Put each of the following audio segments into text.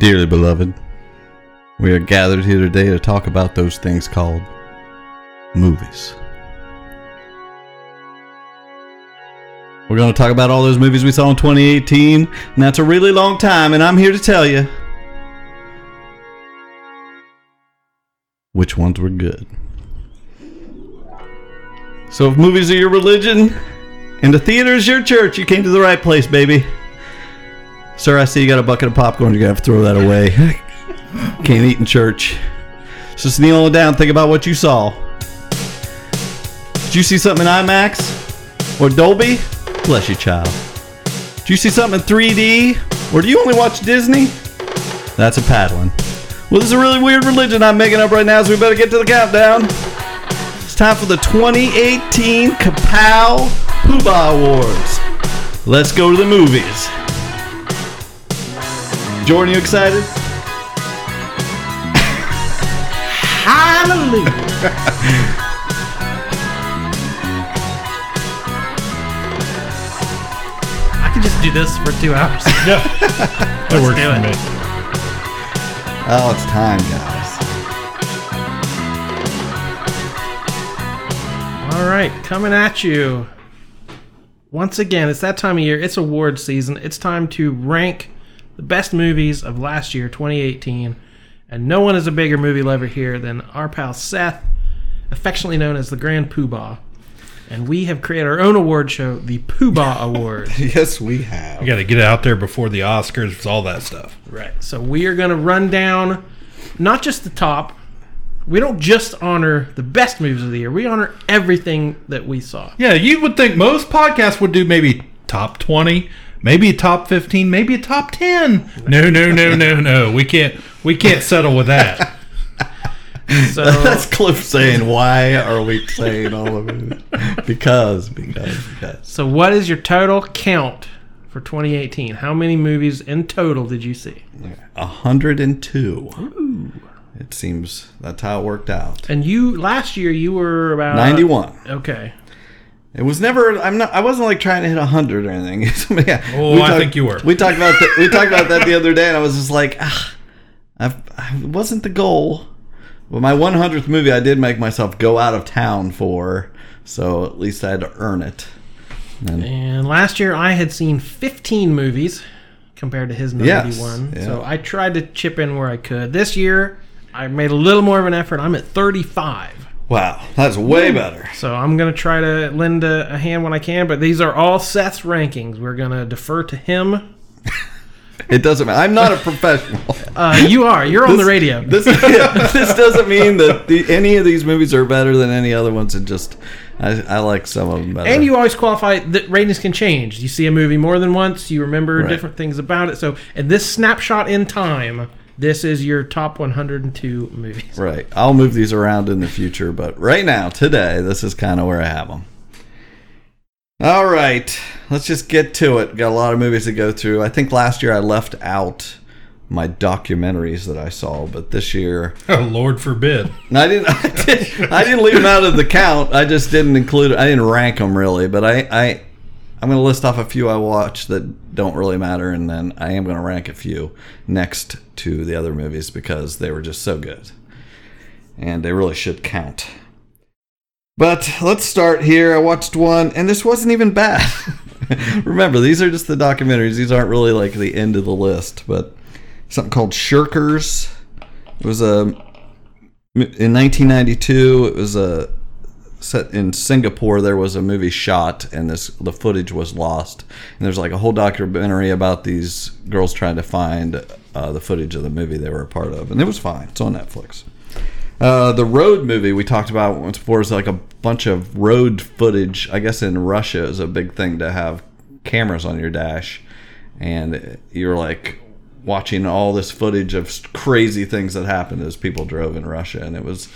Dearly beloved, we are gathered here today to talk about those things called movies. We're going to talk about all those movies we saw in 2018, and that's a really long time, and I'm here to tell you which ones were good. So, if movies are your religion and the theater is your church, you came to the right place, baby. Sir, I see you got a bucket of popcorn. You're going to have to throw that away. Can't eat in church. Just kneel down. Think about what you saw. Did you see something in IMAX? Or Dolby? Bless you, child. Did you see something in 3D? Or do you only watch Disney? That's a paddling. Well, this is a really weird religion I'm making up right now, so we better get to the countdown. It's time for the 2018 Kapow Poobah Awards. Let's go to the movies. Jordan, you excited? Hallelujah. I could just do this for two hours. That works do for it. me. Oh, it's time, guys. All right, coming at you. Once again, it's that time of year. It's award season. It's time to rank the best movies of last year, 2018. And no one is a bigger movie lover here than our pal Seth, affectionately known as the Grand Poobah. And we have created our own award show, the Poobah Awards. Yes, we have. You got to get it out there before the Oscars, all that stuff. Right. So we are going to run down not just the top. We don't just honor the best movies of the year. We honor everything that we saw. Yeah, you would think most podcasts would do maybe top 20, maybe a top 15, maybe a top 10. No, no, no, no, no. We can't we can't settle with that. So That's Cliff saying, "Why are we saying all of it?" Because, because, because. so what is your total count for 2018? How many movies in total did you see? A hundred and two. It seems that's how it worked out. And you last year you were about Ninety-one. Okay. It was never. I'm not. I wasn't like trying to hit hundred or anything. yeah, Oh, we I think you were. We talked about that. We talked about that the other day, and I was just like, ah, I've, I wasn't the goal. But my 100th movie, I did make myself go out of town for, so at least I had to earn it. And And last year I had seen 15 movies compared to his 91. yeah. So I tried to chip in where I could. This year I made a little more of an effort. I'm at 35. Wow, that's way better. So I'm going to try to lend a, a hand when I can, but these are all Seth's rankings. We're going to defer to him. It doesn't matter. I'm not a professional. Uh, you are. You're on the radio. This yeah, this doesn't mean that the, any of these movies are better than any other ones. It just I, I like some of them better. and you always qualify that ratings can change. You see a movie more than once, you remember Right. different things about it. So, in this snapshot in time, this is your top 102 movies. Right. I'll move these around in the future, but right now, today, this is kind of where I have them. All right. Let's just get to it. Got a lot of movies to go through. I think last year I left out my documentaries that I saw, but this year Oh, Lord forbid. I didn't. I, did, I didn't leave them out of the count. I just didn't include. I didn't rank them really, but I. I I'm going to list off a few I watched that don't really matter, and then I am going to rank a few next to the other movies because they were just so good, and they really should count. But let's start here. I watched one, and this wasn't even bad. Remember, these are just the documentaries. These aren't really like the end of the list, but something called Shirkers. It was a in 1992. It was a set in Singapore. There was a movie shot, and this the footage was lost. And there's like a whole documentary about these girls trying to find uh, the footage of the movie they were a part of, and it was fine. It's on Netflix. Uh, the road movie we talked about once before is like a bunch of road footage. I guess in Russia is a big thing to have cameras on your dash, and you're like watching all this footage of crazy things that happened as people drove in Russia, and it was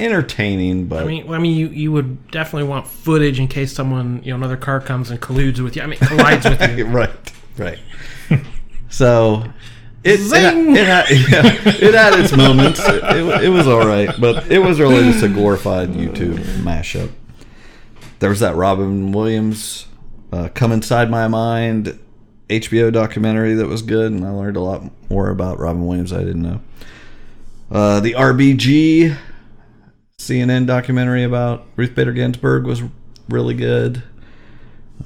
entertaining. But I mean, I mean, you, you would definitely want footage in case someone, you know, another car comes and colludes with you. I mean, collides with you. right, right. so it it, it, had, yeah, it had its moments. It, it, it was all right, but it was really just a glorified YouTube mashup. There was that Robin Williams uh, "Come Inside My Mind" HBO documentary that was good, and I learned a lot more about Robin Williams I didn't know. Uh, the RBG CNN documentary about Ruth Bader Ginsburg was really good.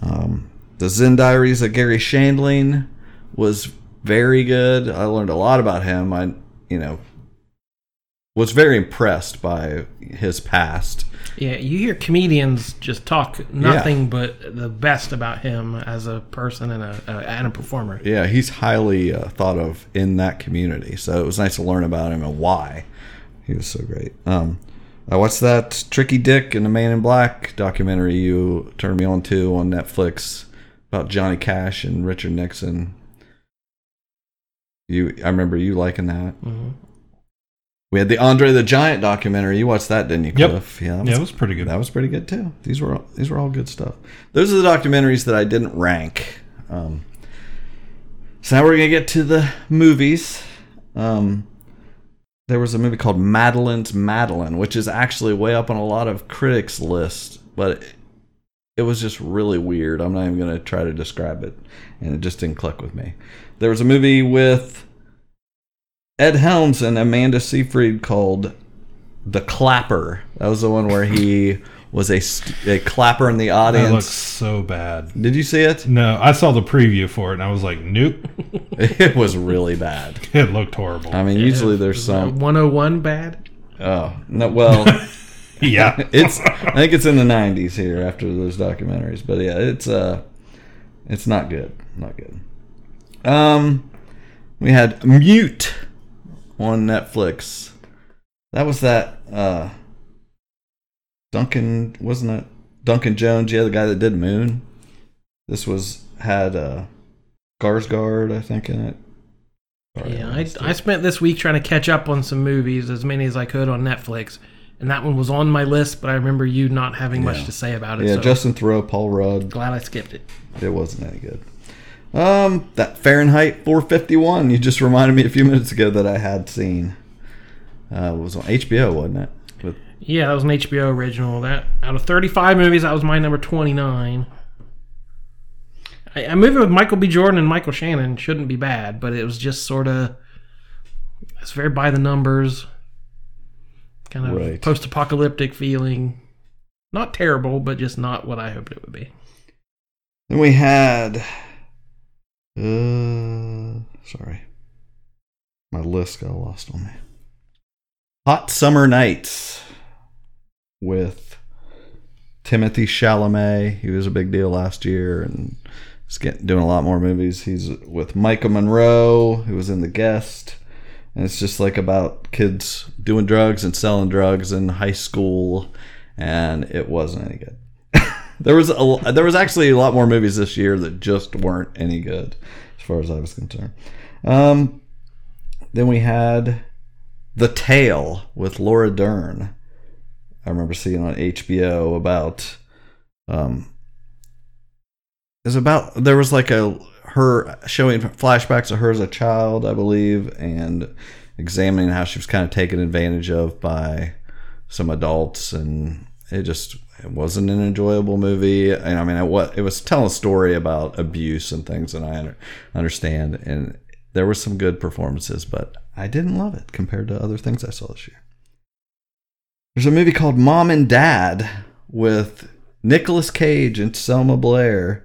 Um, the Zen Diaries of Garry Shandling was very good. I learned a lot about him. I, you know, was very impressed by his past. Yeah, you hear comedians just talk nothing but the best about him as a person and a, a and a performer. Yeah, he's highly uh, thought of in that community. So it was nice to learn about him and why he was so great. Um, I watched that Tricky Dick and the Man in Black documentary you turned me on to on Netflix about Johnny Cash and Richard Nixon. You, I remember you liking that. Mm-hmm. We had the Andre the Giant documentary. You watched that, didn't you, Yep. Cliff? Yeah, that Yeah, it was pretty good. that was pretty good too. These were all, these were all good stuff. Those are the documentaries that I didn't rank. Um, so now we're gonna get to the movies. Um, there was a movie called Madeline's Madeline, which is actually way up on a lot of critics' lists, but it, it was just really weird. I'm not even gonna try to describe it, and it just didn't click with me. There was a movie with Ed Helms and Amanda Seyfried called The Clapper. That was the one where he was a, st- a clapper in the audience. That looks so bad. Did you see it? No, I saw the preview for it and I was like, nope. It was really bad. It looked horrible. I mean, usually there's some. 101 bad. Oh no, well, yeah. it's. I think it's in the '90s here after those documentaries, but yeah, it's uh, it's not good. Not good. Um, we had Mute on Netflix. That was that uh, Duncan wasn't it Duncan Jones? Yeah, the guy that did Moon. This was had uh, Skarsgård, I think, in it. Sorry, Yeah, lost I, I spent this week trying to catch up on some movies, as many as I could on Netflix, and that one was on my list. But I remember you not having Yeah. much to say about it. yeah, so Justin Theroux, Paul Rudd. glad I skipped it. It wasn't any good. Um, that Fahrenheit 451. You just reminded me a few minutes ago that I had seen. Uh, it was on HBO, wasn't it? Yeah, that was an HBO original. That out of 35 movies, that was my number 29. I, a movie with Michael B. Jordan and Michael Shannon shouldn't be bad, but it was just sort of it's very by the numbers, kind of Right. post-apocalyptic feeling. Not terrible, but just not what I hoped it would be. then we had. Uh, sorry, my list got lost on me. Hot Summer Nights with Timothée Chalamet. He was a big deal last year and he's getting doing a lot more movies. He's with Maika Monroe, who was in The Guest. And it's just like about kids doing drugs and selling drugs in high school, and it wasn't any good. there was a, there was actually a lot more movies this year that just weren't any good, as far as I was concerned. Um, then we had The Tale with Laura Dern. I remember seeing on HBO about um it was about there was like a her showing flashbacks of her as a child, I believe, and examining how she was kind of taken advantage of by some adults and it just it wasn't an enjoyable movie. And i mean it it was telling a story about abuse and things and i understand and there were some good performances but i didn't love it compared to other things i saw this year there's a movie called Mom and Dad with Nicolas Cage and Selma Blair,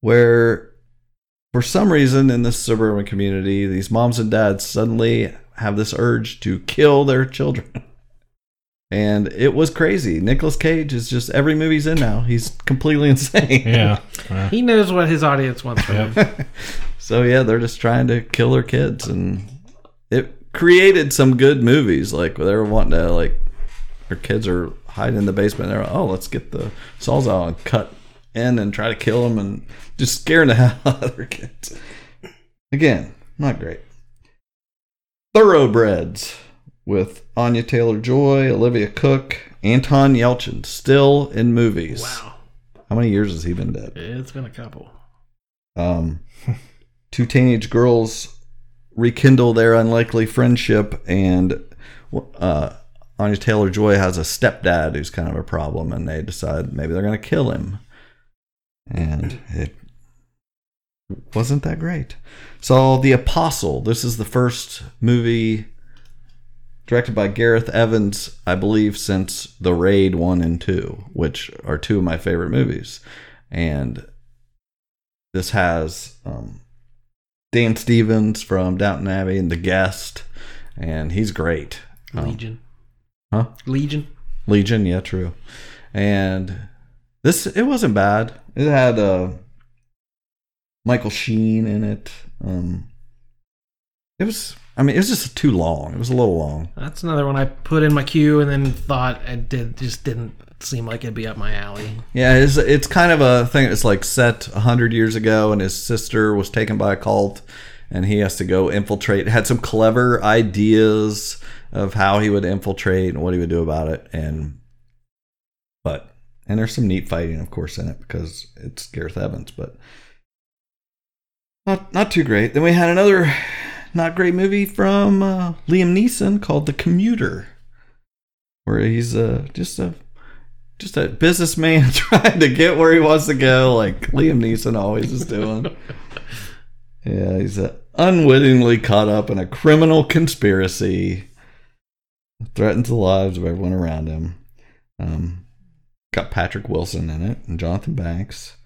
where for some reason in this suburban community, these moms and dads suddenly have this urge to kill their children. And it was crazy. Nicolas Cage is just every movie he's in now. He's completely insane. Yeah. Uh, He knows what his audience wants from him. So yeah, they're just trying to kill their kids, and it created some good movies. Like they were wanting to like their kids are hiding in the basement. They're oh let's get the saws out and cut in and try to kill them and just scaring the hell out of their kids. Again, not great. Thoroughbreds with Anya Taylor Joy, Olivia Cooke, Anton Yelchin still in movies. Wow. How many years has he been dead? It's been a couple. Um, two teenage girls rekindle their unlikely friendship, and uh, Anya Taylor Joy has a stepdad who's kind of a problem, and they decide maybe they're going to kill him. And it wasn't that great. So, The Apostle. This is the first movie directed by Gareth Evans, I believe, since The Raid 1 and 2, which are two of my favorite movies. And this has um, Dan Stevens from Downton Abbey and The Guest, and he's great. Um, Legion. Huh? Legion. Legion, yeah, true. And this it wasn't bad. It had uh, Michael Sheen in it. Um, it was. I mean, it was just too long. It was a little long. That's another one I put in my queue and then thought it did just didn't seem like it'd be up my alley. Yeah, it's it's kind of a thing. It's like set a hundred years ago, and his sister was taken by a cult, and he has to go infiltrate. Had some clever ideas of how he would infiltrate and what he would do about it, and but and there's some neat fighting, of course, in it because it's Gareth Evans, but not not too great. Then we had another not great movie from uh, Liam Neeson called The Commuter, where he's uh, just a just a businessman trying to get where he wants to go, like Liam Neeson always is doing. yeah, he's uh, unwittingly caught up in a criminal conspiracy, threatens the lives of everyone around him. Um, got Patrick Wilson in it and Jonathan Banks.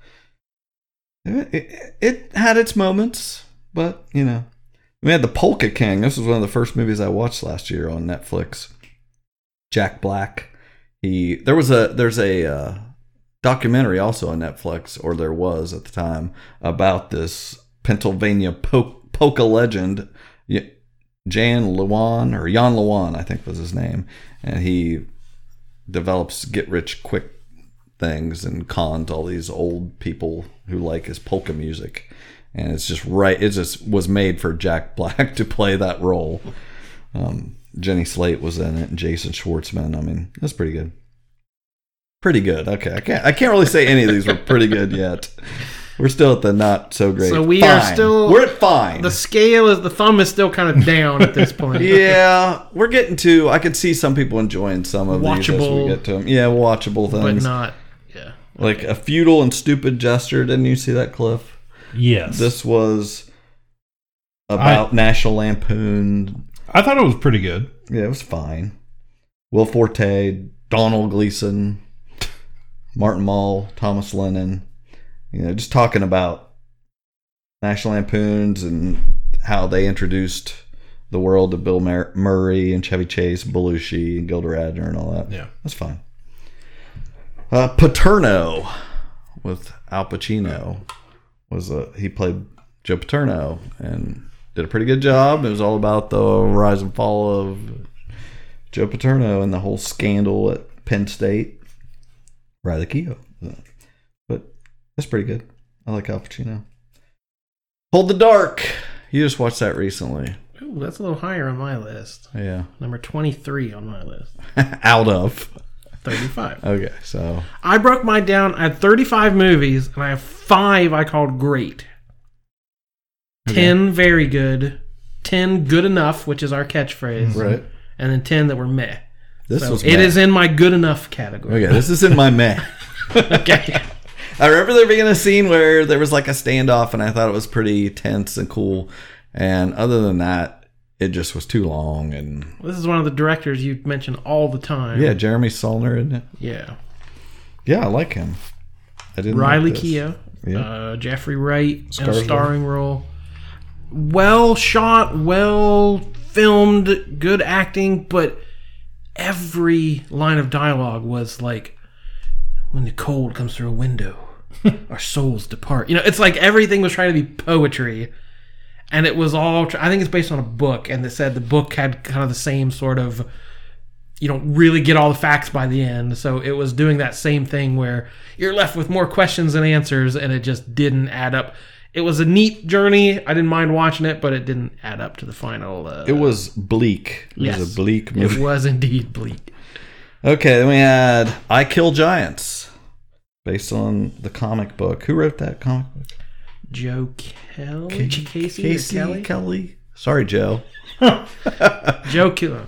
It, it, it had its moments, but you know, we had the Polka King. This was one of the first movies I watched last year on Netflix. Jack Black. He there was a there's a uh, documentary also on Netflix, or there was at the time about this Pennsylvania po- polka legend, Jan Lewan or Jan Lewan, I think was his name, and he develops get rich quick things and cons all these old people who like his polka music. And it's just right it just was made for jack black to play that role. Um, jenny slate was in it and jason schwartzman i mean that's pretty good. Pretty good okay i can't i can't really say any of these were pretty good yet we're still at the not so great So we are still- we're at fine The scale is the thumb is still kind of down at this point. yeah we're getting to i could see some people enjoying some of these as we get to them yeah watchable things, but things not. Yeah. like a futile and stupid gesture. Didn't you see that, Cliff? Yes. This was about National Lampoon. I thought it was pretty good. Yeah, it was fine. Will Forte, Domhnall Gleeson, Martin Mull, Thomas Lennon. You know, just talking about National Lampoons and how they introduced the world to Bill Mur- Murray and Chevy Chase, Belushi, and Gilda Radner and all that. Yeah. That's fine. Uh, Paterno with Al Pacino was a he played Joe Paterno and did a pretty good job. It was all about the rise and fall of Joe Paterno and the whole scandal at Penn State. But that's pretty good. I like Al Pacino. Hold the Dark. You just watched that recently. Ooh, that's a little higher on my list. Yeah. Number 23 on my list. Out of. 35. Okay, so I broke mine down. I had 35 movies, and I have five I called great. 10 very good. 10 good enough, which is our catchphrase. Mm-hmm. right. And then 10 that were meh. This So was it meh. is in my good enough category. Okay, this is in my meh. Okay. I remember there being a scene where there was like a standoff, and I thought it was pretty tense and cool. And other than that, it just was too long. And this is one of the directors you mention all the time. yeah, Jeremy Saulnier, isn't it? Yeah. Yeah, I like him. I didn't. Riley this. Keough, Yeah. uh, Jeffrey Wright in a starring role. Well shot, well filmed, good acting, but every line of dialogue was like, "When the cold comes through a window, our souls depart." You know, it's like everything was trying to be poetry, and it was all. I think it's based on a book, and it said the book had kind of the same sort of. You don't really get all the facts by the end, so it was doing that same thing where you're left with more questions than answers, and it just didn't add up. It was a neat journey. I didn't mind watching it, but it didn't add up to the final. Uh, It was bleak. It yes, was a bleak It was indeed bleak. Okay, then we had I Kill Giants, based on the comic book. Who wrote that comic book? Joe Kelly, Casey, or Kelly, Kelly. Sorry, Joe. Joe Kelly.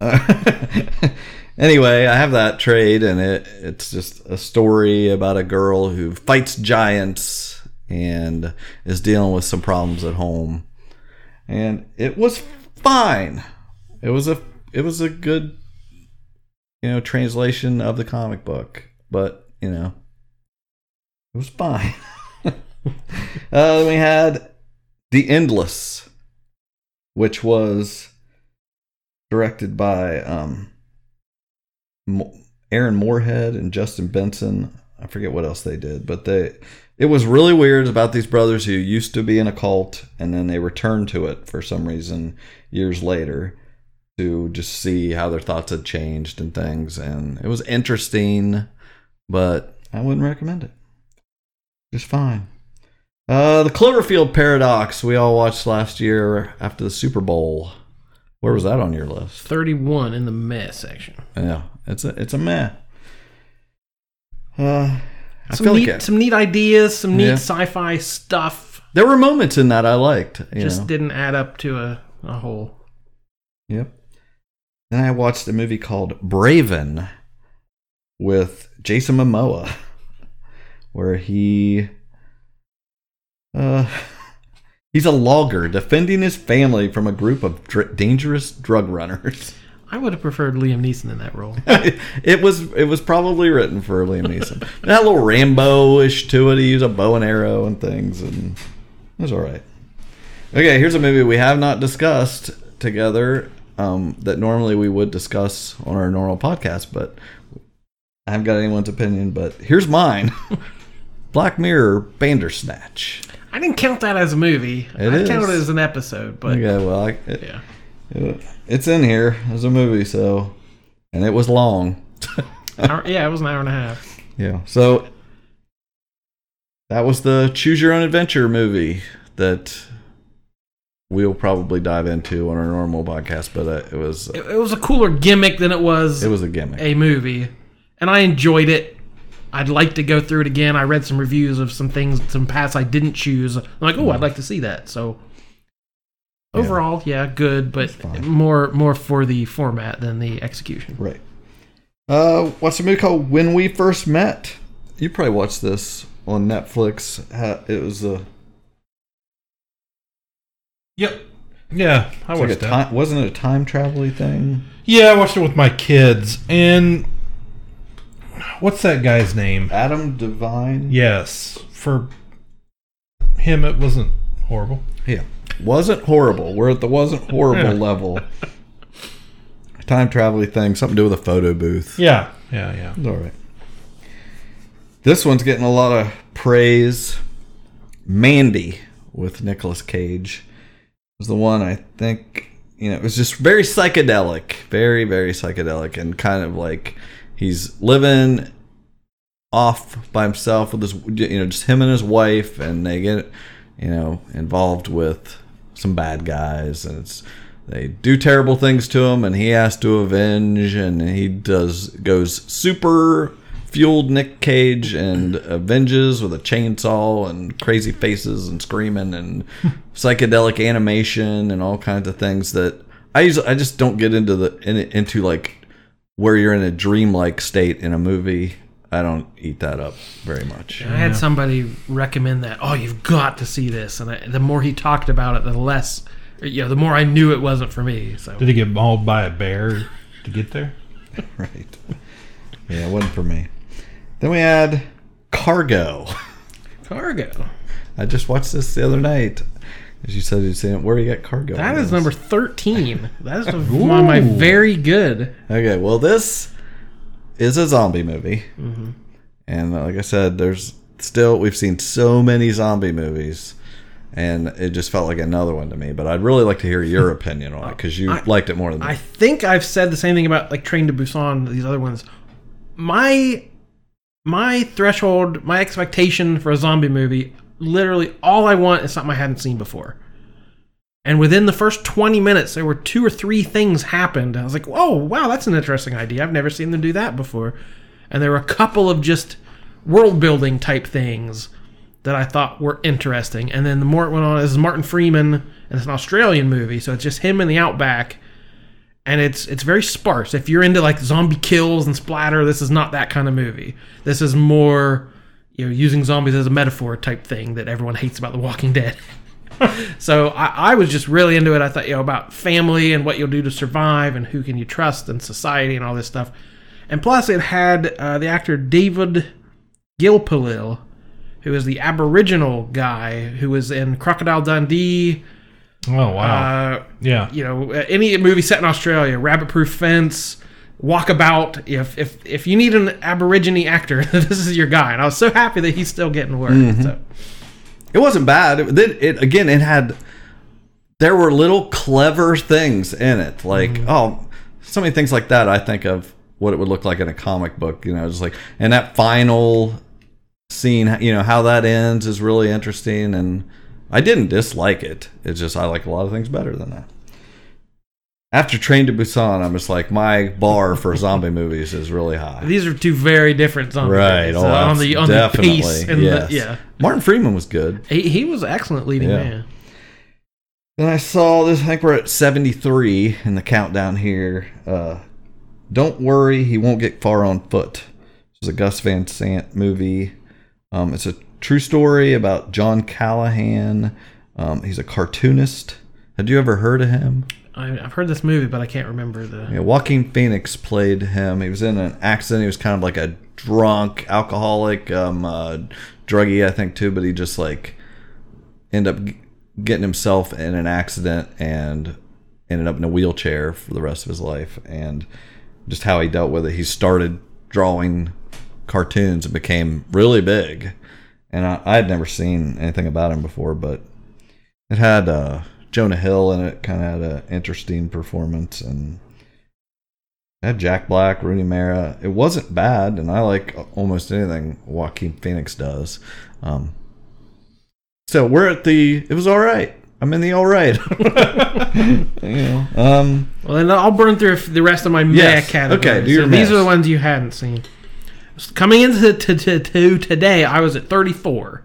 anyway, I have that trade, and it it's just a story about a girl who fights giants and is dealing with some problems at home. And it was fine. It was a it was a good you know translation of the comic book, but you know it was fine. uh, we had The Endless, which was directed by um, Aaron Moorhead and Justin Benson. I forget what else they did, but they it was really weird about these brothers who used to be in a cult and then they returned to it for some reason years later to just see how their thoughts had changed and things and it was interesting but I wouldn't recommend it. Just fine. Uh, the Cloverfield Paradox we all watched last year after the Super Bowl. Where was that on your list? 31 in the meh section. Yeah, it's a it's a meh. Uh, I Some feel neat, like it. some neat ideas, some neat Yeah. sci-fi stuff. there were moments in that I liked. You Just know? didn't add up to a, a whole. Yep. Then I watched a movie called Braven with Jason Momoa, where he uh he's a logger defending his family from a group of dr- dangerous drug runners. I would have preferred Liam Neeson in that role. it was it was probably written for Liam Neeson. that little Rambo-ish to it. He used a bow and arrow and things, and it was all right. Okay, here's a movie we have not discussed together um, that normally we would discuss on our normal podcast, but I haven't got anyone's opinion. But here's mine: Black Mirror Bandersnatch. I didn't count that as a movie. It I is. counted it as an episode, but Okay, well, I, it, yeah. it- it's in here as a movie, so and it was long. Hour- yeah, it was an hour and a half. Yeah. So that was the choose your own adventure movie that we'll probably dive into on our normal podcast, but uh, it was It, it was a cooler gimmick than it was it was a gimmick. a movie, and I enjoyed it. I'd like to go through it again. I read some reviews of some things, some paths I didn't choose. I'm like, oh, I'd like to see that. So overall, yeah, good, but more more for the format than the execution. Right. Uh, what's a movie called When We First Met? You probably watched this on Netflix. It was a, Yep. Yeah, I like watched a that. time, wasn't it a time travel thing? Yeah, I watched it with my kids. And what's that guy's name? Adam Devine. Yes, for him it wasn't horrible. Yeah. Wasn't horrible. We're at the wasn't horrible level. Time travel thing, something to do with a photo booth. Yeah, yeah, yeah. It's all right. This one's getting a lot of praise. Mandy with Nicolas Cage was the one I think you know it was just very psychedelic, very very psychedelic, and kind of like he's living off by himself with his you know just him and his wife, and they get you know involved with some bad guys, and it's they do terrible things to him and he has to avenge and he does goes super fueled Nick Cage and avenges with a chainsaw and crazy faces and screaming and psychedelic animation and all kinds of things that I usually I just don't get into the in, into like where you're in a dreamlike state in a movie. I don't eat that up very much. I had somebody recommend that. Oh, you've got to see this, and I, the more he talked about it, the less, you know, the more I knew it wasn't for me. So Did he get mauled by a bear to get there? Right. Yeah, it wasn't for me. Then we had Cargo. Cargo. I just watched this the other night. As you said, you'd seen it. Where do you get Cargo? That is number thirteen. That is one of my very good. Okay, well, this is a zombie movie, Mm-hmm. and uh, like I said, there's still we've seen so many zombie movies. and it just felt like another one to me. But I'd really like to hear your opinion on it because you I- liked it more than me. I think I've said the same thing about like Train to Busan, these other ones. My my threshold, my expectation for a zombie movie, literally all I want is something I hadn't seen before. And within the first 20 minutes, there were two or three things happened. I was like, "Oh, wow, that's an interesting idea. I've never seen them do that before." And there were a couple of just world building type things that I thought were interesting. And then the more it went on, this is Martin Freeman, and it's an Australian movie, so it's just him in the outback, and it's it's very sparse. If you're into like zombie kills and splatter, this is not that kind of movie. This is more, you know, using zombies as a metaphor type thing that everyone hates about The Walking Dead. so I, I was just really into it. I thought, you know, about family and what you'll do to survive and who can you trust and society and all this stuff. And plus, it had uh, the actor David Gulpilil, who is the Aboriginal guy who was in Crocodile Dundee. Oh wow. Uh, yeah. you know, any movie set in Australia, Rabbit Proof Fence, Walkabout. If if if you need an Aborigine actor, this is your guy. And I was so happy that he's still getting work. Mm-hmm. So It wasn't bad. It, it, it again. It had there were little clever things in it, like mm-hmm. oh, so many things like that. I think of what it would look like in a comic book. You know, just like and that final scene. You know how that ends is really interesting, and I didn't dislike it. It's just I like a lot of things better than that. After Train to Busan, I'm just like my bar for zombie movies is really high. these are two very different zombie Right. movies, Oh, on the on the definitely. pace and yes. the, yeah. Martin Freeman was good. He, he was excellent leading Yeah. man. Then I saw this. I think we're at 73 in the countdown here. Uh, Don't worry, he won't get far on foot. This is a Gus Van Sant movie. Um, it's a true story about John Callahan. Um, he's a cartoonist. Had you ever heard of him? I, I've heard this movie, but I can't remember the. Yeah, Joaquin Phoenix played him. He was in an accident. He was kind of like a drunk, alcoholic, um, uh, druggie, I think too. But he just like ended up getting himself in an accident and ended up in a wheelchair for the rest of his life. And just how he dealt with it. He started drawing cartoons and became really big. And I, I had never seen anything about him before, but it had uh, Jonah Hill in it. Kind of had an interesting performance, and had Jack Black, Rooney Mara. It wasn't bad, and I like almost anything Joaquin Phoenix does. Um, so we're at the. It was all right. I'm in the all right. you know, um, Well, then I'll burn through the rest of my meh Yes. categories. Okay, do your So these are the ones you hadn't seen. Coming into to, to, to today, I was at 34,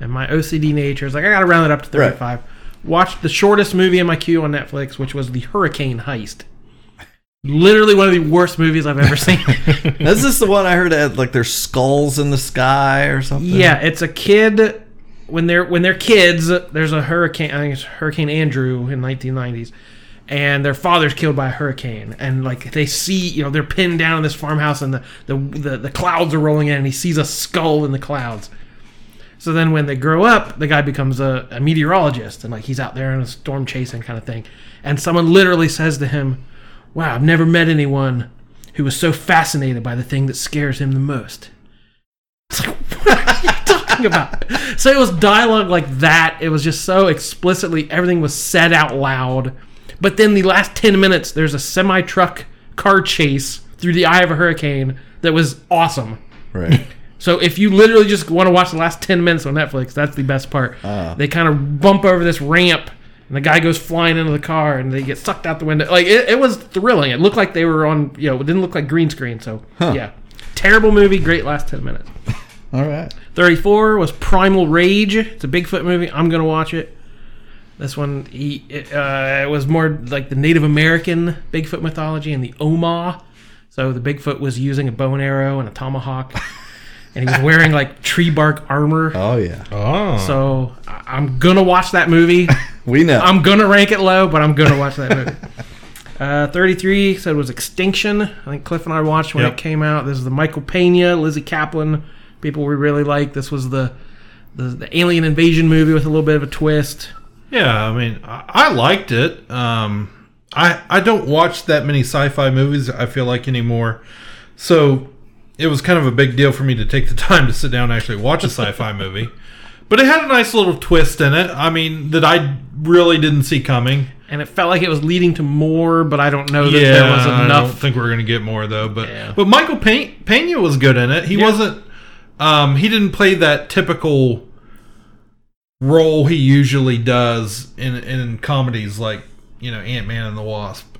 and my OCD nature is like I got to round it up to 35. Watched the shortest movie in my queue on Netflix, which was the Hurricane Heist. Literally one of the worst movies I've ever seen. This is this the one I heard had like there's skulls in the sky or something? Yeah, it's a kid when they're when they're kids. There's a hurricane. I think it's Hurricane Andrew in 1990s, and their father's killed by a hurricane. And like they see, you know, they're pinned down in this farmhouse, and the the the, the clouds are rolling in, and he sees a skull in the clouds. So then when they grow up, the guy becomes a, a meteorologist, and like he's out there in a storm chasing kind of thing. And someone literally says to him, "Wow, I've never met anyone." Who was so fascinated by the thing that scares him the most? It's like, what are you talking about? So it was dialogue like that. It was just so explicitly, everything was said out loud. But then the last 10 minutes, there's a semi truck car chase through the eye of a hurricane that was awesome. Right. So if you literally just want to watch the last 10 minutes on Netflix, that's the best part. They kind of bump over this ramp and the guy goes flying into the car and they get sucked out the window. Like it, it was thrilling. It looked like they were on, you know, it didn't look like green screen. So yeah, terrible movie, great last 10 minutes. all right. 34 was Primal Rage. It's a Bigfoot movie. I'm going to watch it. This one, he, it, uh, it was more like the Native American Bigfoot mythology and the Oma. So the Bigfoot was using a bow and arrow and a tomahawk. and he was wearing like tree bark armor. Oh yeah. Oh. So I- I'm going to watch that movie. We know. I'm going to rank it low, but I'm going to watch that movie. Uh, 33 said it was Extinction. I think Cliff and I watched when Yep. it came out. This is the Michael Pena, Lizzy Caplan. People we really like. This was the, the the alien invasion movie with a little bit of a twist. Yeah, I mean, I, I liked it. Um, I I don't watch that many sci-fi movies. I feel like anymore, so it was kind of a big deal for me to take the time to sit down and actually watch a sci-fi movie. but it had a nice little twist in it. I mean, that I really didn't see coming. and it felt like it was leading to more, but I don't know that yeah, there was enough. I don't think we're gonna get more though. But Yeah. but Michael Pe- Pena was good in it. He Yeah. wasn't. Um, he didn't play that typical role he usually does in in comedies like you know Ant Man and the Wasp.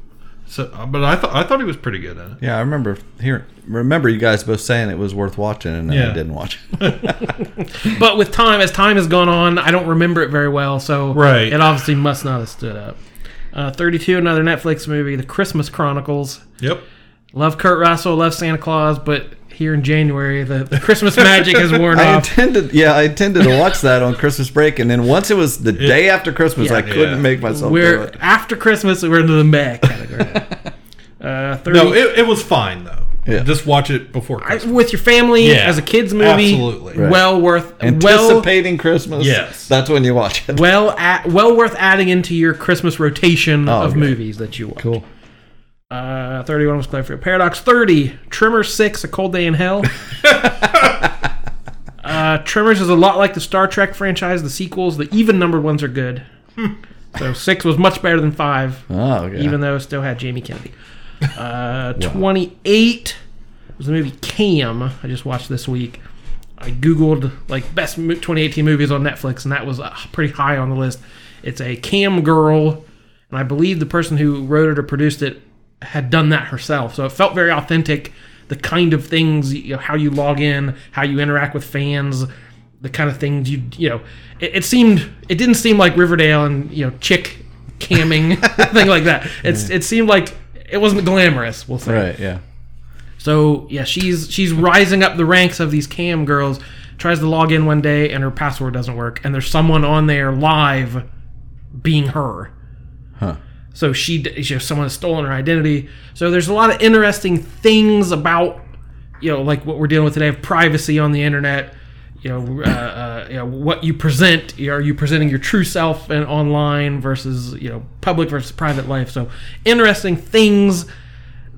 So, uh, but I thought I thought he was pretty good in it. Yeah, I remember here. Remember you guys both saying it was worth watching, and Yeah. I didn't watch. it. But with time, as time has gone on, I don't remember it very well, so Right. it obviously must not have stood up. Uh, 32, another Netflix movie, The Christmas Chronicles. Yep. Love Kurt Russell, love Santa Claus, but here in January, the, the Christmas magic has worn I off. intended, yeah, I intended to watch that on Christmas break, and then once it was the day after Christmas, Yeah. I couldn't Yeah. make myself do We're it. after Christmas, we're into the meh category. uh, 30, No, it, it was fine though. Yeah. Just watch it before I- Christmas. with your family Yeah, as a kids movie. absolutely. Right. Well worth well Anticipating Christmas, Yes. that's when you watch it. well at, well worth adding into your Christmas rotation Oh, of okay. movies that you watch. Cool. Uh, 31 was Cloverfield Paradox. 30, Tremors 6, A Cold Day in Hell. uh, Tremors is a lot like the Star Trek franchise. The sequels, the even numbered ones are good. so 6 was much better than 5, Oh, okay. even though it still had Jamie Kennedy. Uh, 28 was the movie Cam. I just watched this week. I googled like best mo- 2018 movies on Netflix, and that was uh, pretty high on the list. It's a cam girl, and I believe the person who wrote it or produced it had done that herself. So it felt very authentic. The kind of things, you know, how you log in, how you interact with fans, the kind of things you, you know, it, it seemed, it didn't seem like Riverdale and you know, chick camming thing like that. It's, it seemed like it wasn't glamorous. We'll say. right, yeah. So yeah, she's she's rising up the ranks of these cam girls. Tries to log in one day and her password doesn't work, and there's someone on there live, being her. Huh. So she, she someone has stolen her identity. So there's a lot of interesting things about you know like what we're dealing with today of privacy on the internet. You know, uh, uh, you know what you present. Are you presenting your true self and online versus you know public versus private life? So interesting things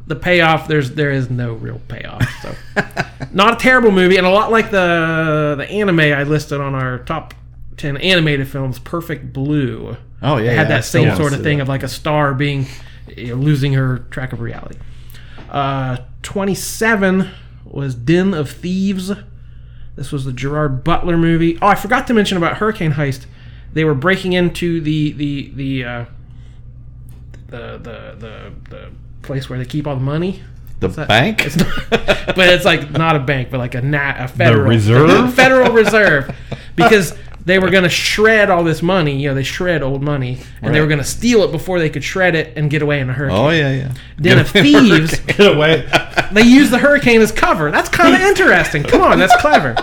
the payoff there's there is no real payoff so not a terrible movie and a lot like the the anime i listed on our top 10 animated films perfect blue Oh, yeah. had yeah, that still same sort of thing that. of like a star being you know, losing her track of reality uh 27 was den of thieves this was the gerard butler movie oh i forgot to mention about hurricane heist they were breaking into the the the uh the the the, the place where they keep all the money The that? bank? but it's like not a bank, but like a nat a federal reserve? federal reserve, because they were going to shred all this money. You know, they shred old money, and they were going to steal it before they could shred it and get away in a hurricane. oh, yeah, yeah. Den of Thieves, Get away. they use the hurricane as cover. That's kind of interesting. Come on, that's clever.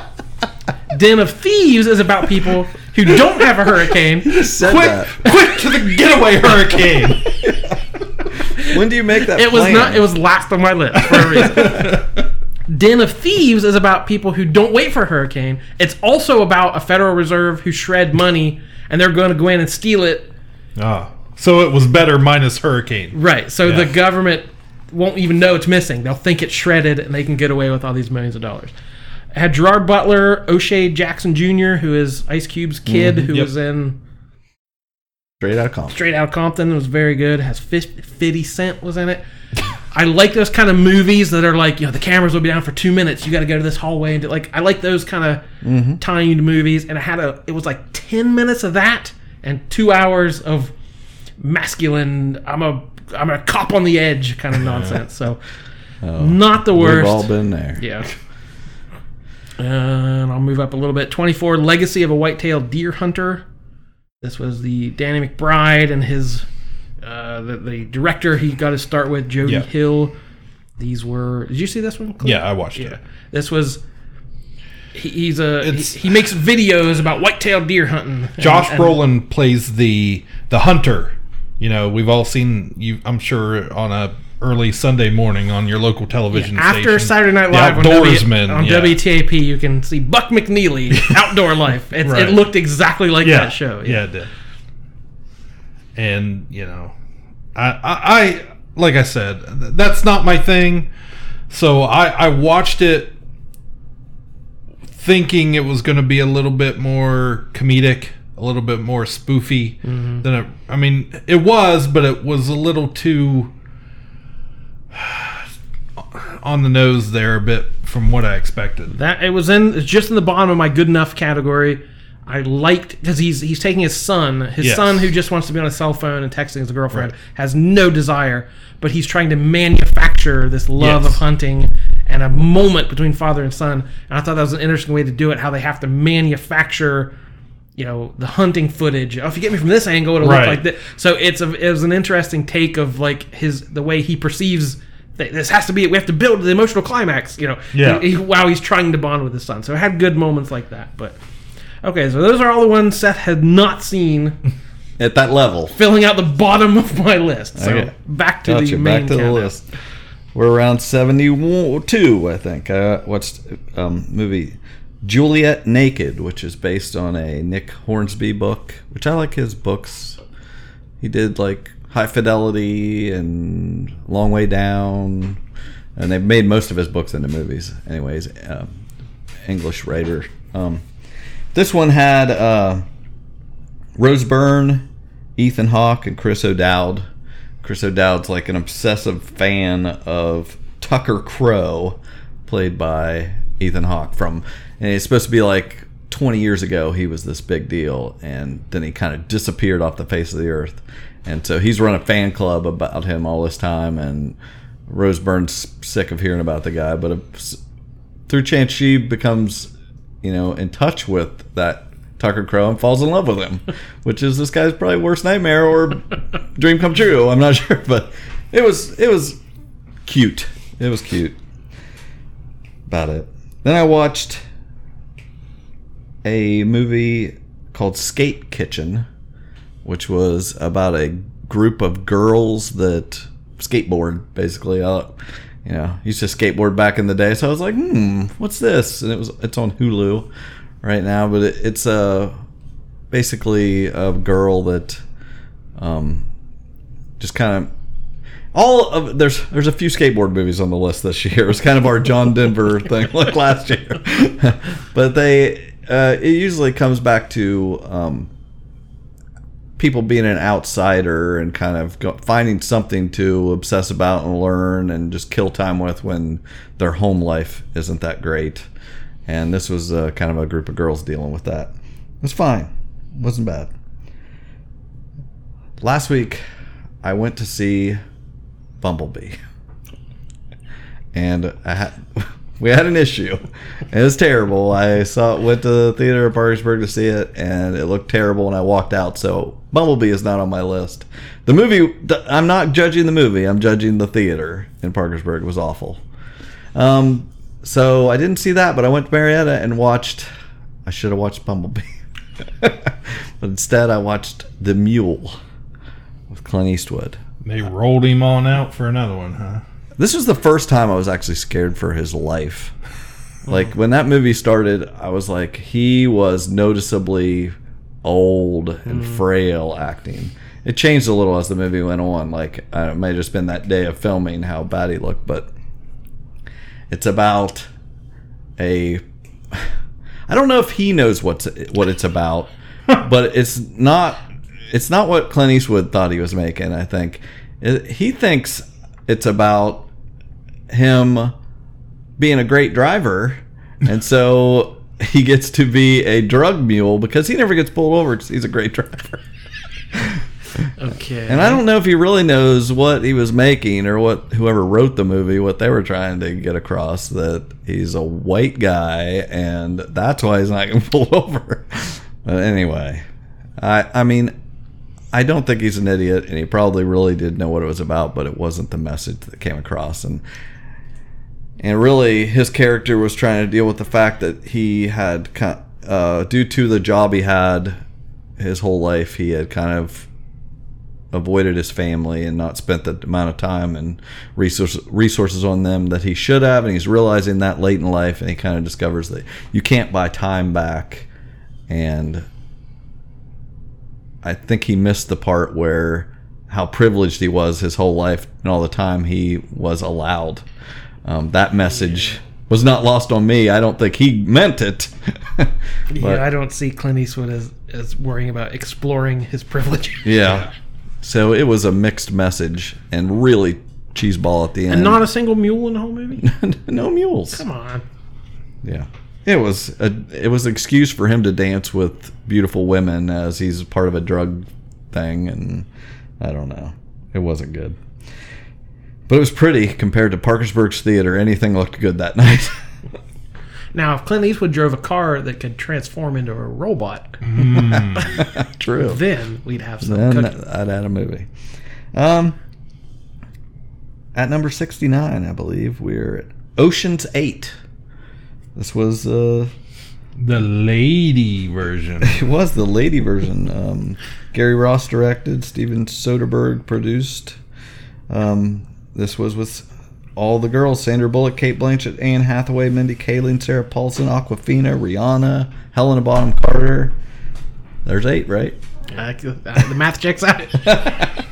Den of Thieves is about people who don't have a hurricane. Said quick, that. quick to the getaway hurricane. When do you make that It was not. It was last on my list for a reason. Den of Thieves is about people who don't wait for a hurricane. It's also about a Federal Reserve who shred money and they're going to go in and steal it. Ah, so it was better minus hurricane. Right. So Yeah. the government won't even know it's missing. They'll think it's shredded and they can get away with all these millions of dollars. It had Gerard Butler, O'Shea Jackson Jr., who is Ice Cube's kid, who Yep. was in Straight out of Compton. Straight Out of Compton. Was very good. Has 50 50 Cent was in it. I like those kind of movies that are like, you know, the cameras will be down for two minutes. You got to go to this hallway and do, like, I like those kind of mm-hmm. timed movies. And it had a, it was like ten minutes of that and two hours of masculine. I'm a, I'm a cop on the edge kind of nonsense. So, oh, not the worst. We've all been there. Yeah. And I'll move up a little bit. 24, Legacy of a White-tailed Deer Hunter. This was the Danny McBride and his, uh, the, the director he got to start with, Jody Yeah. Hill. These were, did you see this one? Yeah, I watched Yeah. it. This was, he, he's a, he, he makes videos about white-tailed deer hunting. Josh and- Brolin plays the the hunter. You know, we've all seen you. I'm sure on a early Sunday morning on your local television. After station. Saturday Night The Live on, w, outdoorsman on yeah. WTAP, you can see Buck McNeely, Outdoor Life. It's, Right. It looked exactly like yeah, that show. Yeah, it did. And you know, I, I, I like I said, that's not my thing. So I, I watched it thinking it was going to be a little bit more comedic, a little bit more spoofy mm-hmm. than it. I mean, it was, but it was a little too on the nose there a bit from what I expected. That it was in it's just in the bottom of my good enough category. I liked because he's he's taking his son, his Yes. son who just wants to be on his cell phone and texting his girlfriend, Right. has no desire, but he's trying to manufacture this love Yes. of hunting and a moment between father and son. And I thought that was an interesting way to do it. How they have to manufacture, you know, the hunting footage. Oh, if you get me from this angle, it'll Right. look like this. So it's a it was an interesting take of like his the way he perceives. that This has to be. We have to build the emotional climax. You know, Yeah. he- he- while he's trying to bond with his son. So it had good moments like that. But okay, so those are all the ones Seth had not seen, At that level. filling out the bottom of my list. So Okay. back to the main Back to the list. We're around 72, I think. I watched um, movie Juliet Naked, which is based on a Nick Hornby book, which I like his books. He did like High Fidelity and Long Way Down, and they've made most of his books into movies. Anyways, um, English writer. Um, this one had uh, Rose Byrne, Ethan Hawke, and Chris O'Dowd. Chris O'Dowd's like an obsessive fan of Tucker Crowe, played by Ethan Hawke from, and it's supposed to be like 20 years ago he was this big deal, and then he kind of disappeared off the face of the earth, and so he's run a fan club about him all this time, and Rose Byrne's sick of hearing about the guy, but if, through chance she becomes, you know, in touch with that Tucker Crowe and falls in love with him, which is this guy's probably worst nightmare or dream come true. I'm not sure, but it was it was cute. It was cute. About it. Then I watched a movie called Skate Kitchen, which was about a group of girls that skateboard basically. Uh, you know, used to skateboard back in the day, so I was like, hmm, what's this? And it was it's on Hulu right now, but it, it's uh, basically a girl that um, just kind of all of there's there's a few skateboard movies on the list this year. It's kind of our John Denver thing like last year, but they uh, it usually comes back to um, people being an outsider and kind of finding something to obsess about and learn and just kill time with when their home life isn't that great. And this was uh, kind of a group of girls dealing with that. It was fine, it wasn't bad. Last week, I went to see Bumblebee, and I had we had an issue. It was terrible. I saw went to the theater in Parkersburg to see it, and it looked terrible. And I walked out. So Bumblebee is not on my list. The movie. I'm not judging the movie. I'm judging the theater in Parkersburg. Was awful. Um, so I didn't see that, but I went to Marietta and watched. I should have watched Bumblebee, but instead I watched The Mule with Clint Eastwood. They rolled him on out for another one, huh? This was the first time I was actually scared for his life. Like when that movie started, I was like, he was noticeably old and frail acting. It changed a little as the movie went on. Like uh, it may have just been that day of filming how bad he looked, but it's about a. I don't know if he knows what's what it's about, but it's not. It's not what Clint Eastwood thought he was making. I think It- he thinks it's about him being a great driver, and so he gets to be a drug mule because he never gets pulled over because he's a great driver. Okay. And I don't know if he really knows what he was making or what whoever wrote the movie, what they were trying to get across that he's a white guy and that's why he's not getting pulled over. But anyway, I I mean, I don't think he's an idiot and he probably really did know what it was about, but it wasn't the message that came across. And and really his character was trying to deal with the fact that he had uh, due to the job he had his whole life he had kind of avoided his family and not spent the amount of time and resources on them that he should have. And he's realizing that late in life and he kind of discovers that you can't buy time back and I think he missed the part where how privileged he was his whole life and all the time he was allowed um, that message was not lost on me. I don't think he meant it. Yeah, I don't see Clint Eastwood as, as worrying about exploring his privilege. yeah. So it was a mixed message and really cheeseball at the end. And not a single mule in the whole movie? no mules. Come on. Yeah. It was a it was an excuse for him to dance with beautiful women as he's part of a drug thing and I don't know. It wasn't good. But it was pretty compared to Parkersburg's theater. Anything looked good that night. Now, if Clint Eastwood drove a car that could transform into a robot, True. then we'd have some Then cooking. I'd add a movie. Um, at number 69, I believe, we're at Ocean's 8. This was, uh, The lady version. it was the lady version. Um, Gary Ross directed, Steven Soderbergh produced. Um, this was with all the girls Sandra Bullock, Cate Blanchett, Anne Hathaway, Mindy Kaling, Sarah Paulson, Awkwafina, Rihanna, Helena Bonham Carter. There's eight, right? Uh, the math checks out.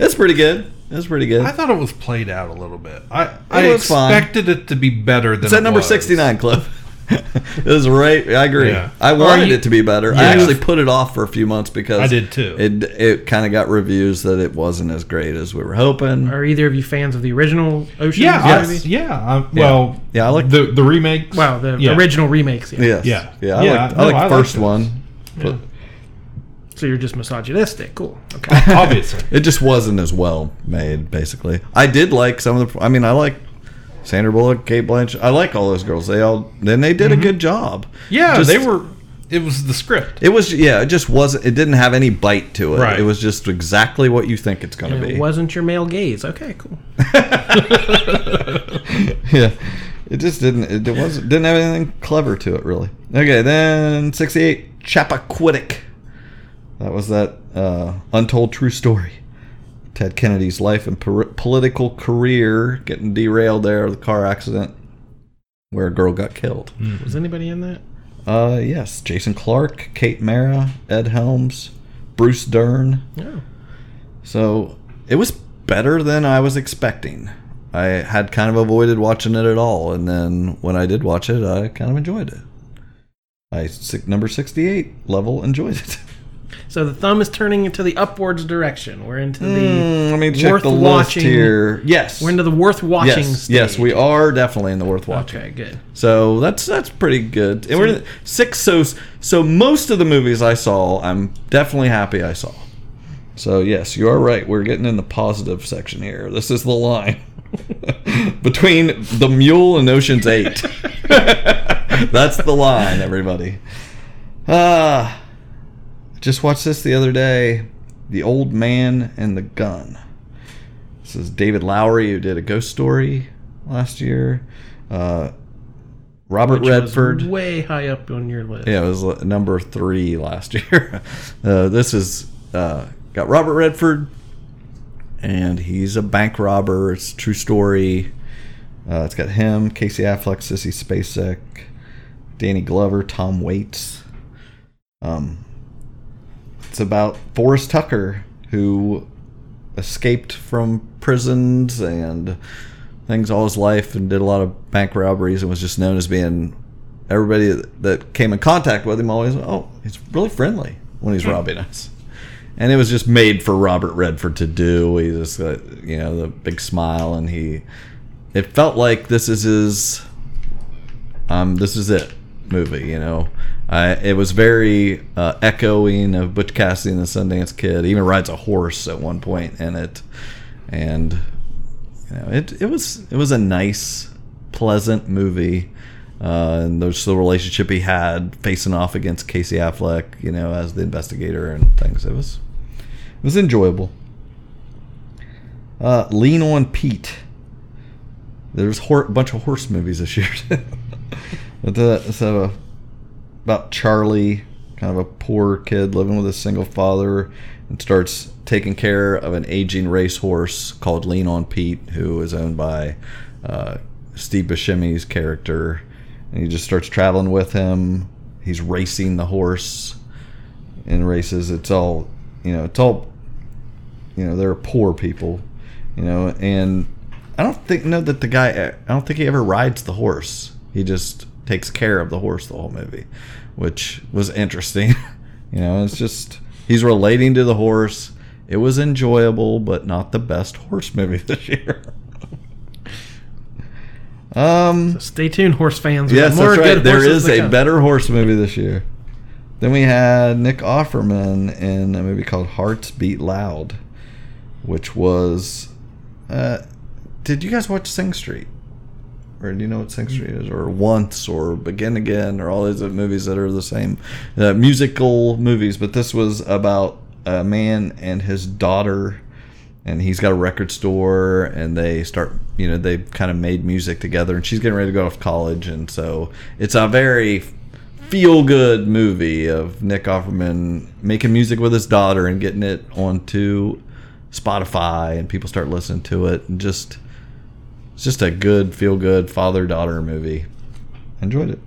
It's pretty good. It's pretty good. I thought it was played out a little bit. I, I was fine. expected it to be better than It's at it number was. 69, Cliff. it was right. I agree. Yeah. I wanted you- it to be better. I Yeah. actually put it off for a few months because I did too. It it kind of got reviews that it wasn't as great as we were hoping. Are either of you fans of the original Ocean? Yeah, I- movie? yeah. I, well, Yeah, I like- the the remake. Wow, the Yeah. original remakes. Yeah. Yes. Yeah. Yeah. I Yeah, like no, I I the liked first it. one. But So you're just misogynistic. Cool. Okay. obviously. it just wasn't as well made. Basically, I did like some of the. I mean, I like. Sandra Bullock, Cate Blanchett. I like all those girls. They all then they did a good job. Mm-hmm. Yeah, Just- they were. It was the script. It was yeah. It just wasn't. It didn't have any bite to it. Right. It was just exactly what you think it's going to be. it wasn't your male gaze. Okay, cool. yeah, it just didn't. It, wasn't didn't have anything clever to it really. Okay, then sixty eight Chappaquiddick. That was that uh, untold true story. Ted Kennedy's life and per- political career getting derailed there, the car accident where a girl got killed. Was anybody in that? Uh, yes, Jason Clarke, Kate Mara, Ed Helms, Bruce Dern. No. So it was better than I was expecting. I had kind of avoided watching it at all, and then when I did watch it, I kind of enjoyed it. I number sixty-eight level enjoyed it. So the thumb is turning into the upwards direction. We're into the Mm, let me check worth the list watching. here. Yes, We're into the worth watching. yes, stage. yes, we are definitely in the worth watching. Okay, good. So that's that's pretty good. And we're six. So so most of the movies I saw, I'm definitely happy I saw. So yes, you are right. We're getting in the positive section here. This is the line between the Mule and Ocean's Eight. that's the line, everybody. Ah, just watched this the other day. The Old Man and the Gun. This is David Lowery who did a Ghost Story last year. Uh, Robert Which was Redford. way high up on your list. Yeah, it was uh, number three last year. uh, this is uh, got Robert Redford, and he's a bank robber. It's a true story. Uh, it's got him, Casey Affleck, Sissy Spacek, Danny Glover, Tom Waits. Um, it's about Forrest Tucker who escaped from prisons and things all his life and did a lot of bank robberies and was just known as being everybody that came in contact with him always oh he's really friendly when he's robbing us. And it was just made for robert redford to do. He just got you know the big smile and he it felt like this is his um this is it movie you know I, it was very uh, echoing of Butch Cassidy and the Sundance Kid. He even rides a horse at one point in it, and you know, it it was it was a nice, pleasant movie. Uh, and there's the relationship he had facing off against Casey Affleck, you know, as the investigator and things. It was it was enjoyable. Uh, Lean on Pete. There's a bunch of horse movies this year. but uh, so about Charlie, kind of a poor kid living with a single father, and starts taking care of an aging racehorse called Lean on Pete, who is owned by uh, Steve Buscemi's character, and he just starts traveling with him. He's racing the horse in races. It's all, you know, it's all, you know, they're poor people, you know, and I don't think know that the guy. I don't think he ever rides the horse. He just takes care of the horse the whole movie, which was interesting. you know, it's just he's relating to the horse. It was enjoyable, but not the best horse movie this year. um, Stay tuned, horse fans. Yes, more that's right. good There is a come. better horse movie this year. Then we had Nick Offerman in a movie called Hearts Beat Loud, which was. Uh, did you guys watch Sing Street? Or do you know what Street is? Or Once, or Begin Again, or all these movies that are the same uh, musical movies. But this was about a man and his daughter, and he's got a record store, and they start, you know, they kind of made music together, and she's getting ready to go off to college, and so it's a very feel good movie of Nick Offerman making music with his daughter and getting it onto Spotify, and people start listening to it, and just it's just a good feel good father daughter movie. Enjoyed it.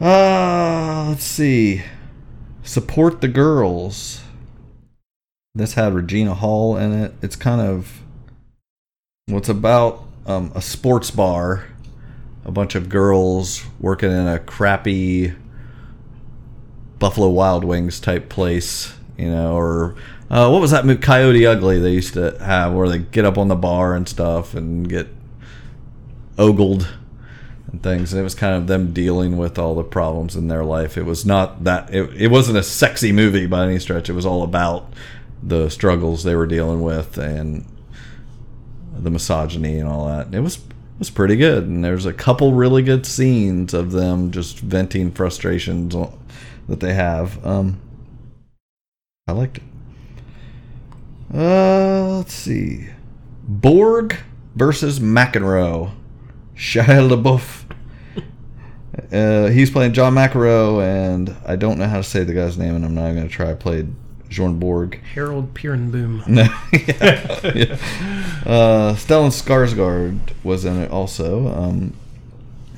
Uh, let's see. Support the girls. This had Regina Hall in it. It's kind of well, about um, a sports bar, a bunch of girls working in a crappy Buffalo Wild Wings type place, you know, or uh, what was that movie, Coyote Ugly? They used to have where they get up on the bar and stuff and get ogled and things. And it was kind of them dealing with all the problems in their life. It was not that it, it wasn't a sexy movie by any stretch. It was all about the struggles they were dealing with and the misogyny and all that. It was it was pretty good, and there's a couple really good scenes of them just venting frustrations that they have. Um, I liked it. Uh, let's see, Borg versus McEnroe. Shia LaBeouf. Uh, he's playing John McEnroe, and I don't know how to say the guy's name, and I'm not going to try. I played Jorn Borg. Harold Pierenboom. No, yeah, yeah. Uh, Stellan Skarsgård was in it also, um,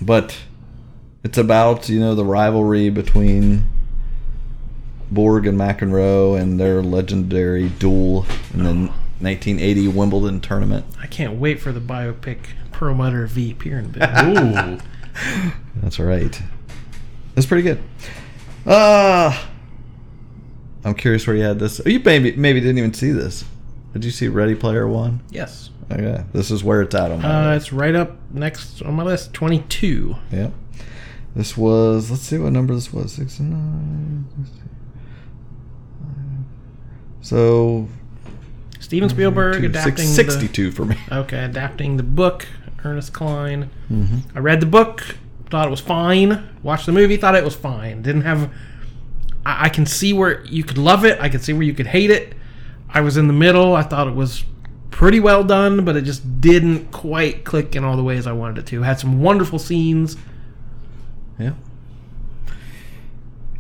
but it's about you know the rivalry between Borg and McEnroe and their legendary duel in the 1980 Wimbledon tournament. I can't wait for the biopic Perlmutter v. Pierenboom. Ooh. That's right. That's pretty good. Uh I'm curious where you had this. You maybe maybe didn't even see this. Did you see Ready Player One? yes. Okay, this is where it's at on my Uh, list. it's right up next on my list. 22. Yep. This was let's see what number this was. 69. So Steven Spielberg adapting six, the- 62 for me. Okay, adapting the book, Ernest Cline. Mm-hmm. I read the book, thought it was fine. Watched the movie, thought it was fine. Didn't have. I, I can see where you could love it. I can see where you could hate it. I was in the middle. I thought it was pretty well done, but it just didn't quite click in all the ways I wanted it to. Had some wonderful scenes. Yeah.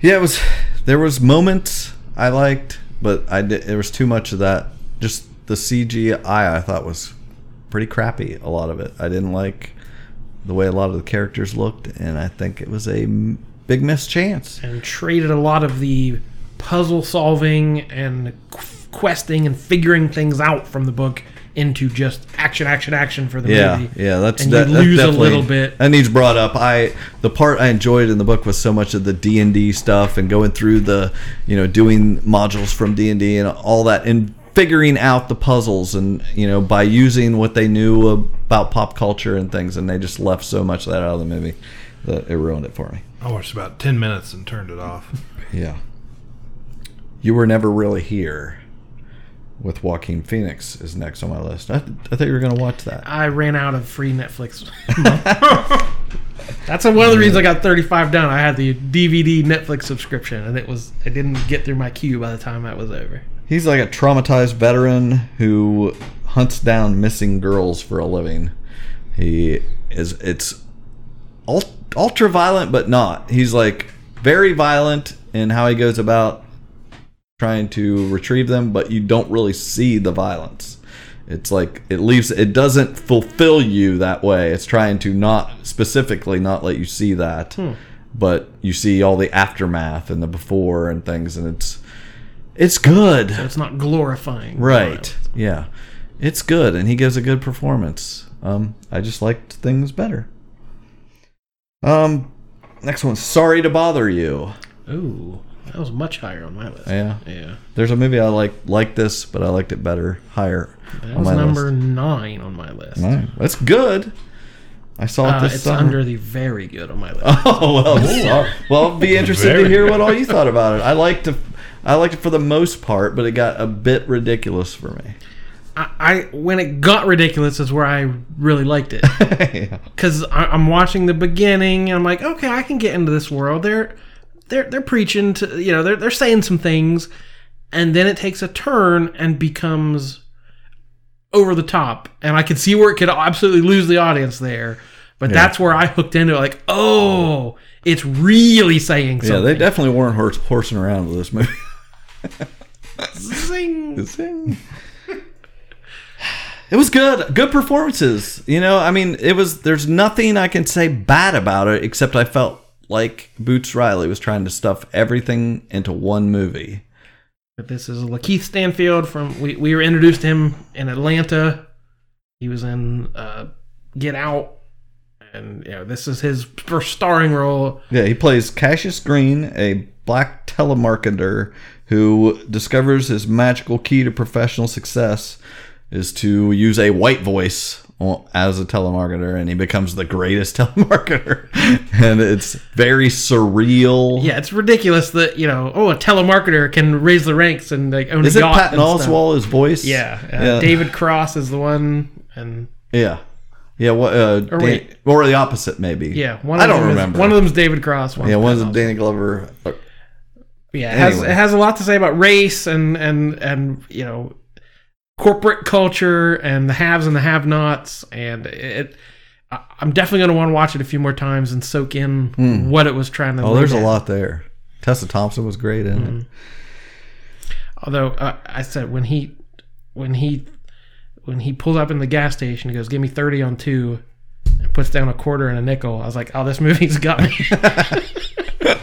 Yeah, it was. There was moments I liked, but I did, there was too much of that. Just the CGI I thought was pretty crappy. A lot of it I didn't like the way a lot of the characters looked, and I think it was a big missed chance. and traded a lot of the puzzle solving and questing and figuring things out from the book into just action, action, action for the Yeah, movie. yeah, that's and that, you that's lose a little bit. That needs brought up. I the part I enjoyed in the book was so much of the D and D stuff and going through the you know doing modules from D and D and all that and figuring out the puzzles and you know by using what they knew about pop culture and things and they just left so much of that out of the movie that it ruined it for me. I watched about 10 minutes and turned it off. Yeah. You were never really here. With Joaquin Phoenix is next on my list. I, I thought you were going to watch that. I ran out of free Netflix. That's one of the reasons I got 35 done. I had the DVD Netflix subscription, and it was I didn't get through my queue by the time that was over. He's like a traumatized veteran who hunts down missing girls for a living. He is it's ultra violent but not. He's like very violent in how he goes about trying to retrieve them, but you don't really see the violence. It's like it leaves it doesn't fulfill you that way. It's trying to not specifically not let you see that. But you see all the aftermath and the before and things and it's it's good. So it's not glorifying. Right. violence. Yeah. it's good, and he gives a good performance. Um, I just liked things better. Um, next one. Sorry to bother you. Ooh, that was much higher on my list. Yeah. Yeah. There's a movie I like like this, but I liked it better higher. That on was my number list. nine on my list. Nine. That's good. I saw it Uh, this it's summer. under the very good on my list. Oh well, sorry. well, I'll be interested to hear good. what all you thought about it. I liked it. I liked it for the most part, but it got a bit ridiculous for me. I, I when it got ridiculous is where I really liked it yeah. because I'm watching the beginning and I'm like, okay, I can get into this world. They're they're they're preaching to you know they're they're saying some things, and then it takes a turn and becomes over the top, and I could see where it could absolutely lose the audience there. But that's where I hooked into it. Like, oh, it's really saying something. Yeah, they definitely weren't horse, horsing around with this movie. Zing. Zing. It was good. Good performances. You know, I mean, it was there's nothing I can say bad about it except I felt like Boots Riley was trying to stuff everything into one movie. But this is Lakeith Stanfield from we, we were introduced to him in Atlanta. He was in uh, Get Out, and you know this is his first starring role. Yeah, he plays Cassius Green, a black telemarketer who discovers his magical key to professional success is to use a white voice as a telemarketer, and he becomes the greatest telemarketer. and it's very surreal. Yeah, it's ridiculous that you know oh a telemarketer can raise the ranks and like own Is a it yacht Patton. Oswalt, his voice? Yeah, uh, yeah. David Cross is the one, and Yeah. Yeah, what? Uh, Or Dan- or the opposite, maybe. yeah, one I don't them is- remember. one of them's David Cross. One's yeah, one's Patton Danny Glover. Yeah, it has it has a lot to say about race and and and you know corporate culture and the haves and the have-nots and it. I'm definitely going to want to watch it a few more times and soak in what it was trying to. Oh, there's a lot there. Tessa Thompson was great in Mm-hmm. it. Although uh, I said when he when he when he pulls up in the gas station, he goes, "Give me thirty on two, and puts down a quarter and a nickel. I was like, "Oh, this movie's got me.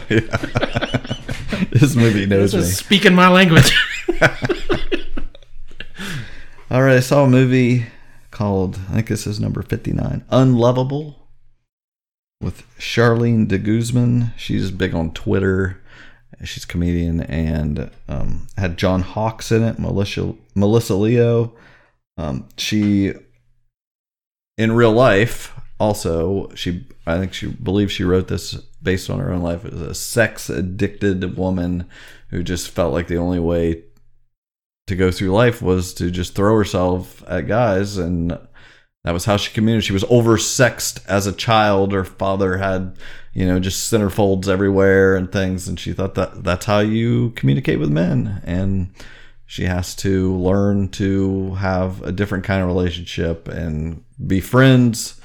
this movie knows this me. speaking my language." All right, I saw a movie called I think this is number 59, Unlovable with Charlene de Guzman. She's big on Twitter. She's a comedian and um, had John Hawkes in it, Melissa Melissa Leo. Um, she in real life also she I think she believes she wrote this based on her own life. It was a sex addicted woman who just felt like the only way to go through life was to just throw herself at guys and that was how she communicated she was oversexed as a child her father had you know just centerfolds everywhere and things and she thought that that's how you communicate with men and she has to learn to have a different kind of relationship and be friends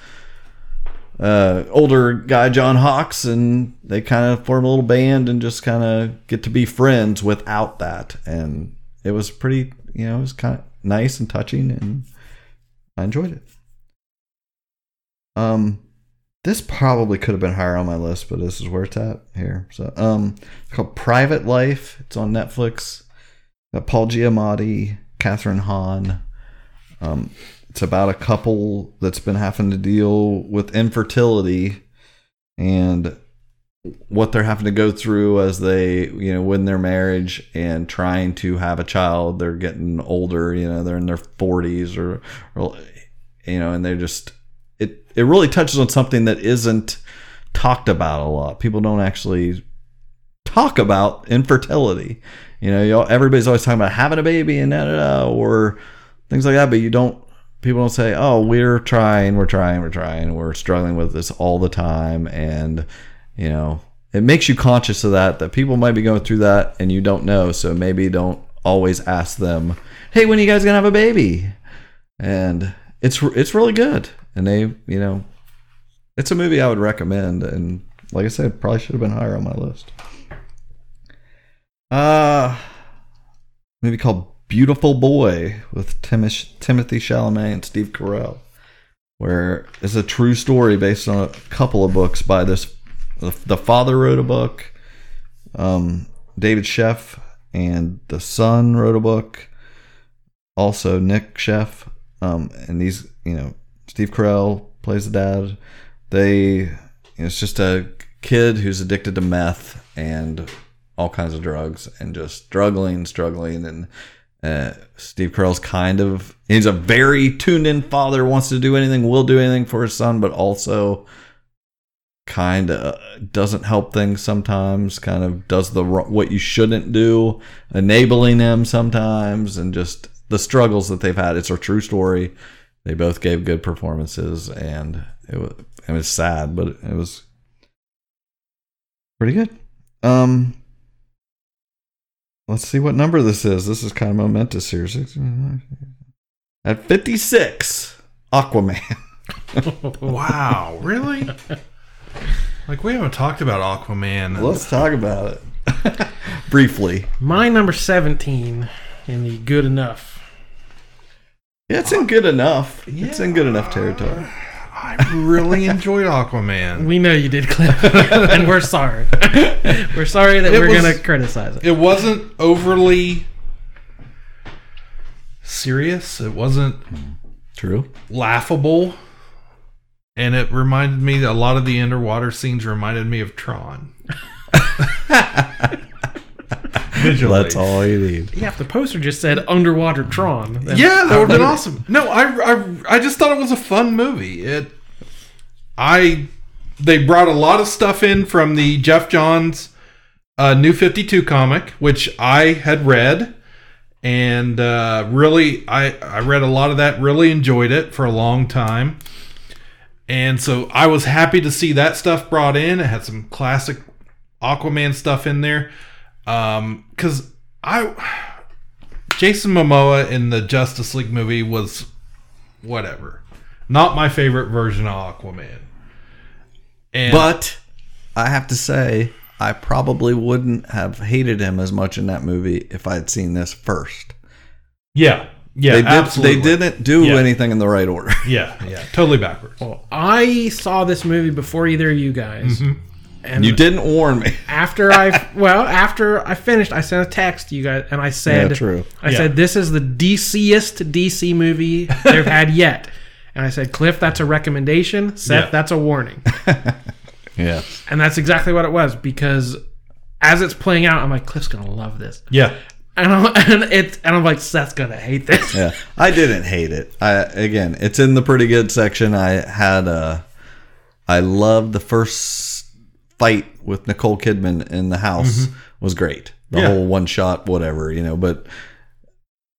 uh, older guy John Hawkes, and they kind of form a little band and just kind of get to be friends without that. And it was pretty, you know, it was kind of nice and touching, and I enjoyed it. Um, this probably could have been higher on my list, but this is where it's at here. So, um, it's called Private Life. It's on Netflix. Got Paul Giamatti, Kathryn Hahn. Um, it's about a couple that's been having to deal with infertility and what they're having to go through as they, you know, win their marriage and trying to have a child. They're getting older, you know, they're in their 40s or, or you know, and they're just it it really touches on something that isn't talked about a lot. People don't actually talk about infertility. You know, everybody's always talking about having a baby and da, da, da, or things like that, but you don't. People don't say, "Oh, we're trying, we're trying, we're trying, we're struggling with this all the time," and you know, it makes you conscious of that. That people might be going through that, and you don't know. So maybe don't always ask them, "Hey, when are you guys gonna have a baby?" And it's it's really good, and they, you know, it's a movie I would recommend. And like I said, probably should have been higher on my list. Uh movie called Beautiful Boy with Timosh- Timothée Chalamet and Steve Carell, where it's a true story based on a couple of books by this. The, the father wrote a book, um, David Sheff, and the son wrote a book. Also, Nick Sheff Um, and these, you know, Steve Carell plays the dad. They, you know, it's just a kid who's addicted to meth and all kinds of drugs and just struggling, struggling. And uh, Steve Carell's kind of, he's a very tuned in father, wants to do anything, will do anything for his son, but also kind of doesn't help things sometimes kind of does the what you shouldn't do enabling them sometimes and just the struggles that they've had. It's a true story. They both gave good performances and it was it was sad but it was pretty good. Um let's see what number this is. This is kind of momentous here. At 56 aquaman. Wow, really? like we haven't talked about Aquaman. let's talk about it briefly My number 17 in the good enough. Yeah, it's in good enough. It's in good enough territory. I really enjoyed Aquaman. We know you did, Cliff, and we're sorry. we're sorry that It we're was- going to criticize it. It wasn't overly serious. It wasn't True. laughable. And it reminded me a lot of the underwater scenes reminded me of Tron. Visually. That's all you need. Yeah, if the poster just said underwater Tron. Yeah, that would have been awesome. No, I, I I just thought it was a fun movie. It I they brought a lot of stuff in from the Geoff Johns uh, New Fifty Two comic, which I had read, and uh, really I I read a lot of that. Really enjoyed it for a long time, and so I was happy to see that stuff brought in. It had some classic Aquaman stuff in there, um, because I. Jason Momoa in the Justice League movie was whatever. Not my favorite version of Aquaman. And But I have to say, I probably wouldn't have hated him as much in that movie if I had seen this first. yeah, yeah, They, did, absolutely. they didn't do Yeah. anything in the right order. Yeah, yeah, totally backwards. Well, I saw this movie before either of you guys. Mm-hmm. And You didn't warn me. after I well, after I finished, I sent a text to you guys and I said Yeah, true. I Yeah. said this is the DCest DC movie they've had yet. And I said, Cliff, that's a recommendation. Seth, Yeah. that's a warning. Yeah. And that's exactly what it was because as it's playing out, I'm like, Cliff's gonna love this. Yeah, And I'm and it's and I'm like, Seth's gonna hate this. Yeah. I didn't hate it. I again, it's in the pretty good section. I had uh I loved the first fight with Nicole Kidman in the house was great. The Yeah. whole one shot whatever, you know, but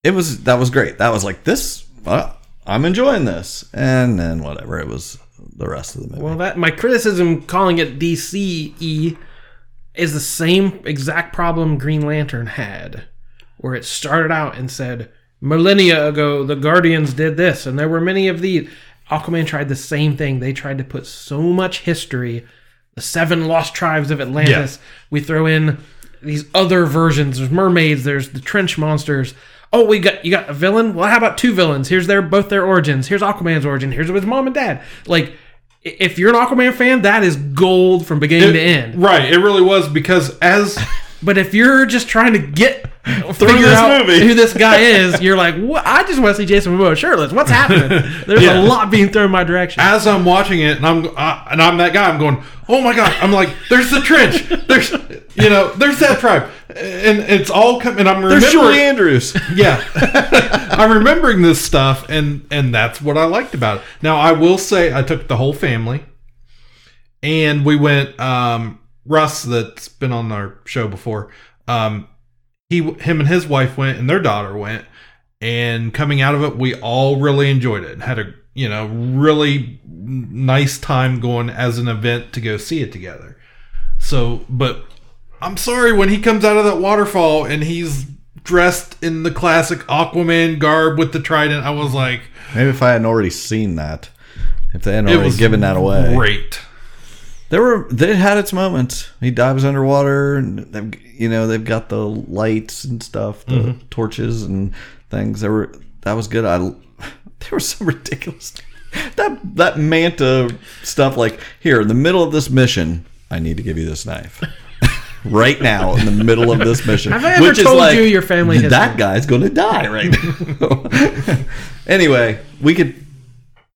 it was that was great. That was like this uh, I'm enjoying this. And then whatever, it was the rest of the movie. Well, that my criticism calling it DCE is the same exact problem Green Lantern had, where it started out and said millennia ago the Guardians did this, and there were many of these. Aquaman tried the same thing. They tried to put so much history, the seven lost tribes of Atlantis. We throw in these other versions. There's mermaids. There's the trench monsters. Oh, we got you got a villain. Well, how about two villains? Here's their both their origins. Here's Aquaman's origin. Here's his mom and dad. Like, if you're an Aquaman fan, that is gold from beginning to end. right. It really was because as But if you're just trying to get through this out movie. who this guy is, you're like, what? I just want to see Jason Momoa shirtless. What's happening? There's Yeah. a lot being thrown my direction. as I'm watching it and I'm uh, and I'm that guy, I'm going, oh my god! I'm like, there's the trench. There's you know, there's that tribe, and it's all coming. I'm There's remembering. Julie Andrews. yeah i'm remembering this stuff and and that's what i liked about it now i will say i took the whole family and we went um russ that's been on our show before um he him and his wife went and their daughter went and coming out of it we all really enjoyed it and had a you know really nice time going as an event to go see it together so but i'm sorry when he comes out of that waterfall and he's dressed in the classic aquaman garb with the trident i was like Maybe if I hadn't already seen that. If they hadn't already was given that away. great There were they had its moments. He dives underwater, and they've, you know they've got the lights and stuff, the Mm-hmm. torches and things. There were that was good. I there was some ridiculous that that manta stuff. Like here in the middle of this mission, I need to give you this knife. right now in the middle of this mission. Have I ever which told like, you your family That guy's going to die right now. anyway, we could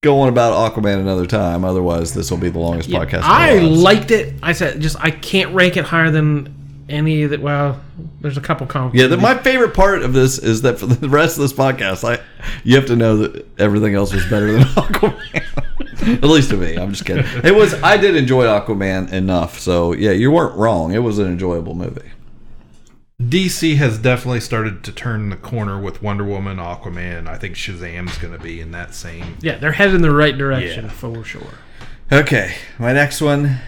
go on about Aquaman another time. Otherwise, this will be the longest Yeah, podcast. I liked it. I said just I can't rank it higher than any that. Well, there's a couple comments. Yeah, the, my favorite part of this is that for the rest of this podcast, I you have to know that everything else was better than Aquaman. At least to me. I'm just kidding. It was. I did enjoy Aquaman enough. So yeah, you weren't wrong. It was an enjoyable movie. DC has definitely started to turn the corner with Wonder Woman, Aquaman. I think Shazam's going to be in that same. yeah, they're heading in the right direction Yeah. for sure. Okay, my next one,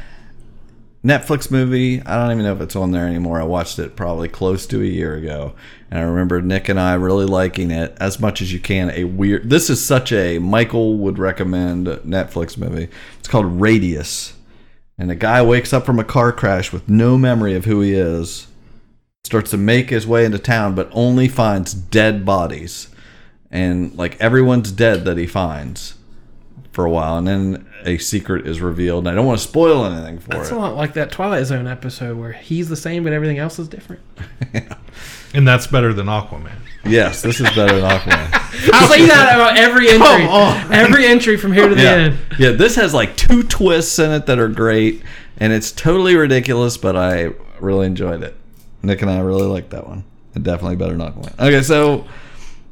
Netflix movie. I don't even know if it's on there anymore. I watched it probably close to a year ago, and I remember Nick and I really liking it as much as you can. A weird. This is such a Michael would recommend Netflix movie. It's called Radius, and a guy wakes up from a car crash with no memory of who he is. Starts to make his way into town, but only finds dead bodies, and like everyone's dead that he finds for a while, and then a secret is revealed. And I don't want to spoil anything for It's it. a lot like that Twilight Zone episode where he's the same but everything else is different. And that's better than Aquaman. Yes, this is better than Aquaman. I'll say that about every entry. Every entry from here to the yeah, end. yeah. This has like two twists in it that are great, and it's totally ridiculous, but I really enjoyed it. Nick and I really like that one. And definitely better than Aquaman. Okay, so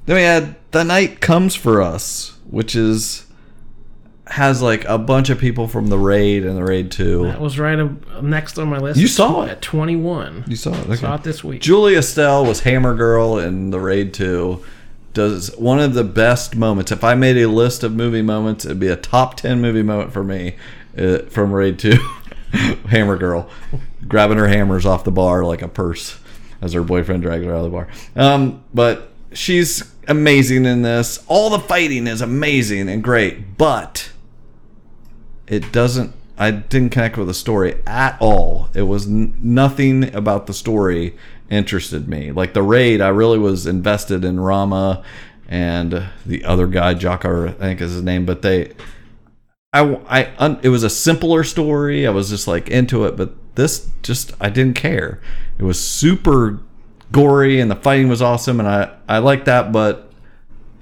then we had The Night Comes for Us, which is has like a bunch of people from the raid and the raid two. That was right up next on my list. You saw it. at 21. You saw it. Okay. Saw it this week. Julie Estelle was Hammer Girl in the Raid 2. Does one of the best moments. If I made a list of movie moments, it'd be a top 10 movie moment for me uh, from Raid 2. Hammer Girl grabbing her hammers off the bar like a purse as her boyfriend drags her out of the bar. Um, but she's amazing in this. All the fighting is amazing and great, but it doesn't i didn't connect with the story at all it was n- nothing about the story interested me like the raid i really was invested in rama and the other guy Jakar, i think is his name but they i i it was a simpler story i was just like into it but this just i didn't care it was super gory and the fighting was awesome and i i like that but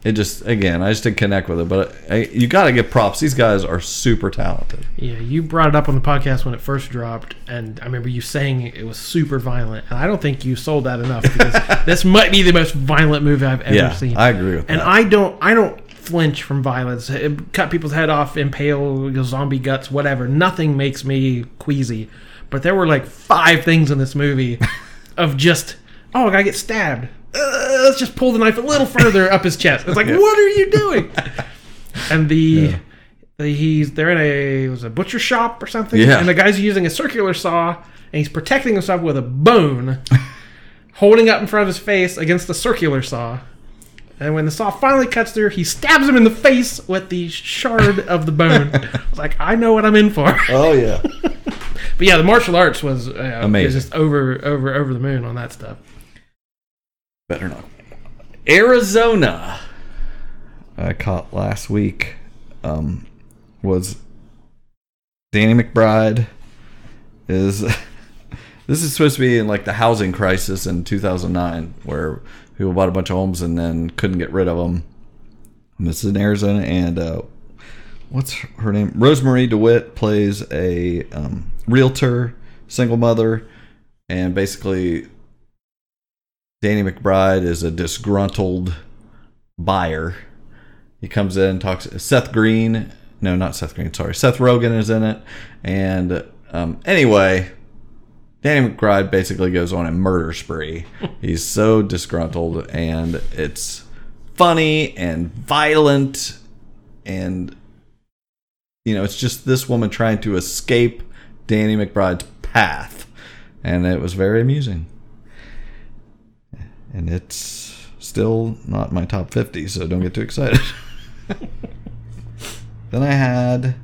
it just again i just didn't connect with it but I, you got to give props these guys are super talented Yeah, you brought it up on the podcast when it first dropped, and I remember you saying it was super violent, and I don't think you sold that enough because this might be the most violent movie I've ever yeah seen. i agree with and that I don't, I don't flinch from violence. It- Cut people's head off, impale zombie guts, whatever. Nothing makes me queasy. But there were like five things in this movie of just, oh, a guy gets stabbed. Uh, let's just pull the knife a little further up his chest. It's like, what are you doing? And the. the- He's they're in a it was a butcher shop or something, Yeah. and the guy's using a circular saw, and he's protecting himself with a bone, holding up in front of his face against the circular saw. And when the saw finally cuts through, he stabs him in the face with the shard of the bone. It's like I know what I'm in for. oh yeah But yeah, the martial arts was uh, Amazing. was just over over over the moon on that stuff. better not arizona i caught last week um was danny mcbride is this is supposed to be in like the housing crisis in 2009 where people bought a bunch of homes and then couldn't get rid of them and this is in arizona and uh what's her name rosemarie dewitt plays a um, realtor single mother and basically Danny McBride is a disgruntled buyer. He comes in, talks. Seth Green, no, not Seth Green. Sorry, Seth Rogen is in it. And um, anyway, Danny McBride basically goes on a murder spree. He's so disgruntled, and it's funny and violent, and you know, it's just this woman trying to escape Danny McBride's path, and it was very amusing. And it's still not my top 50 so don't get too excited. Then i had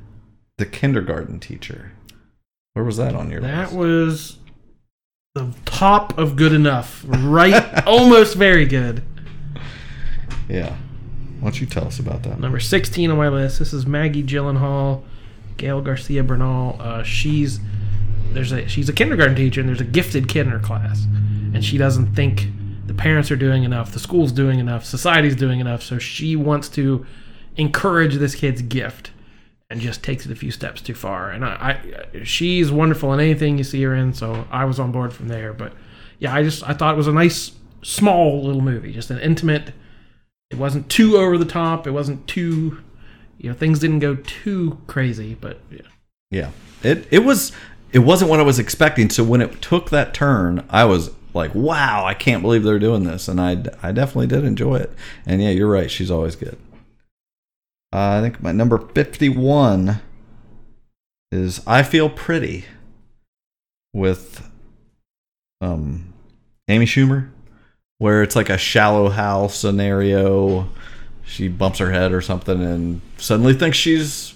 the kindergarten teacher. Where was that on your That list? That was the top of good enough, right? almost very good. yeah why don't you tell us about that Number 16 on my list. This is Maggie Gyllenhaal, Gael García Bernal. Uh, she's there's a she's a kindergarten teacher and there's a gifted kid in her class, and she doesn't think the parents are doing enough, the school's doing enough, society's doing enough, so she wants to encourage this kid's gift and just takes it a few steps too far. And I, I she's wonderful in anything you see her in, so I was on board from there. But yeah, I just I thought it was a nice small little movie, just an intimate. It wasn't too over the top. It wasn't too, you know, things didn't go too crazy. But yeah. Yeah. It it was it wasn't what I was expecting. So when it took that turn, I was like, "Wow, I can't believe they're doing this." And I I definitely did enjoy it. And yeah, you're right. She's always good. Uh, I think my number 51 is I Feel Pretty with um Amy Schumer where it's like a Shallow Hal scenario. She bumps her head or something and suddenly thinks she's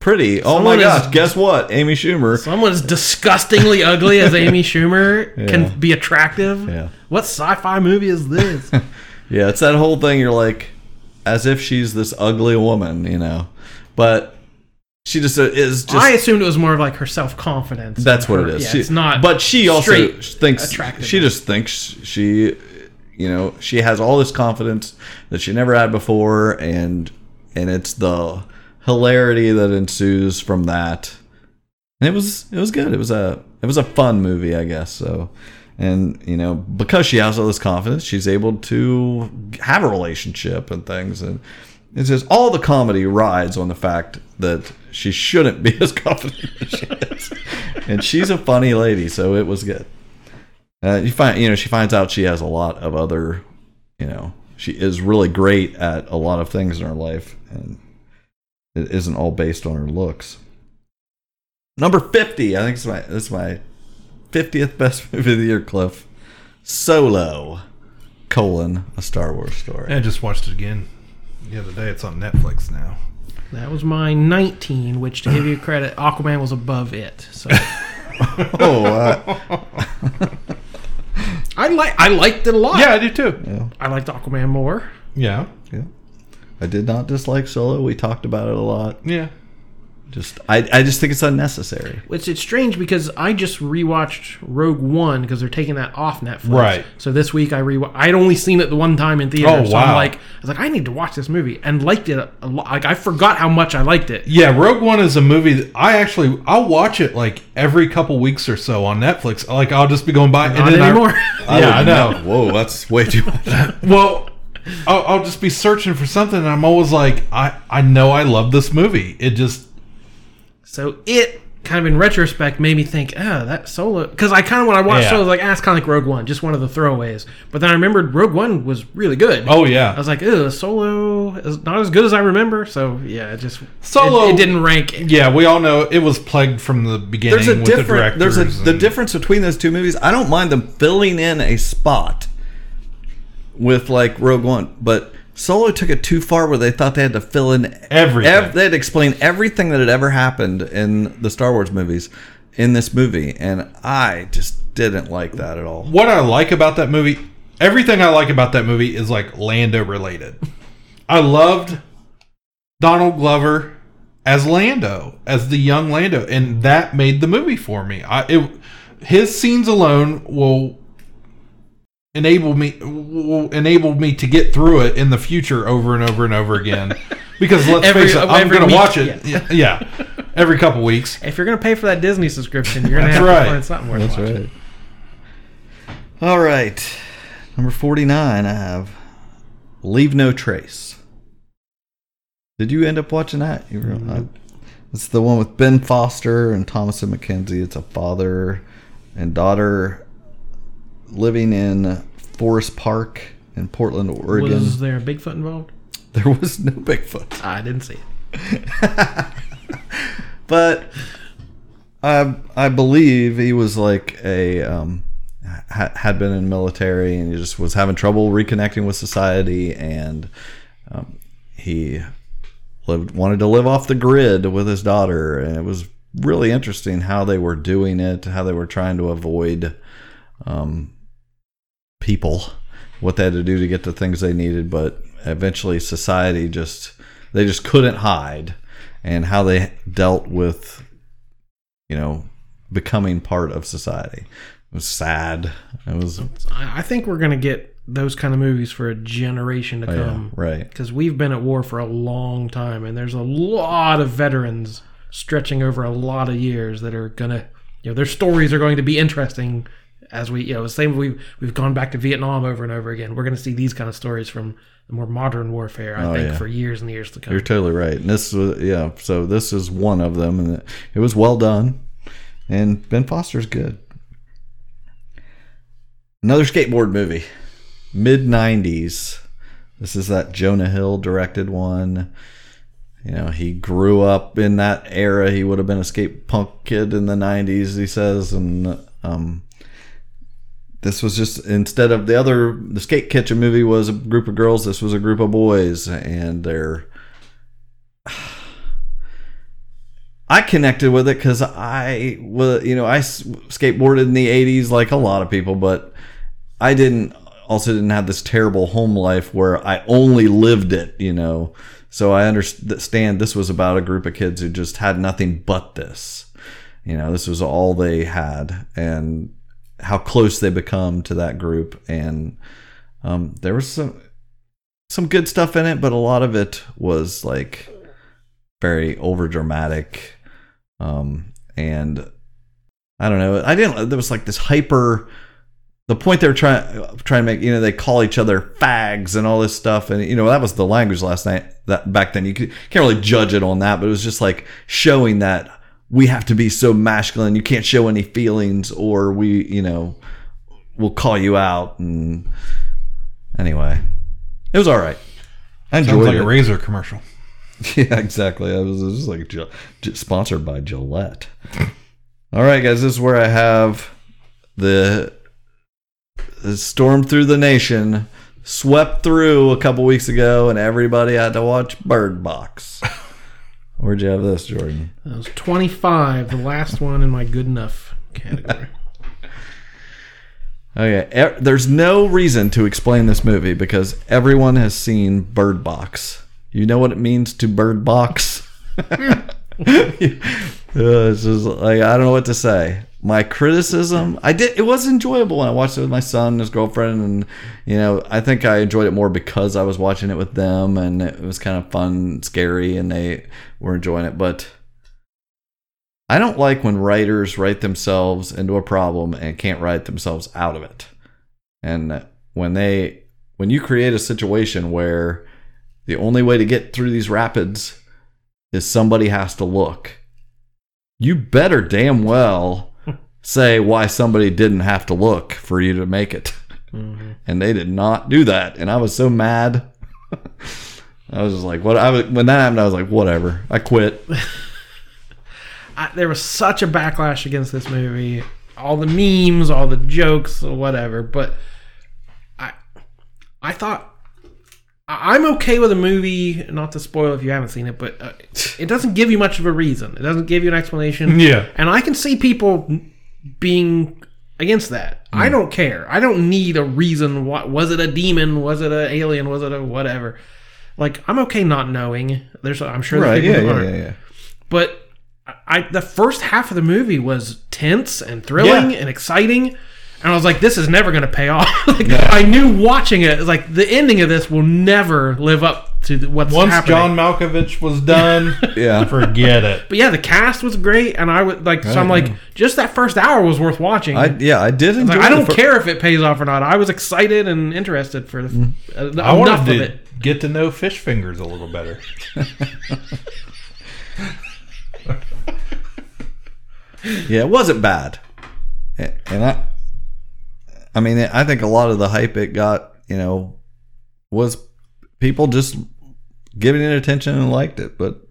pretty. oh my is- gosh, guess what? Amy Schumer. Someone as disgustingly ugly as Amy Schumer Yeah. can be attractive. Yeah. What sci-fi movie is this? Yeah, it's that whole thing. You're like, as if she's this ugly woman, you know, but she just uh, is just. I assumed it was more of like her self-confidence. that's what Her- it is. Yeah, She- it's not. But she also thinks she just thinks she, you know, she has all this confidence that she never had before, and and it's the hilarity that ensues from that. And it was it was good. It was a it was a fun movie, I guess. So, and you know, because she has all this confidence, she's able to have a relationship and things, and it's just all the comedy rides on the fact that she shouldn't be as confident as she is, and she's a funny lady, so it was good. Uh, you find you know she finds out she has a lot of other, you know, she is really great at a lot of things in her life, and it isn't all based on her looks. Number fifty, I think it's my is my fiftieth best movie of the year, Cliff. Solo, colon a Star Wars story. I just watched it again the other day. It's on Netflix now. That was my 19, which to give you credit, Aquaman was above it. So Oh, uh, I like I liked it a lot. Yeah, I do too. Yeah. I liked Aquaman more. Yeah, yeah. I did not dislike Solo. We talked about it a lot. yeah. Just I, I just think it's unnecessary. Which it's strange because I just rewatched Rogue One because they're taking that off Netflix. Right. So this week I re I'd only seen it the one time in theater. Oh, So I'm wow. like I was like I need to watch this movie and liked it a lot. Like I forgot how much I liked it. Yeah, Rogue One is a movie that I actually I'll watch it like every couple weeks or so on Netflix. Like I'll just be going by Not and then I- anymore. yeah, I know. Whoa, that's way too much. Well, I'll, I'll just be searching for something, and I'm always like, I I know I love this movie. It just So it kind of in retrospect made me think, oh, that solo. Because I kind of when I watched Yeah. Solo, I was like, ah, it's kind of like Rogue One, just one of the throwaways. But then I remembered Rogue One was really good. oh yeah, I was like, oh, Solo is not as good as I remember. So yeah, it just Solo- It, it didn't rank. yeah. We all know it was plagued from the beginning There's a with the different. There's a the difference between those two movies. I don't mind them filling in a spot with like Rogue One, but Solo took it too far where they thought they had to fill in Everything. ev- they had to explain everything that had ever happened in the Star Wars movies in this movie, and I just didn't like that at all. What I like about that movie, everything I like about that movie is like Lando related. I loved Donald Glover as Lando, as the young Lando, and that made the movie for me. I it, his scenes alone will enable me will enable me to get through it in the future over and over and over again. Because let's Every- face it, I'm going to watch it. Yeah. yeah, every couple weeks. If you're gonna pay for that Disney subscription, you're gonna have right. to find something worth That's watching. right. All right, number forty-nine. I have Leave No Trace. Did you end up watching that? You were, mm-hmm. I- it's the one with Ben Foster and Thomasin McKenzie. It's a father and daughter living in Forest Park in Portland, Oregon. Was there a Bigfoot involved? There was no Bigfoot. I didn't see it. but I I believe he was like a um, ha- had been in military and he just was having trouble reconnecting with society and um, he lived wanted to live off the grid with his daughter and it was really interesting how they were doing it how they were trying to avoid um, people what they had to do to get the things they needed but eventually society just they just couldn't hide and how they dealt with you know becoming part of society. It was sad. It was I think we're gonna get those kind of movies for a generation to Oh, yeah, come. right. Because we've been at war for a long time, and there's a lot of veterans stretching over a lot of years that are gonna, you know, their stories are going to be interesting. As we, you know, the same we've we've gone back to Vietnam over and over again. We're going to see these kind of stories from the more modern warfare. I Oh, think yeah. for years and years to come. You're totally right. And this was yeah. So this is one of them, and it, it was well done. And Ben Foster's good. Another skateboard movie, mid '90s. This is that Jonah Hill directed one. You know, he grew up in that era. He would have been a skate punk kid in the '90s. He says, and um, this was just instead of the other the skate kitchen movie was a group of girls this was a group of boys and they're i connected with it because i was you know i skateboarded in the 80s like a lot of people but i didn't also didn't have this terrible home life where i only lived it you know? So i understand this was about a group of kids who just had nothing but this. You know this was all they had and how close they become to that group. And um, there was some some good stuff in it but a lot of it was like very over dramatic um, and i don't know. I didn't there was like this hyper the point they were trying trying to make you know they call each other fags and all this stuff. And you know that was the language last night that back then. You could, can't really judge it on that but it was just like showing that we have to be so masculine you can't show any feelings or we you know we'll call you out and anyway it was all right i enjoyed Sounds like it a razor commercial. yeah, exactly. I was, was like sponsored by Gillette. All right, guys, this is where I have the, the storm through the nation swept through a couple weeks ago, and everybody had to watch Bird Box. Where'd you have this, Jordan? That was 25, the last one in my good enough category. Okay, there's no reason to explain this movie because everyone has seen Bird Box. You know what it means to bird box? Uh, it's just like I don't know what to say. My criticism, I did. It was enjoyable when I watched it with my son and his girlfriend, and you know, I think I enjoyed it more because I was watching it with them, and it was kind of fun, scary, and they were enjoying it. But I don't like when writers write themselves into a problem and can't write themselves out of it. And when they when you create a situation where the only way to get through these rapids is somebody has to look, you better damn well say why somebody didn't have to look for you to make it. And they did not do that. And I was so mad. I was just like, what? I was, when that happened, I was like, whatever. I quit. I, there was such a backlash against this movie. All the memes, all the jokes, whatever. But I, I thought I- I'm okay with a movie. Not to spoil if you haven't seen it, but uh, it doesn't give you much of a reason. It doesn't give you an explanation. Yeah. and I can see people being against that. I hmm. don't care. I don't need a reason. What was it? A demon? Was it an alien? Was it a whatever? Like I'm okay not knowing. There's I'm sure there's Right. people Yeah. Yeah. aren't Yeah. Yeah. but I the first half of the movie was tense and thrilling Yeah. and exciting, and I was like, "This is never going to pay off." like, I knew watching it, like the ending of this will never live up to the, what's Once happening. John Malkovich was done, Yeah. forget it. but yeah, the cast was great, and I would like. So I'm Right, like, just that first hour was worth watching. I yeah. I did enjoy. Like, I don't fir- care if it pays off or not. I was excited and interested for the, Mm. uh, I enough wanted of to it. get to know fish fingers a little better. Yeah, it wasn't bad, and and I, I mean, I think a lot of the hype it got, you know, was people just giving it attention and liked it, but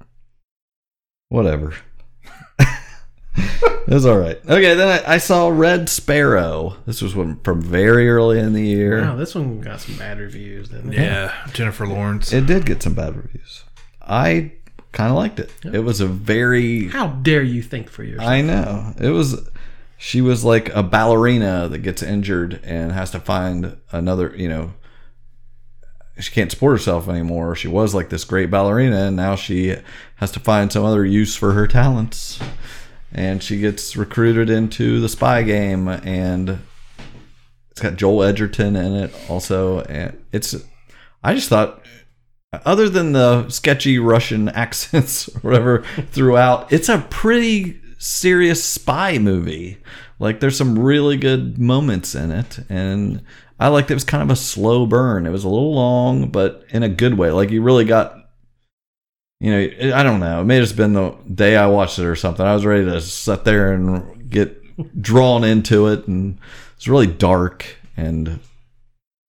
whatever. it was all right. Okay, then I, I saw Red Sparrow. This was one from very early in the year. Wow, this one got some bad reviews, didn't it? Yeah, Jennifer Lawrence. It did get some bad reviews. I kind of liked it. It was a very How dare you think for yourself? I know. It was she was like a ballerina that gets injured and has to find another, you know, she can't support herself anymore. She was like this great ballerina and now she has to find some other use for her talents. and she gets recruited into the spy game, and it's got Joel Edgerton in it also, and it's. I just thought, other than the sketchy Russian accents or whatever throughout, it's a pretty serious spy movie. Like there's some really good moments in it, and I liked it. It was kind of a slow burn. It was a little long, but in a good way. Like you really got you know, I don't know. It may have just been the day I watched it or something. I was ready to sit there and get drawn into it, and it's really dark and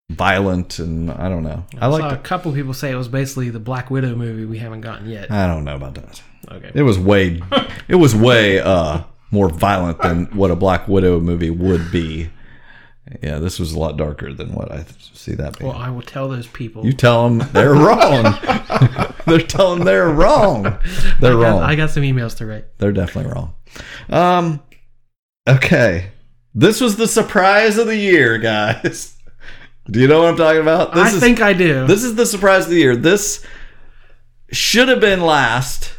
violent, and I don't know. I I like. saw a couple people say it was basically the Black Widow movie we haven't gotten yet. I don't know about that. Okay. It was way, it was way uh, more violent than what a Black Widow movie would be. Yeah, this was a lot darker than what I see that being. Well, I will tell those people. you tell them they're wrong. they're telling they're wrong. They're I got, wrong. I got some emails to write. They're definitely wrong. Um, okay, this was the surprise of the year, guys. Do you know what I'm talking about? This I is think I do. this is the surprise of the year. This should have been last.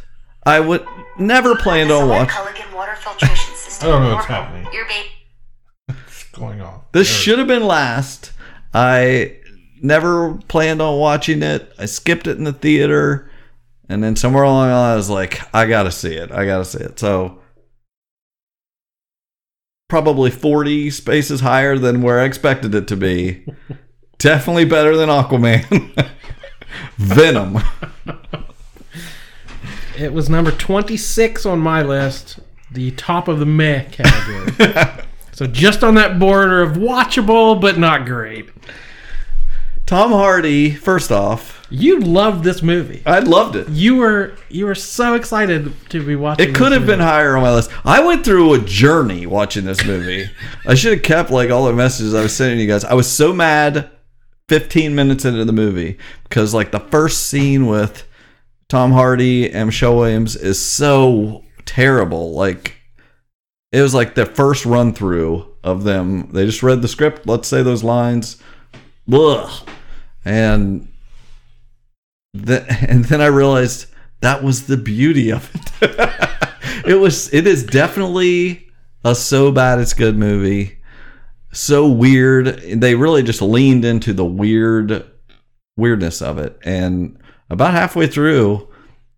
I would never planned on watching. Culligan water filtration system. I don't know what's happening. Your baby. What's going on? This should have been last. I never planned on watching it. I skipped it in the theater, and then somewhere along the line, I was like, I gotta see it. I gotta see it. So probably 40 spaces higher than where I expected it to be. Definitely better than Aquaman. Venom. It was number 26 on my list, the top of the meh category. so just on that border of watchable but not great. Tom Hardy, first off, You loved this movie. I loved it. You were you were so excited to be watching. It could have been higher on my list. I went through a journey watching this movie. I should have kept like all the messages I was sending you guys. I was so mad 15 minutes into the movie because like the first scene with Tom Hardy and Michelle Williams is so terrible. Like it was like the first run through of them. They just read the script, let's say those lines. Ugh. And the, and then I realized that was the beauty of it. it was it is definitely a so bad it's good movie. So weird. They really just leaned into the weird weirdness of it. And about halfway through,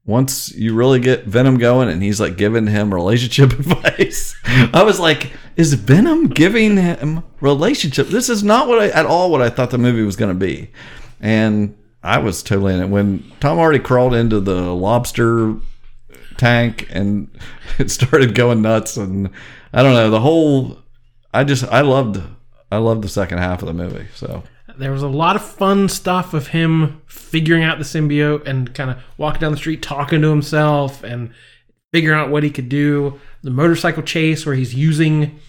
once you really get Venom going and he's like giving him relationship advice, I was like, is Venom giving him relationship? This is not what I at all what I thought the movie was going to be. And I was totally in it when Tom Hardy crawled into the lobster tank and it started going nuts and I don't know the whole I just I loved I loved the second half of the movie so There was a lot of fun stuff of him figuring out the symbiote and kind of walking down the street talking to himself and figuring out what he could do. The motorcycle chase where he's using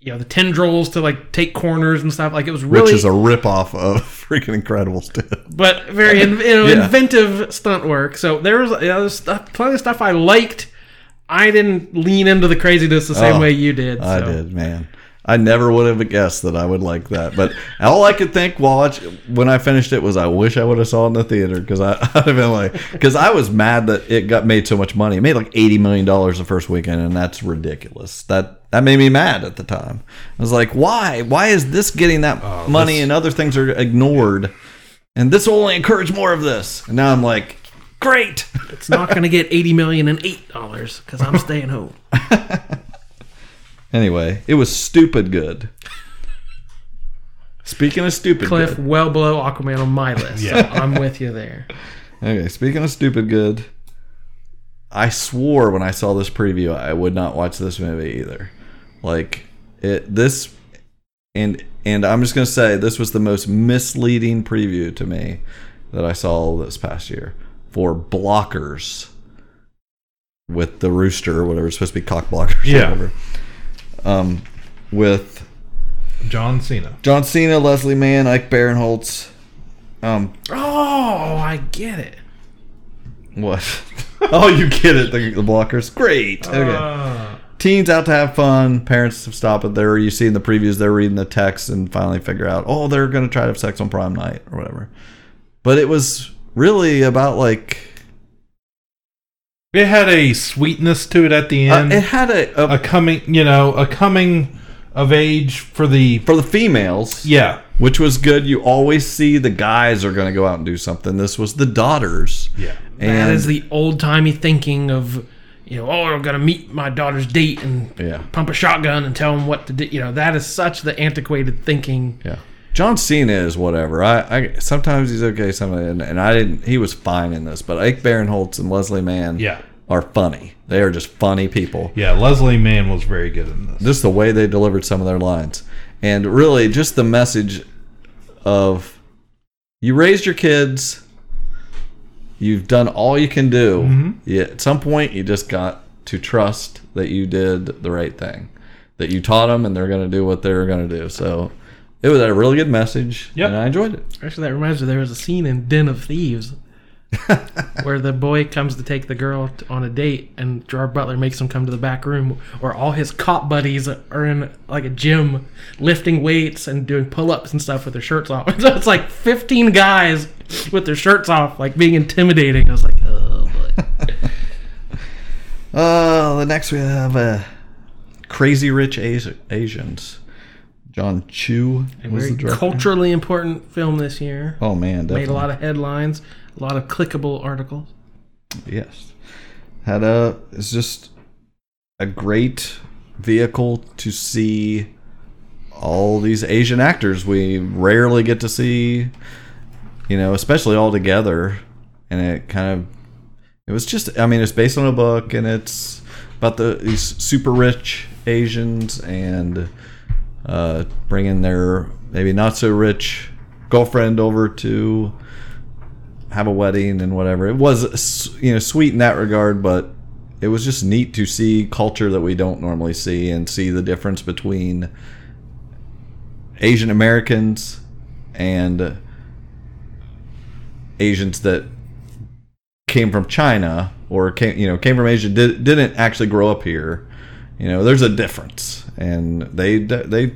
you know the tendrils to like take corners and stuff like it was really which is a ripoff of freaking Incredibles too. but very you know, Yeah. inventive stunt work. So there was, you know, there's stuff, plenty of stuff I liked. I didn't lean into the craziness the same Oh, way you did. I did man I never would have guessed that I would like that but all I could think while watch, when I finished it was I wish I would have saw it in the theater because I, I'd have been like because I was mad that it got made so much money. It made like 80 million dollars the first weekend and that's ridiculous. That that made me mad at the time. I was like why? Why is this getting that oh, money and other things are ignored? And this will only encourage more of this. And now I'm like great! It's not going to get eighty million and eight dollars because I'm staying home. anyway it was stupid good speaking of stupid Cliff, good, well below Aquaman on my list. Yeah. So I'm with you there. Okay, speaking of stupid good, I swore when I saw this preview I would not watch this movie either. Like it this and and I'm just going to say this was the most misleading preview to me that I saw this past year for blockers with the rooster or whatever it's supposed to be cock blockers or Yeah. Um with John Cena. John Cena, Leslie Mann, Ike Barinholtz. Um Oh, I get it. What? oh, you get it. The, the blockers. Great. Okay. Uh, Teens out to have fun. Parents have stopped it there. You see in the previews, they're reading the text and finally figure out, oh, they're going to try to have sex on prime night or whatever. But it was really about like It had a sweetness to it at the Uh, end. it had a, a a coming, you know, a coming of age for the for the females. yeah, which was good. You always see the guys are going to go out and do something. This was the daughters. yeah. and that is the old timey thinking of, you know, oh, I'm gonna meet my daughter's date and Yeah. pump a shotgun and tell him what to do. You know, that is such the antiquated thinking. yeah. John Cena is whatever. I, I sometimes he's okay, sometimes and, and I didn't. He was fine in this, but Ike Barinholtz and Leslie Mann, Yeah. are funny. They are just funny people. Yeah, Leslie Mann was very good in this. Just the way they delivered some of their lines, and really just the message of you raised your kids. You've done all you can do. Mm-hmm. Yeah, at some point, you just got to trust that you did the right thing, that you taught them, and they're going to do what they're going to do. So, it was a really good message, Yep. and I enjoyed it. Actually, that reminds me, there was a scene in Den of Thieves where the boy comes to take the girl t- on a date, and Gerard Butler makes him come to the back room where all his cop buddies are in like a gym lifting weights and doing pull ups and stuff with their shirts off. So it's like 15 guys with their shirts off, like being intimidating. I was like, oh boy. Uh, the next we have uh, Crazy Rich Asi- Asians. Jon Chu was the director. culturally important film this year. Oh man, definitely. Made a lot of headlines, a lot of clickable articles. Yes. Had a it's just a great vehicle to see all these Asian actors we rarely get to see, you know, especially all together. And it kind of it was just I mean, it's based on a book and it's about the these super rich Asians and uh, bringing their maybe not so rich girlfriend over to have a wedding and whatever. It was you know sweet in that regard, but it was just neat to see culture that we don't normally see and see the difference between Asian Americans and Asians that came from China or came you know came from Asia did, didn't actually grow up here. You know, there's a difference, and they they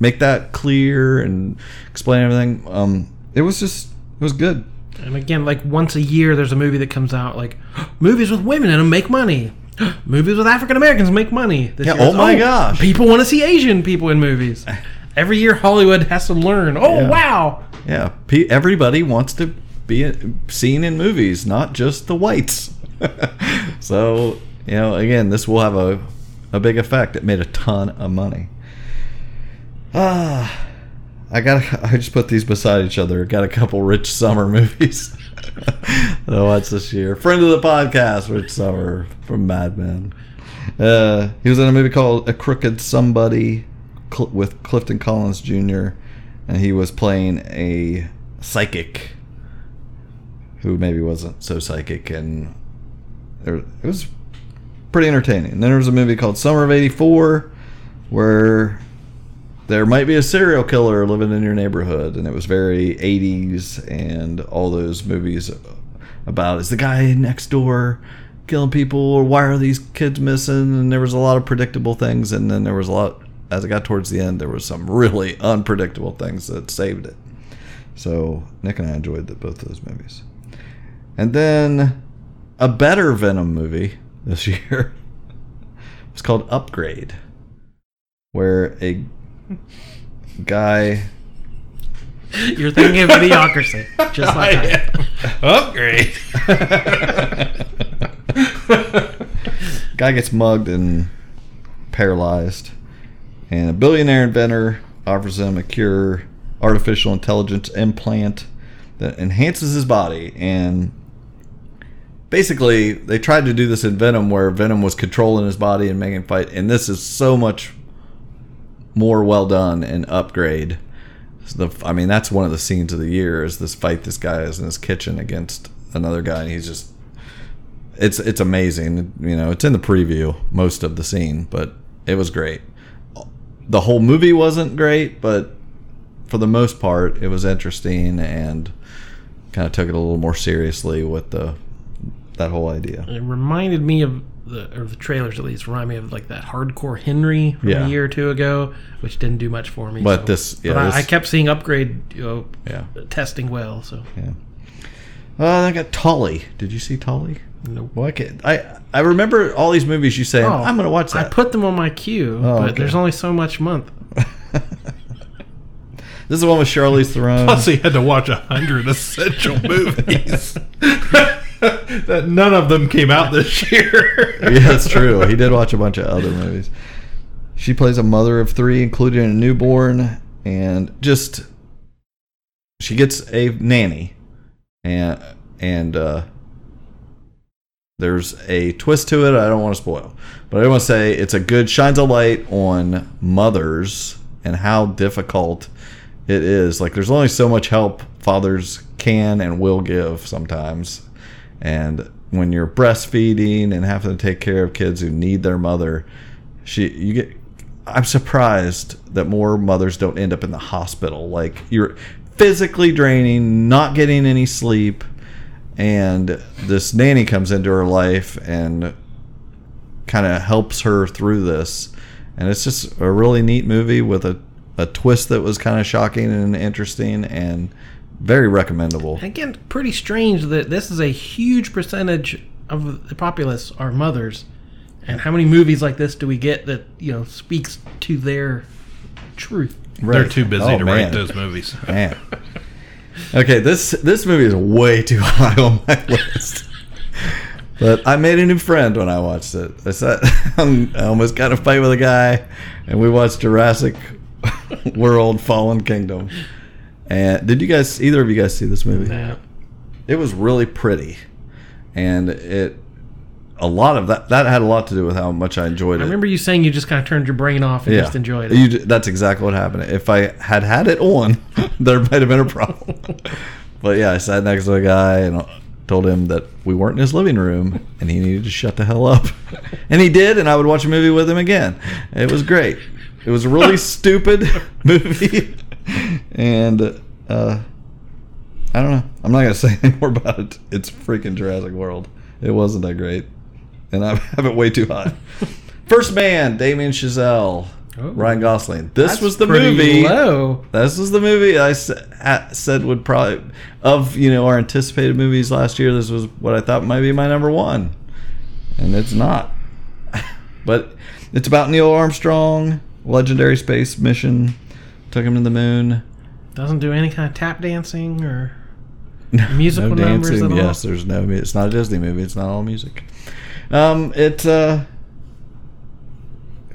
make that clear and explain everything. Um, it was just it was good. And again, like once a year, there's a movie that comes out. Like movies with women in them make money. movies with African Americans make money. This Yeah, oh my gosh. People want to see Asian people in movies. Every year, Hollywood has to learn. Oh Yeah. wow! Yeah, pe- everybody wants to be seen in movies, not just the whites. so you know, again, this will have a a big effect. It made a ton of money. Ah, I got. I just put these beside each other. Got a couple Rich Sommer movies that I watched this year. Friend of the podcast, Rich Sommer from Mad Men. Uh, he was in a movie called A Crooked Somebody Cl- with Clifton Collins Jr. and he was playing a psychic who maybe wasn't so psychic, and there, it was pretty entertaining. And then there was a movie called Summer of '84 where there might be a serial killer living in your neighborhood, and it was very '80s and all those movies about is the guy next door killing people or why are these kids missing? And there was a lot of predictable things and then there was a lot as it got towards the end there was some really unpredictable things that saved it. So nick and i enjoyed the, both those movies. And then a better venom movie this year was called upgrade where a guy You're thinking of idiocracy, just like that. Upgrade. guy gets mugged and paralyzed, and a billionaire inventor offers him a cure, artificial intelligence implant that enhances his body. And basically, they tried to do this in Venom, where Venom was controlling his body and making fight. And this is so much more well done and upgrade. The, I mean, that's one of the scenes of the year is this fight this guy is in his kitchen against another guy, and he's just it's it's amazing. You know, it's in the preview most of the scene, but it was great. The whole movie wasn't great, but for the most part, it was interesting and kind of took it a little more seriously with the that whole idea. It reminded me of the or the trailers at least remind me of like that hardcore Henry from Yeah. a year or two ago, which didn't do much for me. But so- this- yeah, but I, this- I kept seeing upgrade, you know, Yeah. testing well. So Yeah. Uh, I got Tully. Did you see Tully? Well, I, can't, I I remember all these movies you say. Oh, I'm going to watch that. I put them on my queue, Oh, but okay. there's only so much month. this is the one with Charlize Theron. Plus, he had to watch a hundred essential movies. that none of them came out this year. yeah, that's true. He did watch a bunch of other movies. She plays a mother of three, including a newborn, and just she gets a nanny, and and uh, there's a twist to it. I don't want to spoil, but I want to say it's a good shines a light on mothers and how difficult it is. Like there's only so much help fathers can and will give sometimes, and when you're breastfeeding and having to take care of kids who need their mother, she you get. I'm surprised that more mothers don't end up in the hospital. Like you're physically draining, not getting any sleep, and this nanny comes into her life and kind of helps her through this. And it's just a really neat movie with a, a twist that was kind of shocking and interesting and very recommendable. Again, pretty strange that this is a huge percentage of the populace are mothers. And how many movies like this do we get that, you know, speaks to their truth? They're too busy Oh, to man. write those movies. Man. Okay, this this movie is way too high on my list. But I made a new friend when I watched it. I sat, I almost got in a fight with a guy, and we watched Jurassic World: Fallen Kingdom. And did you guys, either of you guys, see this movie? Yeah. It was really pretty, and it a lot of that that had a lot to do with how much I enjoyed it. I remember you saying you just kind of turned your brain off and just enjoyed it. You, that's exactly what happened. If I had had it on, there might have been a problem. but yeah, I sat next to a guy and told him that we weren't in his living room and he needed to shut the hell up. And he did, and I would watch a movie with him again. It was great. It was a really stupid movie. And uh, I don't know. I'm not going to say any more about it. It's freaking Jurassic World. It wasn't that great. And I have it way too high. First Man, Damien Chazelle, Oh. Ryan Gosling. This That's was the movie. Low. This was the movie I said would probably of you know our anticipated movies last year. This was what I thought might be my number one, and it's not. but it's about Neil Armstrong, legendary space mission, took him to the moon. Doesn't do any kind of tap dancing or musical no numbers dancing. at all. Yes, there's no. It's not a Disney movie. It's not all music. Um, it uh,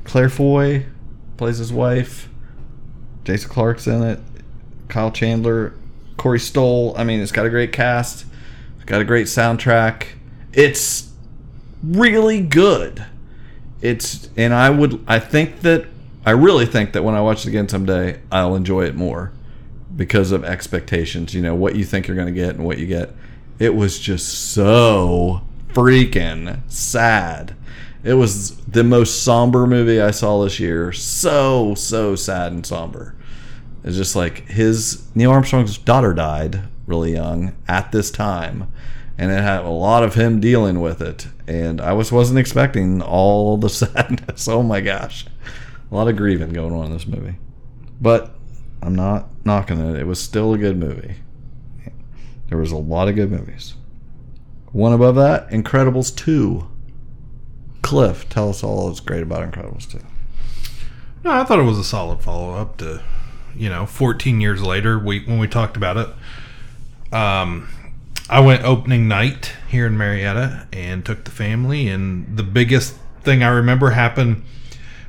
Claire Foy plays his wife. Jason Clarke's in it. Kyle Chandler, Corey Stoll. I mean, it's got a great cast. It's got a great soundtrack. It's really good. It's and I would I think that I really think that when I watch it again someday, I'll enjoy it more because of expectations. You know what you think you're going to get and what you get. It was just so freaking sad. It was the most somber movie I saw this year. So so sad and somber. It's just like his Neil Armstrong's daughter died really young at this time, and it had a lot of him dealing with it. And I was wasn't expecting all the sadness. Oh my gosh, a lot of grieving going on in this movie. But I'm not knocking it. It was still a good movie. There was a lot of good movies. One above that, Incredibles two. Cliff, tell us all that's great about Incredibles two. No, I thought it was a solid follow up to, you know, 14 years later. We when we talked about it, um, I went opening night here in Marietta and took the family. And the biggest thing I remember happened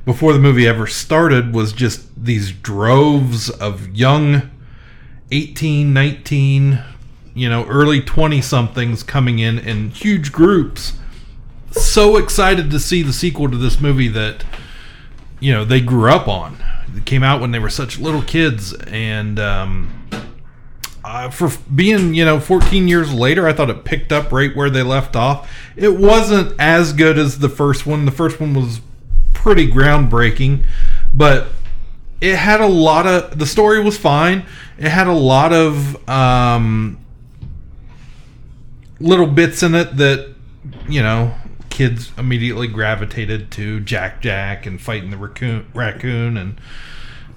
before the movie ever started was just these droves of young 18, 19, you know, early 20 somethings coming in in huge groups. So excited to see the sequel to this movie that you know they grew up on. It came out when they were such little kids, and um, uh, for being you know 14 years later, I thought it picked up right where they left off. It wasn't as good as the first one. The first one was pretty groundbreaking, but it had a lot of the story was fine. It had a lot of um, little bits in it that you know kids immediately gravitated to Jack Jack and fighting the raccoon, raccoon and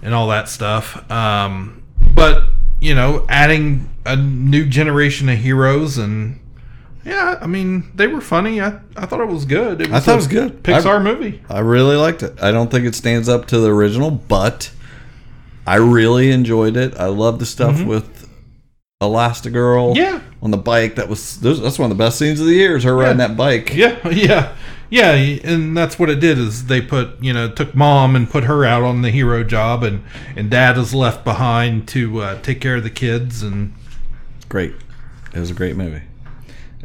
and all that stuff. Um, but you know, adding a new generation of heroes and Yeah, I mean they were funny. I, I thought it was good. It I thought it was good. Pixar I- movie. I really liked it. I don't think it stands up to the original, but I really enjoyed it. I love the stuff with Elastigirl. Mm-hmm. Yeah. on the bike. That was that's one of the best scenes of the year. Is her riding that bike. Yeah, yeah, yeah, and that's what it did. Is they put you know took mom and put her out on the hero job, and and dad is left behind to uh, take care of the kids, and Great. It was a great movie.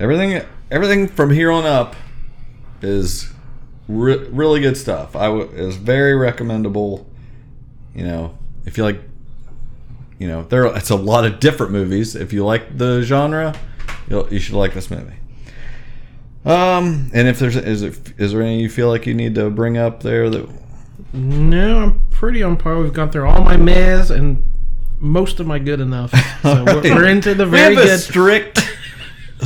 Everything everything from here on up is re- really good stuff. I w- was very recommendable. You know, if you like, you know, there it's a lot of different movies. If you like the genre, you'll, you should like this movie. Um, and if there's is it is there any you feel like you need to bring up there that No, I'm pretty on par. We've gone through all my mess and most of my good enough. So we're, we're into the we very have a good. strict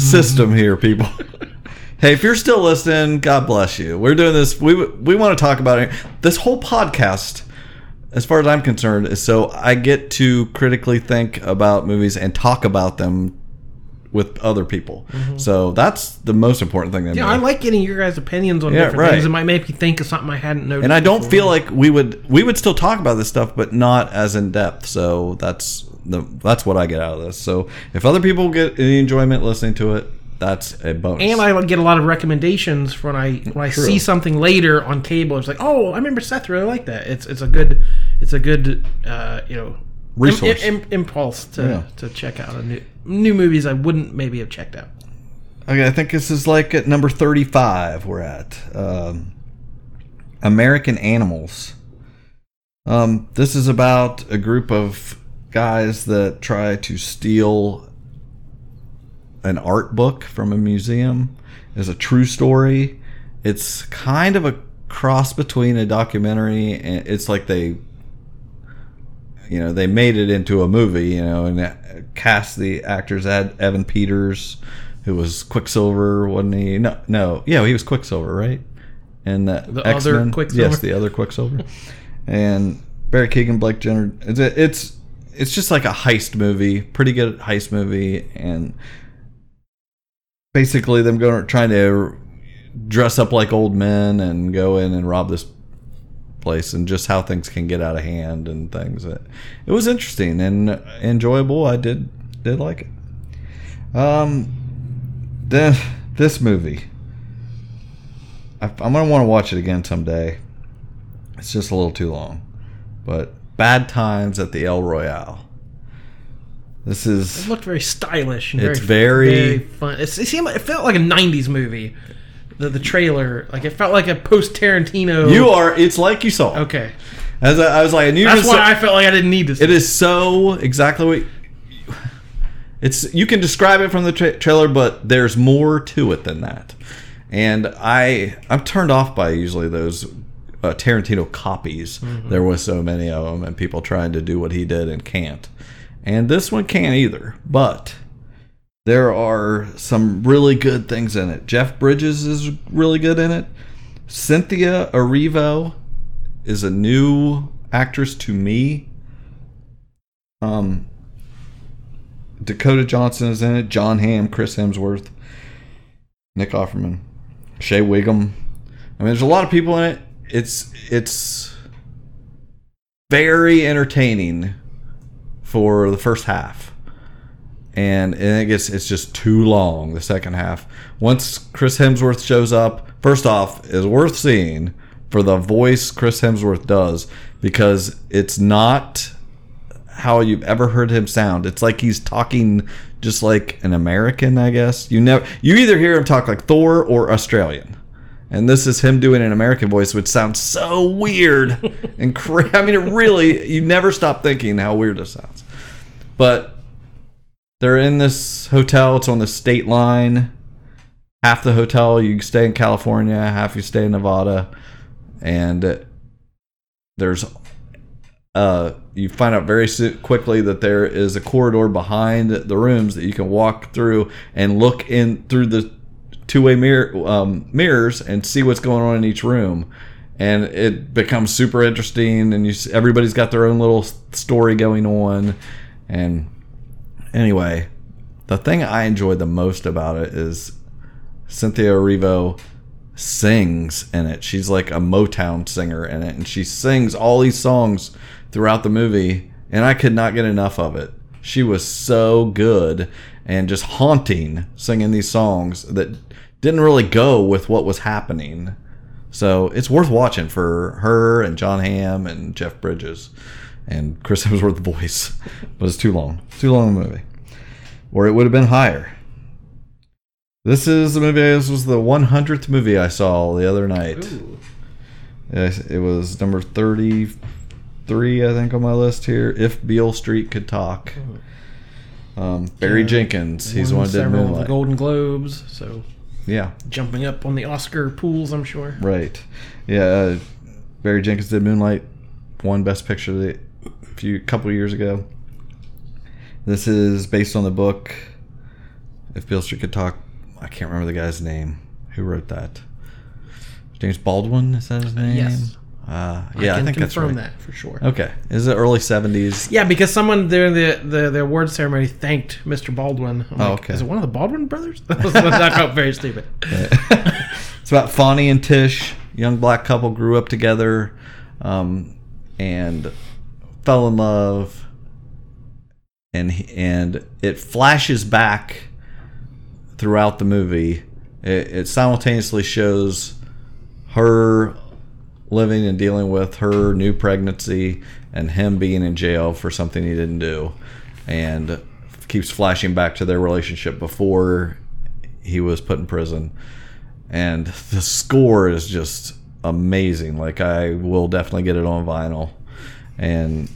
system here, people. hey, if you're still listening, God bless you. We're doing this. We we want to talk about it. This whole podcast, as far as I'm concerned, is so I get to critically think about movies and talk about them with other people. So that's the most important thing. Mm-hmm. yeah, me. I like getting your guys' opinions on Yeah, different right. things. It might make me think of something I hadn't noticed. and I don't before. feel like we would we would still talk about this stuff, but not as in depth. So that's the that's what I get out of this. So if other people get any enjoyment listening to it, that's a bonus. And I get a lot of recommendations when I when I True. see something later on cable. It's like, oh, I remember Seth really liked that. It's it's a good it's a good uh, you know Resource. im- im- impulse to Yeah. to check out a new new movies I wouldn't maybe have checked out. Okay, I think this is like at number 35 we're at. Um, American Animals. Um, this is about a group of guys that try to steal an art book from a museum. is a true story. It's kind of a cross between a documentary and it's like they you know they made it into a movie you know and cast the actors had evan peters who was quicksilver wasn't he no no yeah he was quicksilver right and uh, The other X-Men. Quicksilver? yes the other quicksilver and barry keoghan blake jenner it's it's it's just like a heist movie pretty good heist movie and basically them going trying to dress up like old men and go in and rob this place and just how things can get out of hand and things. It, it was interesting and enjoyable. I did did like it. Um, then this movie, I, I'm gonna want to watch it again someday. It's just a little too long, but Bad Times at the El Royale. This is It looked very stylish. And It's very, very- fun. It's, it seemed like, it felt like a '90s movie. The the trailer, like it felt like a post Tarantino. you are. It's like you saw. okay. As I, I was like, I knew That's why say- I felt like I didn't need this. It is so exactly what it's. You can describe it from the tra- trailer, but there's more to it than that. And I, I'm turned off by usually those uh, Tarantino copies. There was so many of them, and people trying to do what he did and can't. And this one can't either. But there are some really good things in it. Jeff Bridges is really good in it. Cynthia Erivo is a new actress to me. Um, Dakota Johnson is in it. Jon Hamm, Chris Hemsworth, Nick Offerman, Shea Whigham. I mean, there's a lot of people in it. It's it's very entertaining for the first half, and it gets it's just too long. The second half. Once Chris Hemsworth shows up, first off, is worth seeing for the voice Chris Hemsworth does because it's not how you've ever heard him sound. It's like he's talking just like an American, I guess. You never you either hear him talk like Thor or Australian. And this is him doing an American voice, which sounds so weird and cra- I mean, it really you never stop thinking how weird it sounds. But they're in this hotel. It's on the state line. Half the hotel you stay in California, half you stay in Nevada, and there's uh, you find out very quickly that there is a corridor behind the rooms that you can walk through and look in through the two-way mirror um, mirrors and see what's going on in each room and it becomes super interesting and you everybody's got their own little story going on and anyway the thing i enjoyed the most about it is Cynthia Erivo sings in it. She's like a Motown singer in it, and she sings all these songs throughout the movie, and I could not get enough of it. She was so good and just haunting singing these songs that didn't really go with what was happening. So it's worth watching for her and Jon Hamm and Jeff Bridges and Chris Hemsworth voice. But it's too long. Too long a movie. Or it would have been higher. This is the movie. This was the 100th movie I saw the other night. Yes, It was number 33, I think, on my list here. If Beale Street Could Talk. Um, Barry Yeah. Jenkins. He's one that did several of the Moonlight. Golden Globes, so Yeah, jumping up on the Oscar pools, I'm sure. right. Yeah, uh, Barry Jenkins did Moonlight. Won Best Picture the a few couple years ago. This is based on the book. If Beale Street Could Talk, I can't remember the guy's name. Who wrote that? James Baldwin. Is that his name? yes. Uh, yeah, I, can think that's confirm right. that for sure. Okay, is it early seventies? Yeah, because someone during the, the, the award ceremony thanked Mr. Baldwin. I'm Oh, like, okay. Is it one of the Baldwin brothers? that felt very stupid. it's about Fonny and Tish, young black couple, grew up together, um, and fell in love, and and it flashes back throughout the movie. It, it simultaneously shows her living and dealing with her new pregnancy and him being in jail for something he didn't do. And keeps flashing back to their relationship before he was put in prison. And the score is just amazing. Like i will definitely get it on vinyl. And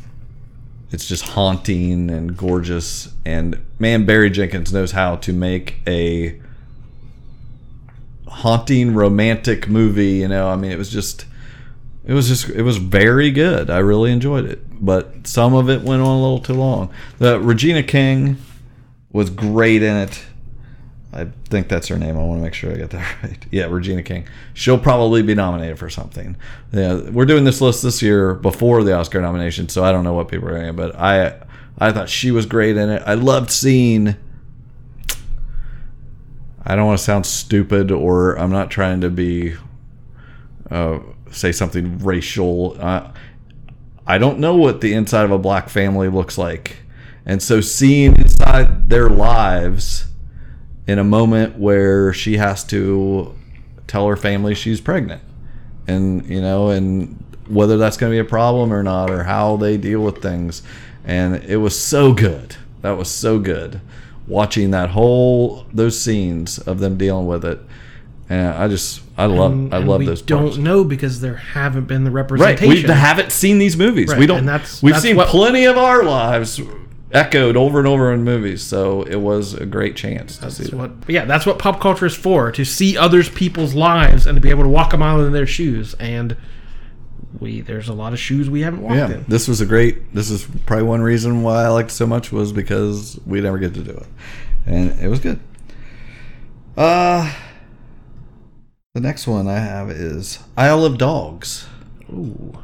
it's just haunting and gorgeous. And man barry jenkins knows how to make a haunting romantic movie you know? I mean it was just it was just it was very good. I really enjoyed it. But some of it went on a little too long. The regina king was great in it. I think that's her name. I want to make sure i get that right. Yeah regina king. She'll probably be nominated for something. Yeah we're doing this list this year before the oscar nomination so i don't know what people are going to but i i thought she was great in it. I loved seeing I don't want to sound stupid or I'm not trying to be uh, say something racial. Uh, I don't know what the inside of a black family looks like, and so seeing inside their lives in a moment where she has to tell her family she's pregnant, and you know, and whether that's going to be a problem or not, or how they deal with things, and it was so good. That was so good watching that whole those scenes of them dealing with it and i just i love And- i love we those don't parts. know because there haven't been the representation. right we haven't seen these movies Right, we don't and that's- we've that's seen what- plenty of our lives echoed over and over in movies so it was a great chance to see That's that. what, yeah, that's what pop culture is for to see others people's lives and to be able to walk a mile in their shoes. And we there's a lot of shoes we haven't walked yeah in. this was a great this is probably one reason why i liked it so much was because we never get to do it and it was good uh the next one i have is isle of dogs Ooh,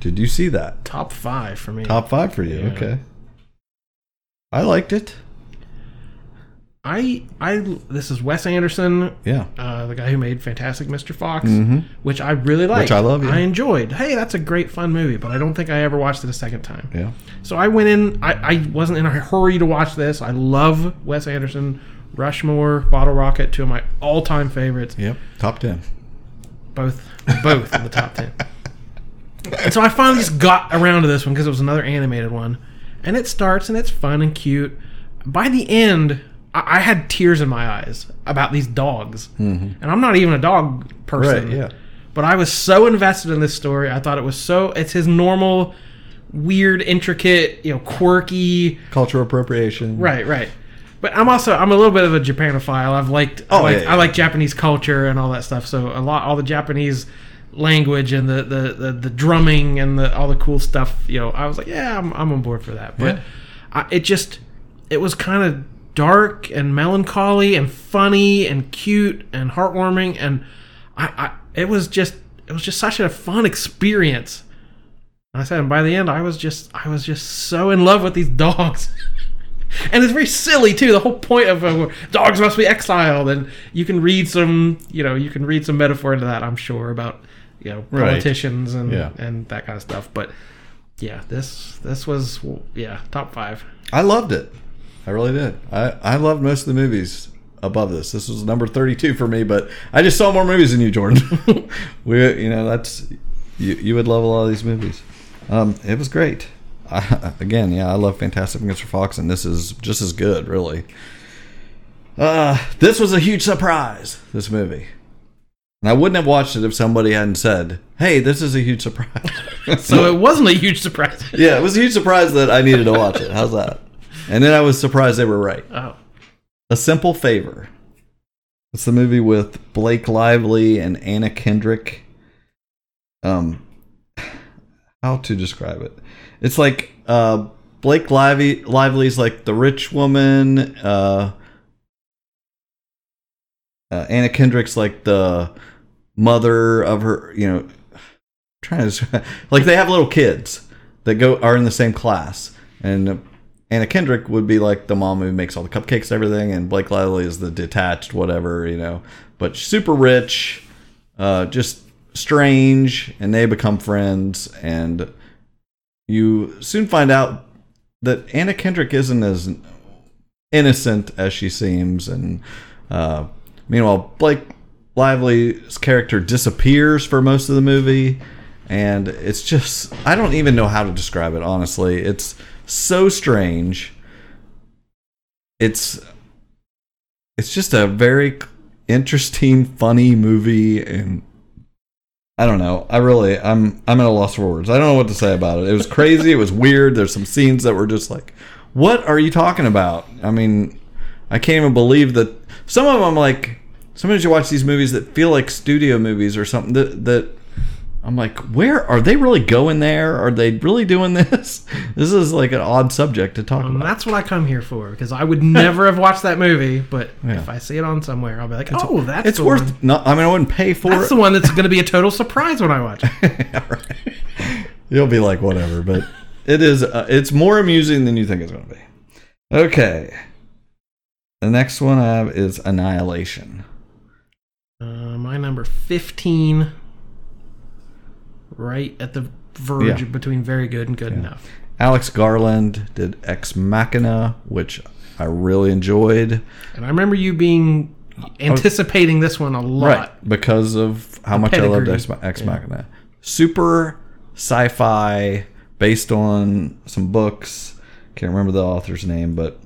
did you see that top five for me. Top five for you. Yeah. Okay. I liked it. I I this is Wes Anderson, Yeah. uh, the guy who made Fantastic Mr. Fox, Mhm. which I really liked. I love, yeah. I enjoyed. Hey, that's a great fun movie, but I don't think I ever watched it a second time. Yeah. So I went in. I, I wasn't in a hurry to watch this. I love Wes Anderson, Rushmore, Bottle Rocket, two of my all-time favorites. Yep. Top ten. Both, both in the top ten. And so I finally just got around to this one because it was another animated one, and it starts and it's fun and cute. By the end, I, I had tears in my eyes about these dogs, mm-hmm. and I'm not even a dog person. Right, yeah. But I was so invested in this story. I thought it was so. It's his normal, weird, intricate, you know, quirky. Cultural appropriation. Right, right. But I'm also I'm a little bit of a Japanophile. I've liked I Oh, like yeah, yeah. I like Japanese culture and all that stuff. So a lot all the Japanese language and the the, the, the drumming and the all the cool stuff. You know, I was like, yeah, I'm, I'm on board for that. But Yeah. I, it just it was kind of dark and melancholy and funny and cute and heartwarming and I, I it was just it was just such a fun experience. And I said, and by the end, I was just I was just so in love with these dogs. And it's very silly too. The whole point of uh, dogs must be exiled, and you can read some, you know, you can read some metaphor into that. I'm sure about you know Right. politicians and Yeah. and that kind of stuff. But yeah, this this was yeah top five. I loved it. I really did. I, I loved most of the movies above this. This was number 32 for me, but I just saw more movies than you, Jordan. we, you know, that's you, you would love a lot of these movies. Um, it was great. I, again, yeah, I love Fantastic Mr. Fox, and this is just as good, really. Uh, this was a huge surprise. This movie, and I wouldn't have watched it if somebody hadn't said, "Hey, this is a huge surprise." So it wasn't a huge surprise. yeah, it was a huge surprise that I needed to watch it. How's that? And then I was surprised they were right. Oh, A Simple Favor. It's the movie with Blake Lively and Anna Kendrick. Um, how to describe it? It's like uh, Blake Lively Lively's like the rich woman. Uh, uh, Anna Kendrick's like the mother of her. You know, trying to like they have little kids that go are in the same class, and Anna Kendrick would be like the mom who makes all the cupcakes and everything, and Blake Lively is the detached whatever, you know, but super rich, uh, just strange, and they become friends, and you soon find out that Anna Kendrick isn't as innocent as she seems, and uh, meanwhile Blake Lively's character disappears for most of the movie, and it's just I don't even know how to describe it honestly. It's so strange. It's it's just a very interesting, funny movie, and I don't know. I really I'm I'm at a loss for words. I don't know what to say about it. It was crazy. it was weird. There's some scenes that were just like, what are you talking about? I mean, I can't even believe that some of them like sometimes you watch these movies that feel like studio movies or something that that I'm like, where are they really going there? Are they really doing this? This is like an odd subject to talk and about. that's what I come here for because I would never have watched that movie, but Yeah. if I see it on somewhere, I'll be like, oh, that's it's worth. one. No, I mean, I wouldn't pay for it. That's it. the one that's going to be a total surprise when I watch it. You'll be like, whatever, but it is. Uh, it's more amusing than you think it's going to be. Okay. The next one I have is Annihilation. Uh, my number 15, right at the verge Yeah. between very good and good enough. Alex Garland did Ex Machina, which I really enjoyed. And I remember you being oh. anticipating this one a lot. Right, because of how The much I loved pedigree. Ex, Ex Machina. Super sci-fi, based on some books. Can't remember the author's name, but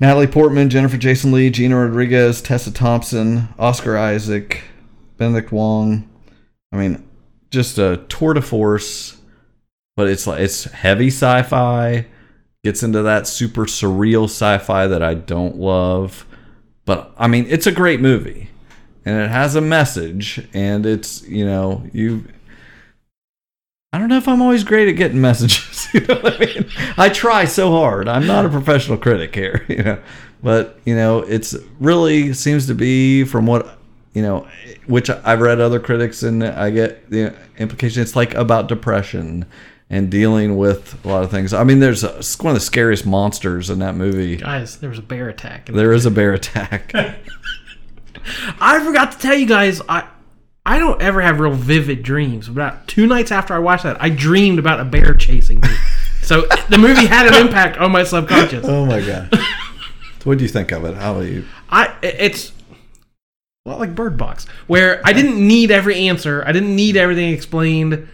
Natalie Portman, Jennifer Jason Lee, Gina Rodriguez, Tessa Thompson, Oscar Isaac, Benedict Wong. I mean, just a tour de force. But it's like it's heavy sci-fi. Gets into that super surreal sci-fi that I don't love. But I mean, it's a great movie, and it has a message, and it's you know you. I don't know if I'm always great at getting messages. You know what I mean? I try so hard. I'm not a professional critic here, you know, but you know, it's really seems to be from what you know, which I've read other critics, and I get the implication. It's like about depression and dealing with a lot of things. I mean, there's a, it's one of the scariest monsters in that movie. Guys, there was a bear attack. There is a bear attack. I forgot to tell you guys, I I don't ever have real vivid dreams. About two nights after I watched that, I dreamed about a bear chasing me. so the movie had an impact on my subconscious. Oh my god. what do you think of it? How are you? I it's well like Bird Box, where I didn't need every answer. I didn't need everything explained.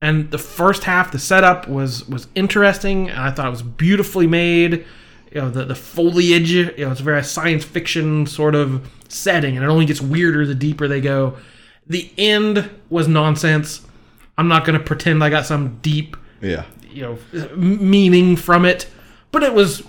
And the first half, the setup was was interesting, and I thought it was beautifully made. You know, the the foliage, you know, it's a very science fiction sort of setting, and it only gets weirder the deeper they go. The end was nonsense. I'm not going to pretend I got some deep Yeah. you know meaning from it but it was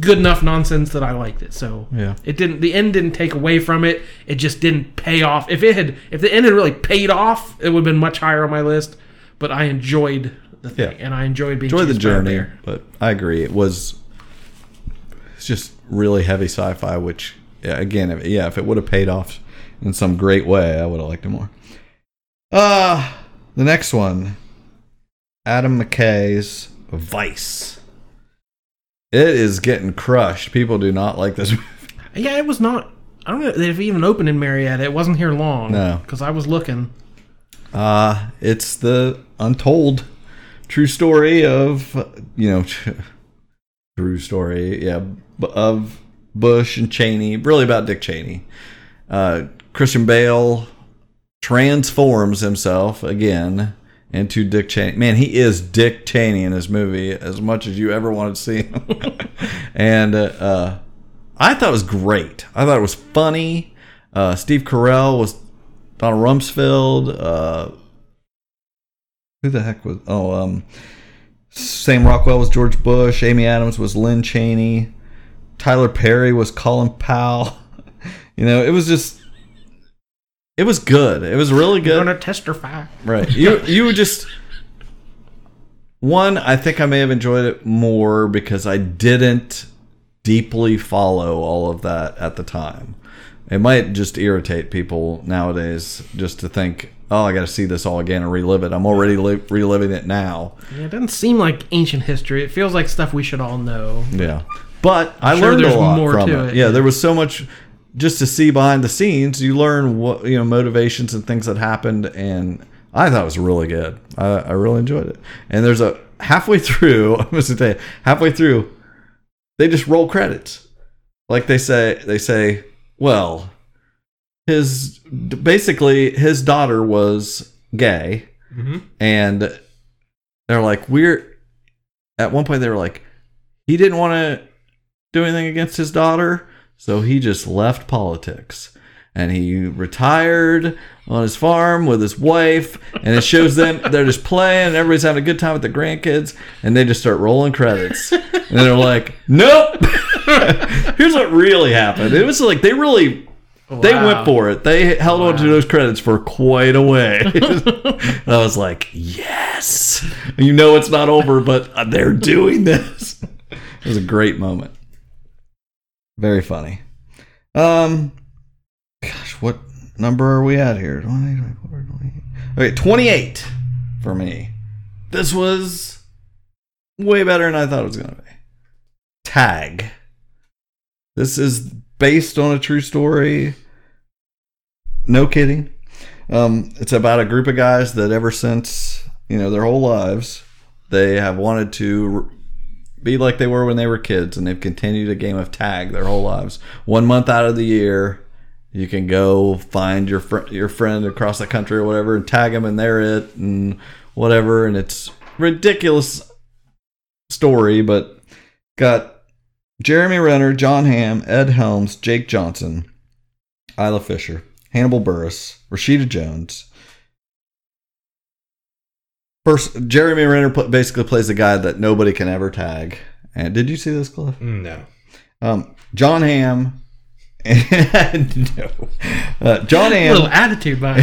good enough nonsense that i liked it so Yeah. it didn't the end didn't take away from it it just didn't pay off if it had if the end had really paid off it would have been much higher on my list but i enjoyed the thing Yeah. and i enjoyed being Enjoy the chased by a journey, but I agree. It was. It's just really heavy sci-fi, which yeah, again, if, yeah, if it would have paid off in some great way, I would have liked it more. Uh the next one, Adam McKay's Vice. It is getting crushed. People do not like this. movie. Yeah, it was not. I don't know if it even opened in Marietta. It wasn't here long. No. because I was looking. Uh, it's the untold true story of you know true story, yeah, of Bush and Cheney. Really about Dick Cheney. Uh, Christian Bale transforms himself again into Dick Cheney. Man, he is Dick Cheney in this movie as much as you ever wanted to see him. and uh, uh, I thought it was great. I thought it was funny. Uh, Steve Carell was Donald Rumsfeld. Uh, who the heck was? Oh, um, Sam Rockwell was George Bush. Amy Adams was Lynn Cheney. Tyler Perry was Colin Powell. you know, it was just. It was good. It was really I'm good. gonna testify. Right. You you just one, I think I may have enjoyed it more because I didn't deeply follow all of that at the time. It might just irritate people nowadays just to think, oh, I got to see this all again and relive it. I'm already li- reliving it now. Yeah, it doesn't seem like ancient history. It feels like stuff we should all know. Yeah. But I sure learned a lot more from to it. it. Yeah, there was so much just to see behind the scenes. You learn what you know motivations and things that happened, and I thought it was really good. I, I really enjoyed it. And there's a halfway through. I was you, halfway through, they just roll credits. Like they say, they say, well, his basically his daughter was gay, mm-hmm. and they're like, we're at one point they were like, he didn't want to do anything against his daughter, so he just left politics. And he retired on his farm with his wife, and it shows them they're just playing, and everybody's having a good time with the grandkids, and they just start rolling credits. And they're like, Nope. Here's what really happened. It was like they really they went for it. They held on to those credits for quite a way. I was like, yes. You know it's not over, but they're doing this. It was a great moment. Very funny. Um, gosh, what number are we at here? 20, 24, 28. Okay, 28 for me. This was way better than I thought it was going to be. Tag. This is based on a true story. No kidding. Um, it's about a group of guys that ever since, you know, their whole lives, they have wanted to be like they were when they were kids, and they've continued a game of tag their whole lives. One month out of the year, you can go find your fr- your friend across the country or whatever, and tag them, and they're it, and whatever. And it's ridiculous story, but got Jeremy Renner, Jon Hamm, Ed Helms, Jake Johnson, Isla Fisher, Hannibal Buress, Rashida Jones. First, Jeremy Renner pl- basically plays the guy that nobody can ever tag. And did you see this, Cliff? No. Um, Jon Hamm. No. Uh, John A little attitude behind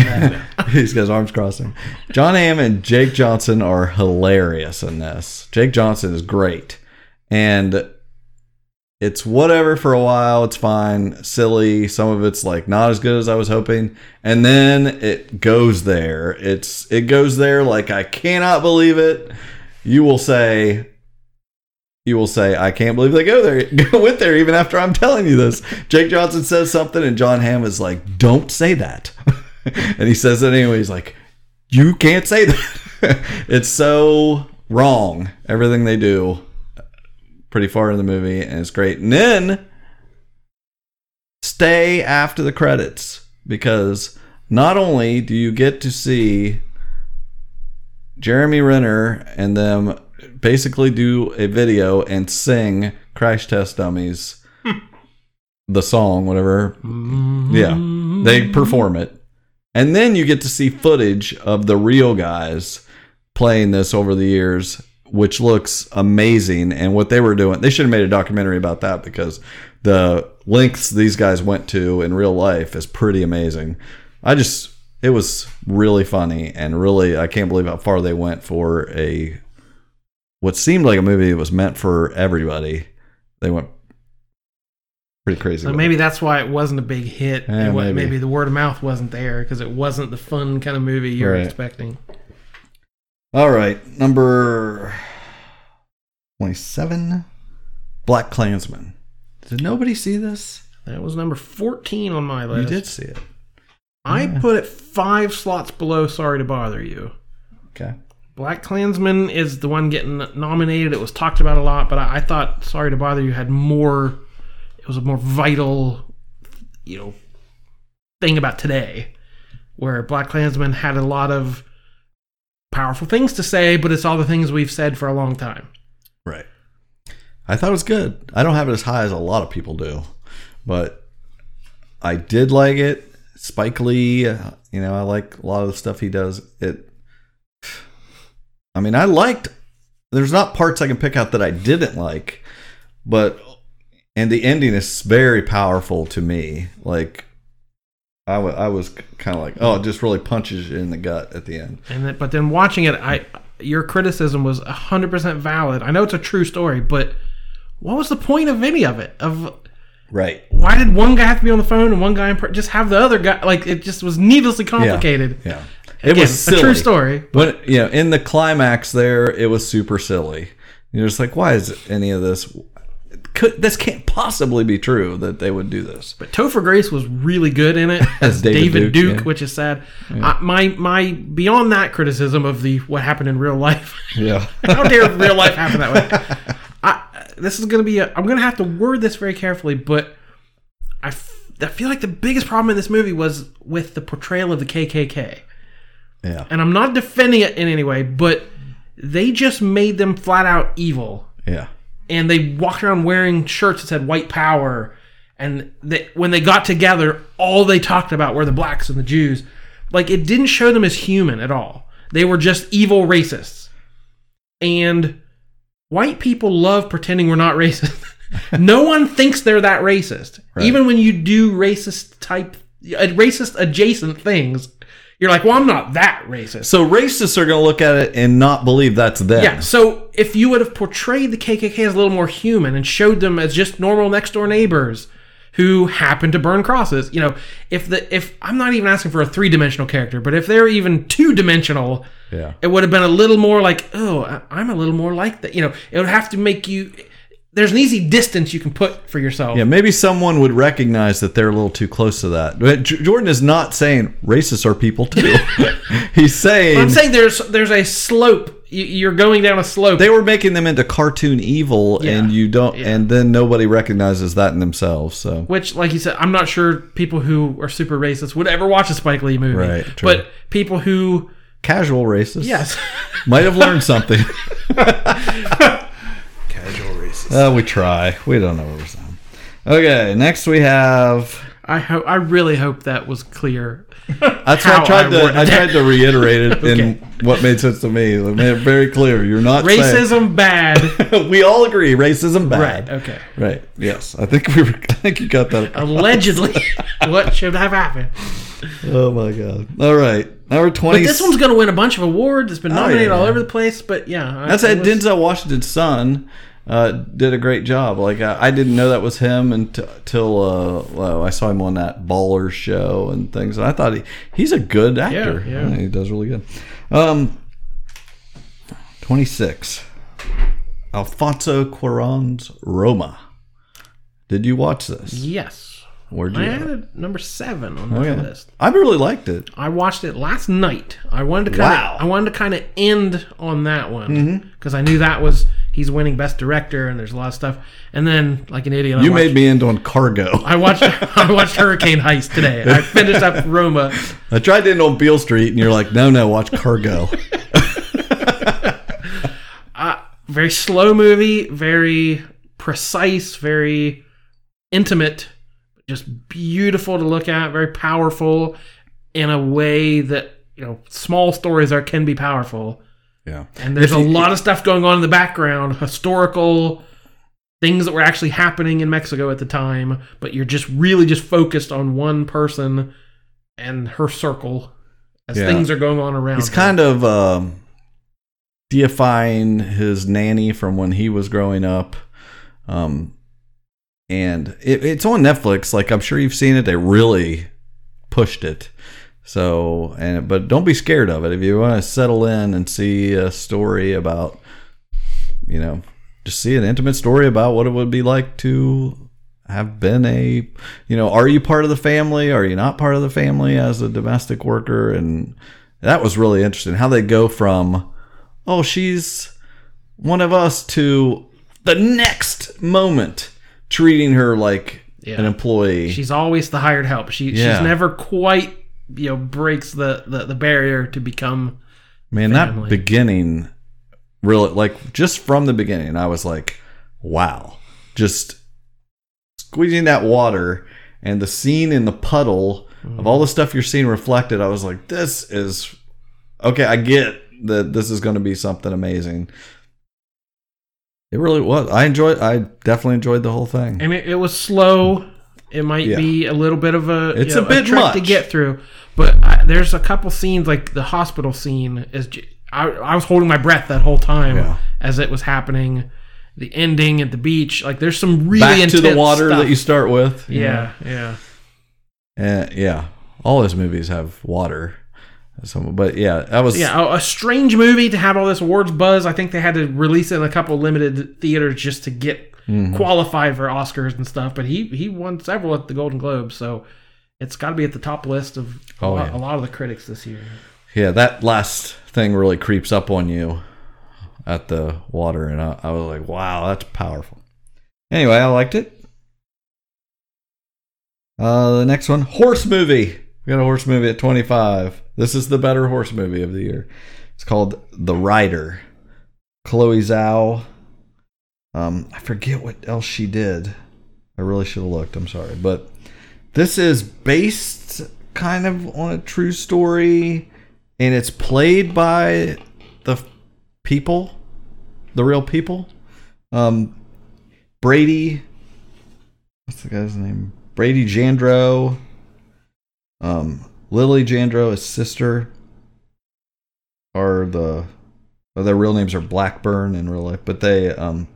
that. He's got his arms crossing. Jon Hamm and Jake Johnson are hilarious in this. Jake Johnson is great. And it's whatever for a while. It's fine, silly. Some of it's like not as good as I was hoping, and then it goes there. It's it goes there like I cannot believe it. You will say, you will say, I can't believe they go there, go with there even after I'm telling you this. Jake Johnson says something, and Jon Hamm is like, "Don't say that," and he says it anyway. He's like, "You can't say that." it's so wrong. Everything they do pretty far in the movie, and it's great. And then stay after the credits because not only do you get to see Jeremy Renner and them basically do a video and sing Crash Test Dummies, hmm. the song, whatever. Mm-hmm. Yeah, they perform it. And then you get to see footage of the real guys playing this over the years, which looks amazing. And what they were doing, they should have made a documentary about that because the lengths these guys went to in real life is pretty amazing. I just, it was really funny and really, I can't believe how far they went for a what seemed like a movie that was meant for everybody. They went pretty crazy. So with it. maybe that's why it wasn't a big hit. Yeah, maybe. maybe. the word of mouth wasn't there because it wasn't the fun kind of movie you're Right. expecting. All right, number 27. Black Klansman. Did nobody see this? That was number 14 on my list. You did see it. I put it five slots below Sorry to Bother You. Okay. Black Klansman is the one getting nominated. It was talked about a lot, but I, I thought Sorry to Bother You had more. It was a more vital, you know, thing about today, where Black Klansman had a lot of powerful things to say, but it's all the things we've said for a long time. Right. I thought it was good. I don't have it as high as a lot of people do, but I did like it. Spike Lee, you know, I like a lot of the stuff he does. It. I mean, I liked. There's not parts I can pick out that I didn't like, but and the ending is very powerful to me. Like, I was kind of like, oh, it just really punches you in the gut at the end. And then, but then watching it, I your criticism was hundred percent valid. I know it's a true story, but what was the point of any of it? Of Right. why did one guy have to be on the phone and one guy in per- just have the other guy? Like it just was needlessly complicated. Yeah. It Again, was silly. a true story. when you know in the climax there it was super silly you're just like why is any of this could this can't possibly be true that they would do this But Topher Grace was really good in it As David David, Duke, Duke, yeah. which is sad. I, my my beyond that criticism of the what happened in real life. yeah How dare real life happen that way? I, this is going to be. A, I'm going to have to word this very carefully, but I, f- I feel like the biggest problem in this movie was with the portrayal of the KKK. yeah And I'm not defending it in any way, but they just made them flat out evil. yeah And they walked around wearing shirts that said white power. And they, when they got together, all they talked about were the blacks and the Jews. Like, it didn't show them as human at all. They were just evil racists. And white people love pretending we're not racist. no one thinks they're that racist. Even when you do racist type, uh, racist adjacent things, you're like, well, I'm not that racist. so racists are going to look at it and not believe that's them Yeah. So if you would have portrayed the KKK as a little more human and showed them as just normal next door neighbors who happen to burn crosses, you know, if the if I'm not even asking for a three dimensional character, but if they're even two dimensional, Yeah. it would have been a little more like, oh, I'm a little more like that. You know, it would have to make you. There's an easy distance you can put for yourself. yeah, maybe someone would recognize that they're a little too close to that. But J- Jordan is not saying racists are people too. He's saying, I'm saying there's there's a slope. You- You're going down a slope. they were making them into cartoon evil, Yeah. and you don't, Yeah. and then nobody recognizes that in themselves. So Which, like you said, I'm not sure people who are super racist would ever watch a Spike Lee movie. Right, true. But people who, casual racists, yes, might have learned something. Uh, we try. We don't know what we're saying. Okay, next we have. I hope, I really hope that was clear. That's I tried I to. I tried to reiterate it Okay. in what made sense to me. I made it very clear. You're not saying- Racism bad. we all agree racism bad. right. Okay. Right. Yes. I think we. Were, I think you got that. Allegedly, what should have happened? Oh my god. All right. Number twenty. But this one's going to win a bunch of awards. It's been Oh, yeah, nominated all over the place. But yeah, That's it it. was- Denzel Washington's son uh, did a great job. Like I, I didn't know that was him until, uh, well, I saw him on that baller show and things. And I thought he, he's a good actor. Yeah, yeah. he does really good. Um, twenty six. Alfonso Cuarón's Roma. Did you watch this? Yes. Where'd I you? had it? number seven on my Okay. list. I really liked it. I watched it last night. I wanted to kind of Wow. I wanted to kind of end on that one because I knew that was he's winning best director and there's a lot of stuff. And then like an idiot, I You watched, made me end on Cargo. I watched I watched Hurricane Heist today. I finished up Roma. I tried to end on Beale Street, and you're like, no, no, watch Cargo. Uh, very slow movie, very precise, very intimate, just beautiful to look at, very powerful in a way that you know small stories are can be powerful. Yeah. And there's a lot of stuff going on in the background, historical things that were actually happening in Mexico at the time, but you're just really just focused on one person and her circle as Yeah. things are going on around. He's kind of um, deifying his nanny from when he was growing up. Um, and it, it's on Netflix. Like I'm sure you've seen it. They really pushed it. So, and but don't be scared of it. If you want to settle in and see a story about, you know, just see an intimate story about what it would be like to have been a, you know, are you part of the family? Are you not part of the family as a domestic worker? And that was really interesting how they go from, oh, she's one of us to the next moment treating her like Yeah. an employee. She's always the hired help. She Yeah. she's never quite you know breaks the, the the barrier to become Man, family. that beginning really like just from the beginning, I was like, wow. Just squeezing that water and the scene in the puddle of all the stuff you're seeing reflected, I was like, this is okay, I get that this is gonna be something amazing. It really was. I enjoyed I definitely enjoyed the whole thing. I mean, it was slow. It might Yeah. be a little bit of a It's you know, a bit to much. get through, but I, there's a couple scenes like the hospital scene is. I was holding my breath that whole time Yeah. as it was happening. The ending at the beach, like there's some really Back to the water stuff. that you start with. you know? Yeah, yeah. Uh, yeah. All his movies have water. Some, but yeah, that was Yeah, a, a strange movie to have all this awards buzz. I think they had to release it in a couple limited theaters just to get Mm-hmm. qualified for Oscars and stuff. But he he won several at the Golden Globes, so it's got to be at the top list of a, Oh, lot, yeah. a lot of the critics this year. Yeah, that last thing really creeps up on you at the water, and I, I was like, "Wow, that's powerful." Anyway, I liked it. Uh, the next one, horse movie. We got a horse movie at twenty-five. This is the better horse movie of the year. It's called The Rider. Chloe Zhao. Um, I forget what else she did. I really should have looked. I'm sorry, but this is based kind of on a true story and it's played by the people, the real people. Um, Brady, what's the guy's name? Brady Jandreau. Um, Lilly Jandreau, his sister, are the well, their real names are Blackburn in real life, but they um,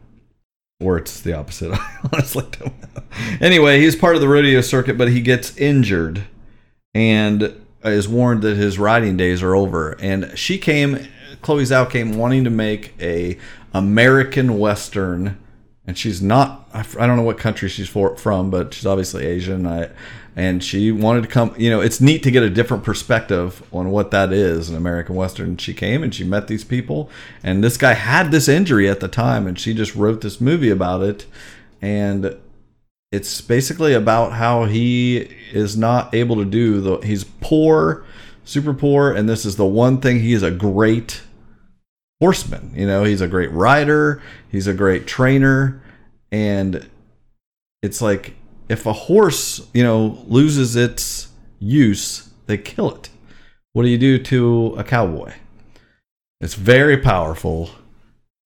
or it's the opposite. I honestly don't know. Anyway, he's part of the rodeo circuit, but he gets injured and is warned that his riding days are over. And she came, Chloe Zhao came wanting to make a American Western, and she's not. I don't know what country she's for, from, but she's obviously Asian. I, and she wanted to come. You know, it's neat to get a different perspective on what that is, an American Western. She came and she met these people, and this guy had this injury at the time, and she just wrote this movie about it, and it's basically about how he is not able to do the he's poor super poor and this is the one thing he is a great horseman you know he's a great rider he's a great trainer and it's like if a horse you know loses its use they kill it what do you do to a cowboy it's very powerful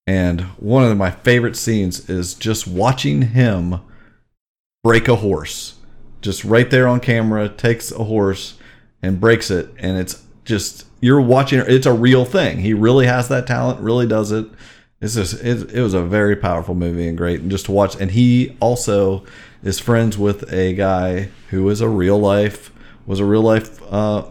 and one of my favorite scenes is just watching him break a horse. Just right there on camera, takes a horse and breaks it. And it's just, you're watching, it's a real thing. He really has that talent, really does it. It's just, it, it was a very powerful movie and great. And just to watch, and he also is friends with a guy who is a real life, was a real life, uh,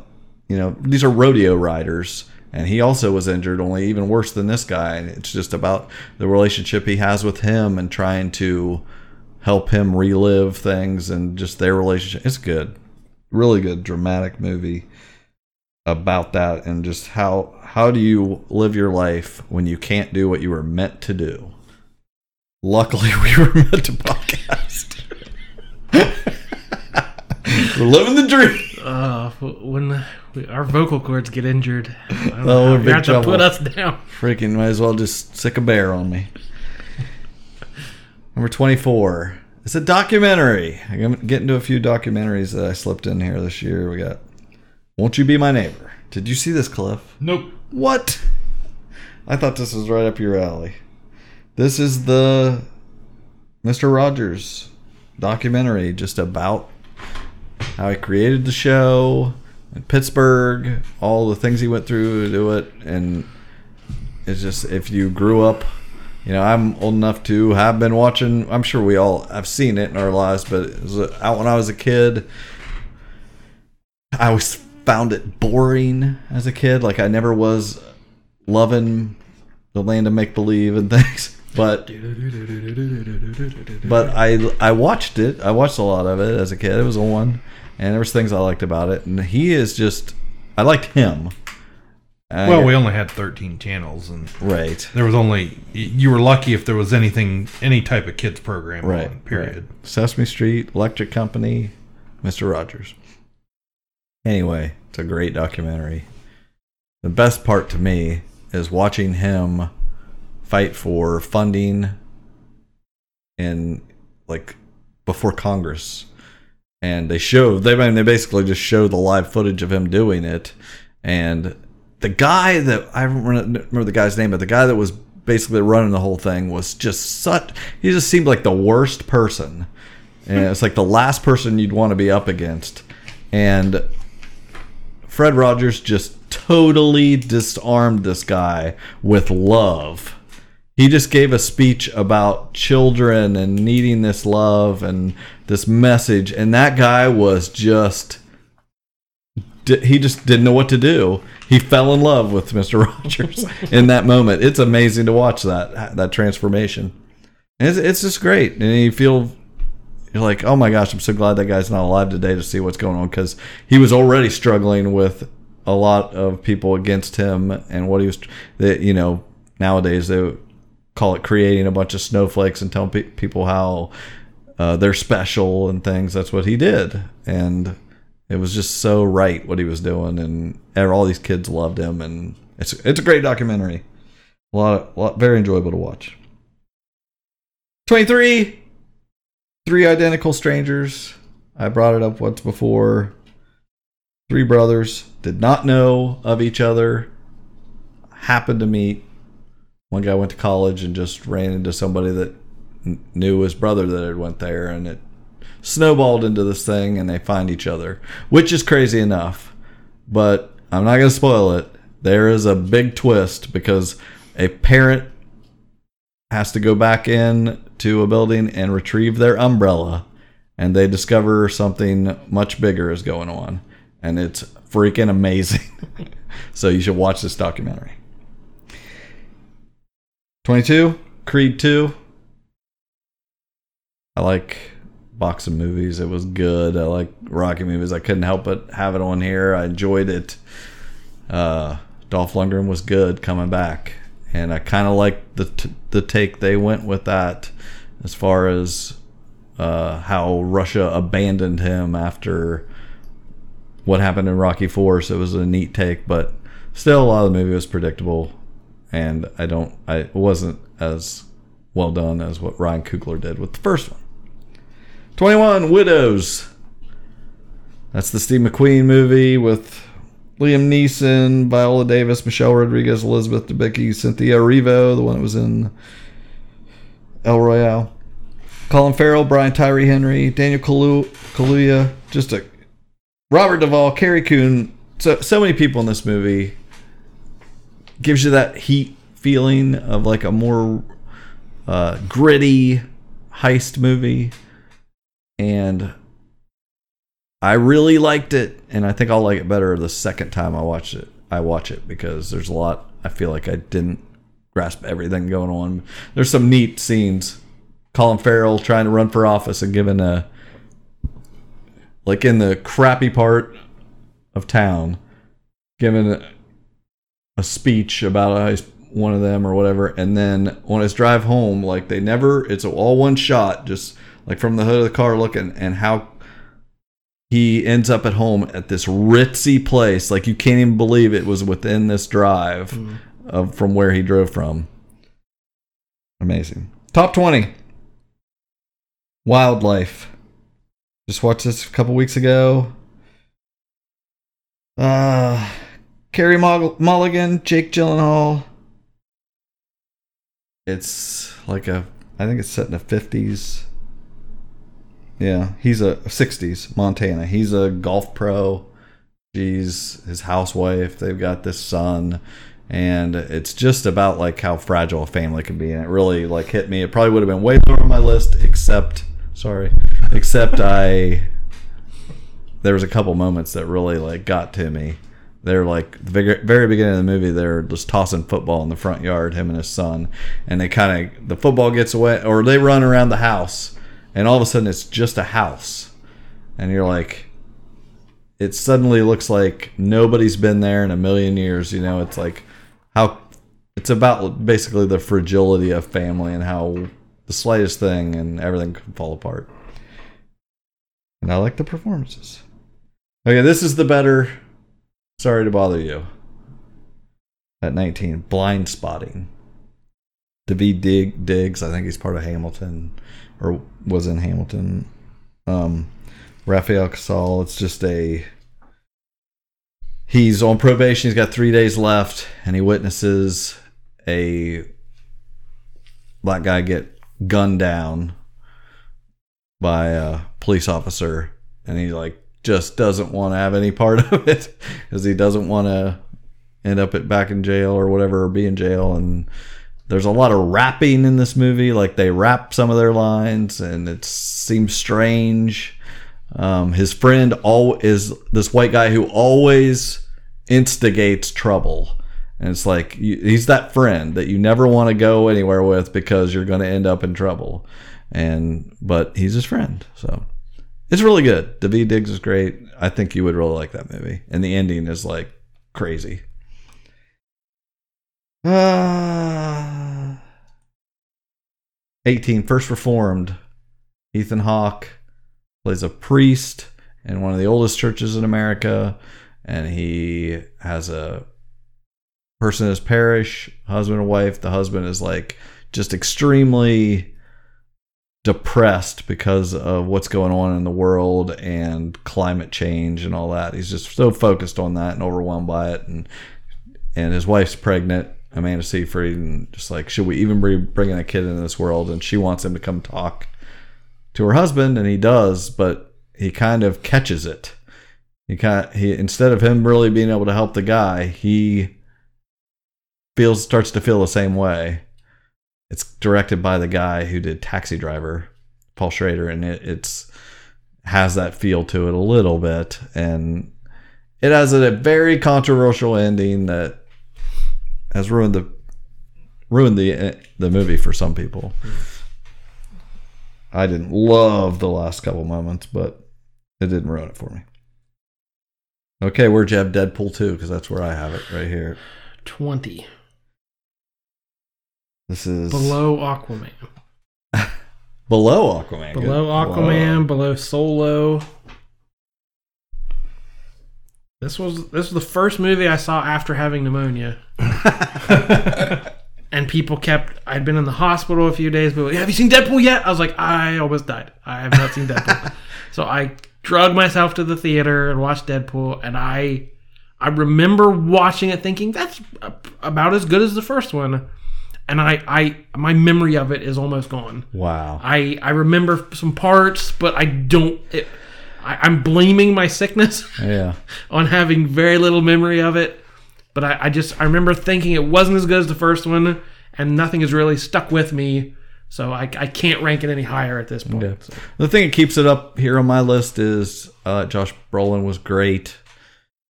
you know, these are rodeo riders. And he also was injured, only even worse than this guy. And it's just about the relationship he has with him and trying to, help him relive things and just their relationship. It's good, really good, dramatic movie about that and just how how do you live your life when you can't do what you were meant to do. Luckily, we were meant to podcast. we're living the dream. Uh, when we, our vocal cords get injured, Oh, know, we're have to put us down. Freaking might as well just sick a bear on me. Number 24. It's a documentary. I'm gonna get into a few documentaries that I slipped in here this year. We got Won't You Be My Neighbor? Did you see this, Cliff? Nope. What? I thought this was right up your alley. This is the Mr. Rogers documentary just about how he created the show in Pittsburgh, all the things he went through to do it, and it's just if you grew up, you know, I'm old enough to have been watching. I'm sure we all have seen it in our lives, but it was uh, out when I was a kid. I always found it boring as a kid. Like I never was loving the land of make believe and things. But but I I watched it. I watched a lot of it as a kid. It was on, and there was things I liked about it. And he is just I liked him. I- Well, we only had 13 channels, and right. there was only you were lucky if there was anything, any type of kids program. Right. On, period. right. Sesame Street, Electric Company, Mr. Rogers. Anyway, it's a great documentary. The best part to me is watching him fight for funding and like before Congress. And they show they I mean, they basically just show the live footage of him doing it and the guy that I remember the guy's name, but the guy that was basically running the whole thing was just such. He just seemed like the worst person, and it's like the last person you'd want to be up against. And Fred Rogers just totally disarmed this guy with love. He just gave a speech about children and needing this love and this message, and that guy was just he just didn't know what to do. He fell in love with Mr. Rogers in that moment. It's amazing to watch that that transformation. It's, it's just great, and you feel you're like, oh my gosh, I'm so glad that guy's not alive today to see what's going on because he was already struggling with a lot of people against him and what he was. That you know nowadays they call it creating a bunch of snowflakes and telling pe- people how uh, they're special and things. That's what he did, and it was just so right what he was doing, and all these kids loved him, and it's it's a great documentary. A lot, of, lot very enjoyable to watch. Twenty three, three identical strangers. I brought it up once before. Three brothers did not know of each other. Happened to meet. One guy went to college and just ran into somebody that kn- knew his brother that had went there, and it snowballed into this thing and they find each other, which is crazy enough. But I'm not going to spoil it. There is a big twist because a parent has to go back in to a building and retrieve their umbrella and they discover something much bigger is going on and it's freaking amazing. so you should watch this documentary. 22 Creed 2 I like boxing movies. It was good. I like Rocky movies. I couldn't help but have it on here. I enjoyed it. Uh, Dolph Lundgren was good coming back, and I kind of like the t- the take they went with that, as far as uh, how Russia abandoned him after what happened in Rocky Four. So it was a neat take, but still, a lot of the movie was predictable, and I don't. I wasn't as well done as what Ryan Coogler did with the first one. 21 Widows. That's the Steve McQueen movie with Liam Neeson, Viola Davis, Michelle Rodriguez, Elizabeth Debicki, Cynthia Erivo, the one that was in El Royale. Colin Farrell, Brian Tyree Henry, Daniel Kalu- Kaluuya, just a Robert Duvall, Carrie Coon, so so many people in this movie. Gives you that heat feeling of like a more uh, gritty heist movie, and I really liked it, and I think I'll like it better the second time I watch it. I watch it because there's a lot. I feel like I didn't grasp everything going on. There's some neat scenes. Colin Farrell trying to run for office and giving a like in the crappy part of town, giving a, a speech about he's one of them or whatever, and then on his drive home, like they never, it's all one shot, just like from the hood of the car looking, and how he ends up at home at this ritzy place, like you can't even believe it was within this drive of from where he drove from. Amazing. Top twenty. Wildlife. Just watched this a couple weeks ago. Uh, Carey Mulligan, Jake Gyllenhaal. It's like a, I think it's set in the fifties. Yeah, he's a '60s Montana. He's a golf pro. She's his housewife. They've got this son, and it's just about like how fragile a family can be. And it really like hit me. It probably would have been way lower on my list, except sorry, except I there was a couple moments that really like got to me they're like the very, beginning of the movie. They're just tossing football in the front yard, him and his son, and they kind of the football gets away, or they run around the house, and all of a sudden it's just a house, and you're like, it suddenly looks like nobody's been there in a million years. You know, it's like how it's about basically the fragility of family and how the slightest thing and everything can fall apart. And I like the performances. Okay, this is the better. Sorry to bother you. At 19, Blindspotting. David Dig, Diggs, I think he's part of Hamilton, or was in Hamilton. Um, Rafael Casal, it's just a. He's on probation. He's got three days left, and he witnesses a black guy get gunned down by a police officer, and he like just doesn't want to have any part of it because he doesn't want to end up at back in jail or whatever, or be in jail. And there's a lot of rapping in this movie, like they rap some of their lines, and it seems strange. Um, his friend all is this white guy who always instigates trouble. And it's like you, he's that friend that you never want to go anywhere with because you're going to end up in trouble. And but he's his friend, so it's really good. Daveed Diggs is great. I think you would really like that movie, and the ending is like crazy. Uh, 18 First Reformed. Ethan Hawke plays a priest in one of the oldest churches in America, and he has a person in his parish, husband and wife. The husband is like just extremely depressed because of what's going on in the world and climate change and all that. He's just so focused on that and overwhelmed by it. And and his wife's pregnant, Amanda Seyfried, and just like, should we even be bringing a kid into this world? And she wants him to come talk to her husband, and he does, but he kind of catches it. He kind of, he instead of him really being able to help the guy, he feels starts to feel the same way. It's directed by the guy who did Taxi Driver, Paul Schrader, and it, it's has that feel to it a little bit, and it has a very controversial ending that has ruined the ruined the eh, the movie for some people. I didn't love the last couple moments, but it didn't ruin it for me. Okay, where'd you have Deadpool 2? Because that's where I have it right here. 20. This is Below Aquaman. below Aquaman. Below Good. Aquaman, below Solo. This was this was the first movie I saw after having pneumonia. and people kept I'd been in the hospital a few days, but like, have you seen Deadpool yet? I was like, I almost died. I have not seen Deadpool. so I drugged myself to the theater and watched Deadpool, and I I remember watching it thinking that's about as good as the first one. And I, I my memory of it is almost gone. Wow. I I remember some parts, but I don't. It, I, I'm blaming my sickness Yeah. on having very little memory of it. But I, I just I remember thinking it wasn't as good as the first one, and nothing has really stuck with me. So I, I can't rank it any higher at this point. Yeah. So, The thing that keeps it up here on my list is uh, Josh Brolin was great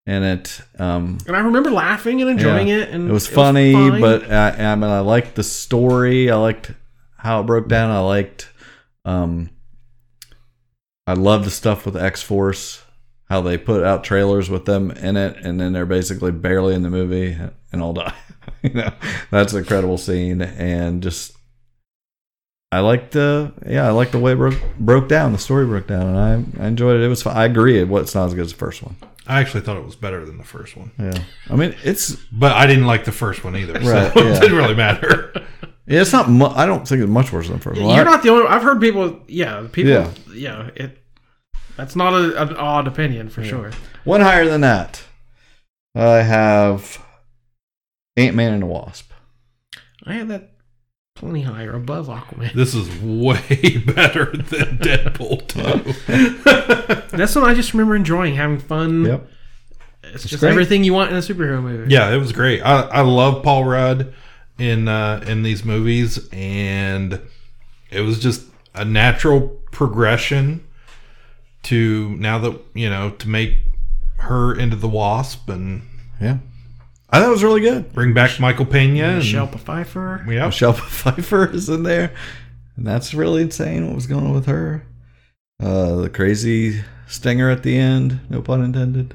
in it. Um, and I remember laughing and enjoying Yeah. it, and it was funny, fine. but I, I mean, I liked the story. I liked how it broke down. I liked, um, I love the stuff with X Force, how they put out trailers with them in it, and then they're basically barely in the movie and all die. you know, that's an incredible scene, and just. I liked the yeah I liked the way it broke, broke down the story broke down and I, I enjoyed it it was fun. I agree it was not as good as the first one I actually thought it was better than the first one, yeah I mean it's but I didn't like the first one either, Right, so yeah. it didn't really matter. yeah, it's not mu- I don't think it's much worse than the first one You're I- not the only. I've heard people. Yeah, people. Yeah. Yeah, it. That's not a, an odd opinion for sure. One higher than that. I have Ant Man and the Wasp. I had that plenty higher above Aquaman. This is way better than Deadpool 2. That's one I just remember enjoying, having fun. It's just great. everything you want in a superhero movie. yeah, it was great. I, I love Paul Rudd in uh, in these movies, and it was just a natural progression to now that you know to make her into the Wasp, and Yeah, I thought it was really good. Bring back Michael Pena. And, Michelle Pfeiffer. Yep. Michelle Pfeiffer is in there, and that's really insane. What was going on with her? Uh, the crazy stinger at the end, no pun intended,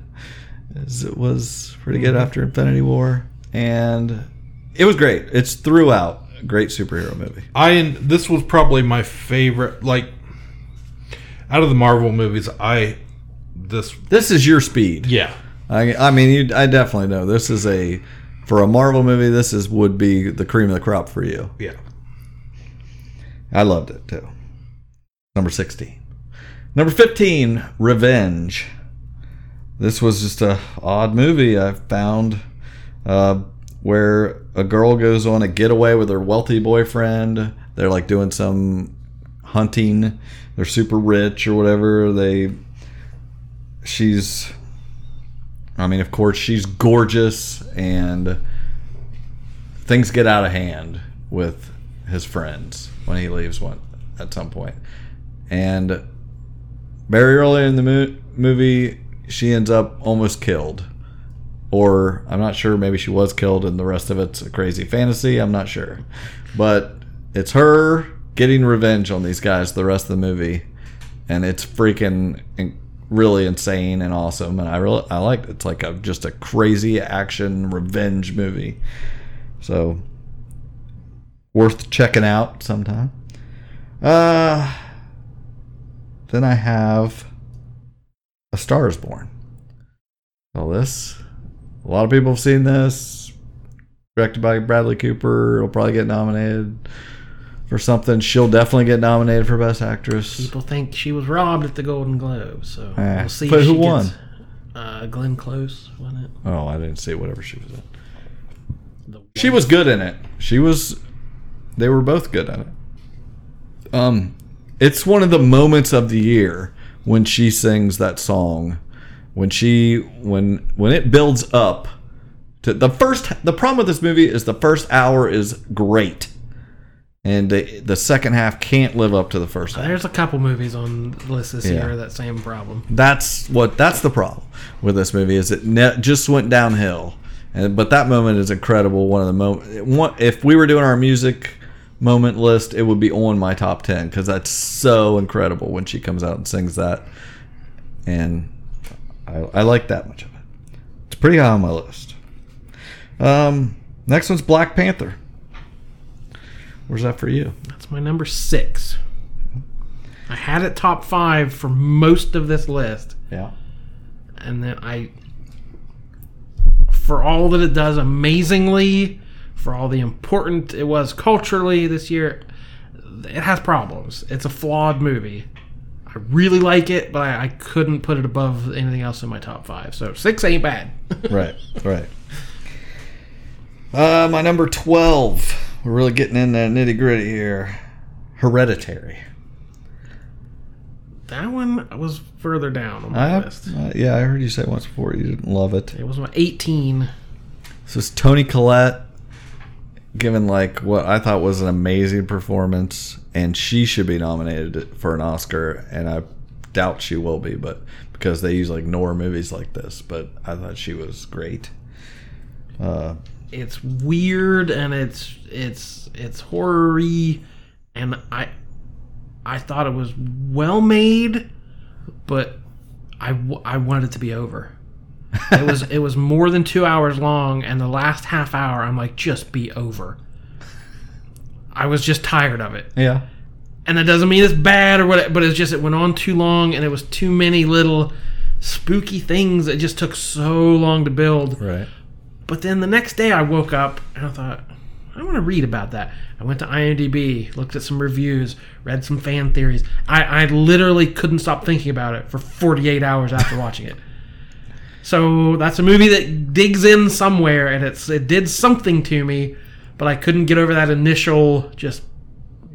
is it was pretty good after Infinity War, and it was great. It's throughout a great superhero movie. I and this was probably my favorite. Like out of the Marvel movies, I this This is your speed. yeah I, I mean, you, I definitely know this is a for a Marvel movie. This is would be the cream of the crop for you. yeah. I loved it too. Number 16. Number 15, Revenge. This was just a odd movie I found uh, where a girl goes on a getaway with her wealthy boyfriend. They're like doing some hunting. They're super rich or whatever. They she's I mean, of course, she's gorgeous and things get out of hand with his friends when he leaves one at some point. And very early in the mo- movie, she ends up almost killed. Or I'm not sure, maybe she was killed and the rest of it's a crazy fantasy. I'm not sure. But it's her getting revenge on these guys the rest of the movie. And it's freaking in- really insane and awesome. And I really, I liked it. It's like a, just a crazy action revenge movie. So worth checking out sometime. Uh, then I have A Star is Born. Well, this, a lot of people have seen this. Directed by Bradley Cooper. It'll probably get nominated for something. She'll definitely get nominated for Best Actress. People think she was robbed at the Golden Globe, so Eh, we'll see. but who won? Gets, uh, Glenn Close, wasn't it? Oh, I didn't see whatever she was in. The She was good in it. She was. They were both good in it. Um, it's one of the moments of the year when she sings that song. When she when when it builds up to the first. The problem with this movie is the first hour is great, and the the second half can't live up to the first half. There's a couple movies on the list this Yeah. year that same problem. That's what that's the problem with this movie is it ne- just went downhill. And but that moment is incredible. One of the moment. One, if we were doing our music moment list, it would be on my top ten because that's so incredible when she comes out and sings that. And I, I like that much of it. It's pretty high on my list. Um, next one's Black Panther. Where's that for you? That's my number six. I had it top five for most of this list, Yeah. and then I, for all that it does amazingly, for all the important it was culturally this year, it has problems. It's a flawed movie. I really like it, but I, I couldn't put it above anything else in my top five. So six ain't bad. right, right. Uh, my number 12. We're really getting in that nitty gritty here. Hereditary. that one was further down on my I, list. uh, yeah, I heard you say it once before you didn't love it. It was my 18. This is Toni Collette given like what I thought was an amazing performance, and she should be nominated for an Oscar, and I doubt she will be, but because they usually ignore movies like this, but I thought she was great. Uh, it's weird and it's it's it's horror-y and I I thought it was well made, but I, w- I wanted it to be over. It was it was more than two hours long, and the last half hour, I'm like, just be over. I was just tired of it, yeah, and that doesn't mean it's bad or what, but it's just it went on too long, and it was too many little spooky things. It just took so long to build. right. But then the next day I woke up and I thought, I want to read about that. I went to IMDb, looked at some reviews, read some fan theories. I, I literally couldn't stop thinking about it for 48 hours after watching it. So that's a movie that digs in somewhere and it's it did something to me, but I couldn't get over that initial just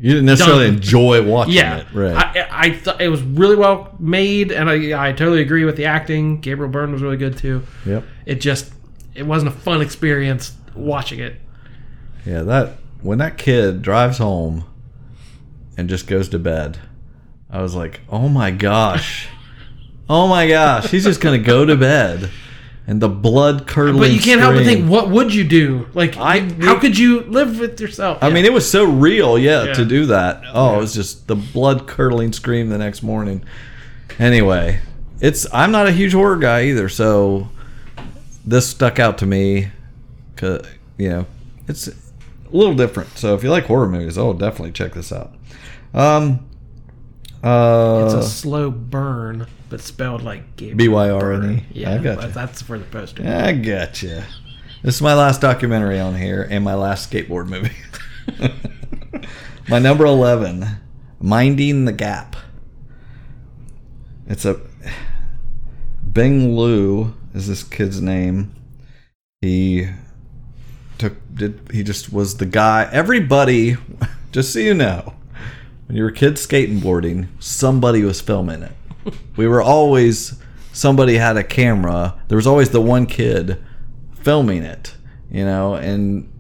You didn't necessarily enjoy watching yeah. it, right? I I thought it was really well made and I I totally agree with the acting. Gabriel Byrne was really good too. yep. It just it wasn't a fun experience watching it. Yeah, that when that kid drives home and just goes to bed, I was like, "Oh my gosh, oh my gosh, he's just gonna go to bed and the blood curdling. But you can't help but think, what would you do? Like, I- how could you live with yourself? I mean, it was so real, yeah, Yeah. to do that. Oh, it was just the blood curdling scream the next morning. Anyway, it's I'm not a huge horror guy either, so this stuck out to me. Cause you know, it's a little different. So if you like horror movies, oh, definitely check this out. Um, uh, it's a slow burn, but spelled like B Y R N E. Yeah, I got but you. that's for the poster. I gotcha. This is my last documentary on here and my last skateboard movie. my number 11, Minding the Gap. It's a. Bing Liu is this kid's name. He took did he just was the guy. Everybody just so you know when you were kids skateboarding somebody was filming it. We were always somebody had a camera. There was always the one kid filming it you know and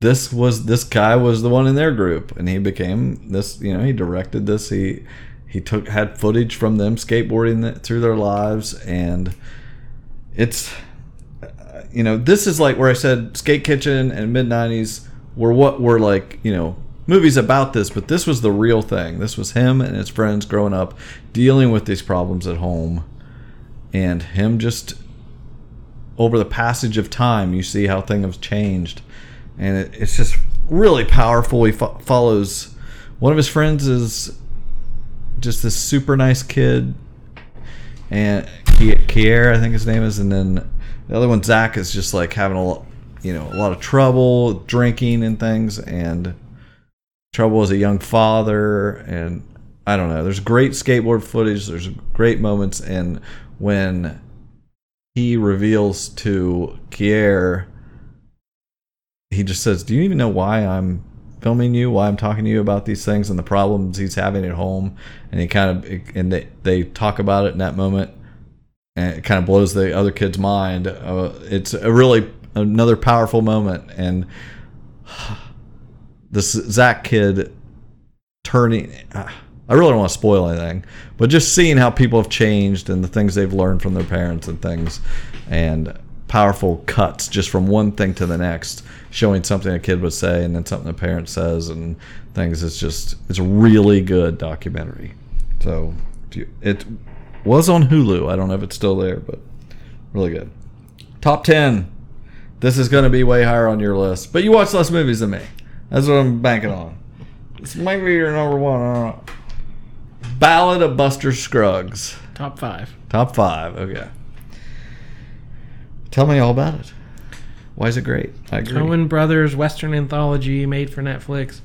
this was this guy was the one in their group and he became this you know he directed this. He he took had footage from them skateboarding through their lives and it's uh, you know this is like where i said skate kitchen and mid 90s were what were like you know movies about this but this was the real thing. This was him and his friends growing up dealing with these problems at home and him just over the passage of time you see how things have changed. And it, it's just really powerful. He fo- follows one of his friends is just this super nice kid and Ki- Keire, I think his name is, and then the other one, Zach, is just like having a lot, you know, a lot of trouble drinking and things, and trouble as a young father, and I don't know. There's great skateboard footage. There's great moments, and when he reveals to Keire, he just says, "Do you even know why I'm filming you? Why I'm talking to you about these things and the problems he's having at home?" And he kind of and they they talk about it in that moment, and it kind of blows the other kid's mind. Uh, it's a really another powerful moment, and this Zach kid turning. Uh, I really don't want to spoil anything, but just seeing how people have changed and the things they've learned from their parents and things, and powerful cuts just from one thing to the next, showing something a kid would say and then something a parent says and things. It's just it's a really good documentary. So it was on Hulu. I don't know if it's still there, but really good. Top ten. This is going to be way higher on your list, but you watch less movies than me. That's what I'm banking on. This might be your number one. I don't know. Ballad of Buster Scruggs. Top five. Top five. Okay. Tell me all about it. Why is it great? I agree. Coen Brothers Western anthology made for Netflix.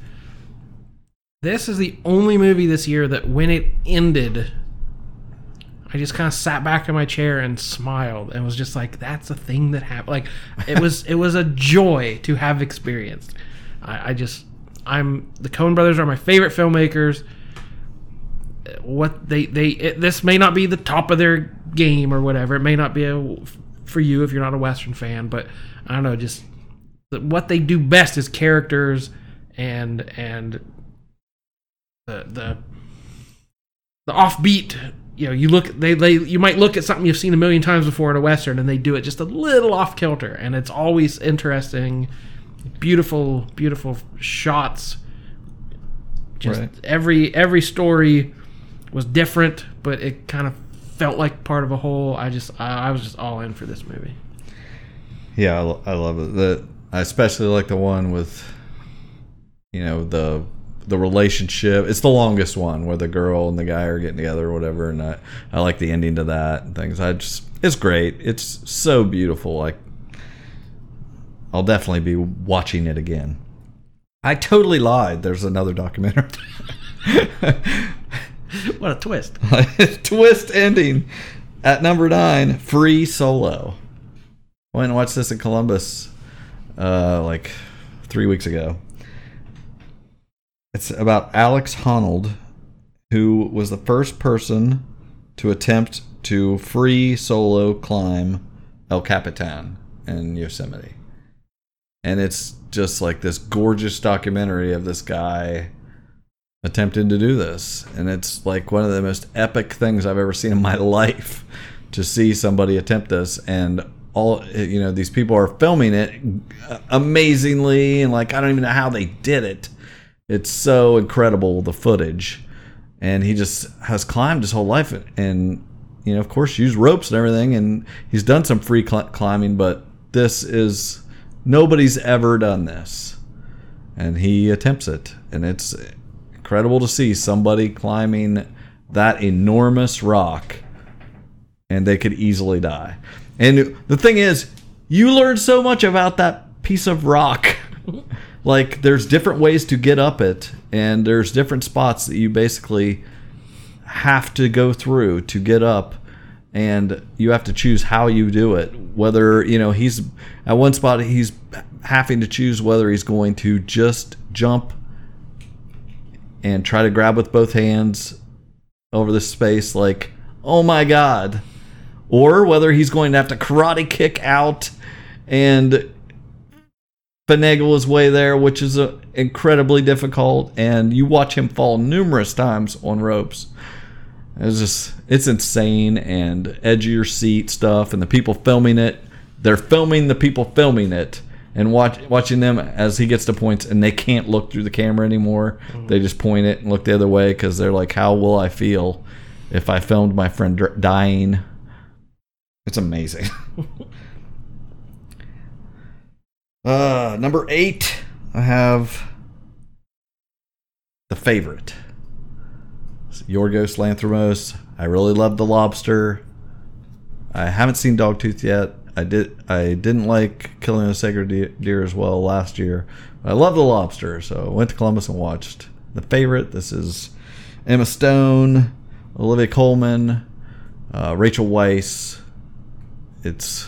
This is the only movie this year that when it ended, I just kind of sat back in my chair and smiled and was just like, "That's a thing that happened." Like it was, it was a joy to have experienced. I, I just, I'm the Coen Brothers are my favorite filmmakers. What they they it, this may not be the top of their game or whatever. It may not be a for you if you're not a Western fan, but I don't know, just the- what they do best is characters and and the the the offbeat you know you look they, they you might look at something you've seen a million times before in a western and they do it just a little off kilter and it's always interesting beautiful beautiful shots just Right. every every story was different but it kind of felt like part of a whole i just i, I was just all in for this movie Yeah, I, I love it. The I especially like the one with, you know, the the relationship. It's the longest one where the girl and the guy are getting together or whatever, and I I like the ending to that and things. I just it's great. It's so beautiful. Like I'll definitely be watching it again. I totally lied. There's another documentary. what a twist Twist ending at number nine. Free Solo. I went and watched this in Columbus, uh, like three weeks ago. It's about Alex Honnold, who was the first person to attempt to free solo climb El Capitan in Yosemite. And it's just like this gorgeous documentary of this guy attempting to do this. And it's like one of the most epic things I've ever seen in my life to see somebody attempt this. And all you know these people are filming it amazingly and like I don't even know how they did it. It's so incredible the footage, and he just has climbed his whole life and you know of course used ropes and everything, and he's done some free cl- climbing, but this is nobody's ever done this, and he attempts it, and it's incredible to see somebody climbing that enormous rock and they could easily die. And the thing is, you learn so much about that piece of rock. like there's different ways to get up it and there's different spots that you basically have to go through to get up and you have to choose how you do it whether you know he's at one spot he's having to choose whether he's going to just jump and try to grab with both hands over the space like oh my god or whether he's going to have to karate kick out and finagle his way there, which is uh, incredibly difficult. And you watch him fall numerous times on ropes. It's just, it's insane and edge of your seat stuff. And the people filming it, they're filming the people filming it and watch, watching them as he gets to points and they can't look through the camera anymore. They just point it and look the other way because they're like, how will I feel if I filmed my friend dying? It's amazing. uh, number eight, I have the favorite. It's Yorgos Lanthimos. I really love the lobster. I haven't seen Dogtooth yet. I did. I didn't like Killing a Sacred De- Deer as well last year. I love the lobster, so I went to Columbus and watched the favorite. This is Emma Stone, Olivia Colman, uh, Rachel Weisz. It's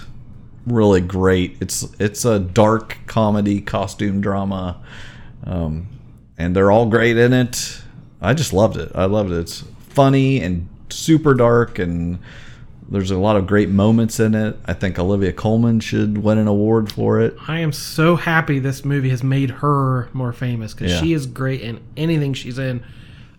really great. It's it's a dark comedy costume drama, um, and they're all great in it. I just loved it. I loved it. It's funny and super dark, and there's a lot of great moments in it. I think Olivia Colman should win an award for it. I am so happy this movie has made her more famous because Yeah. she is great in anything she's in.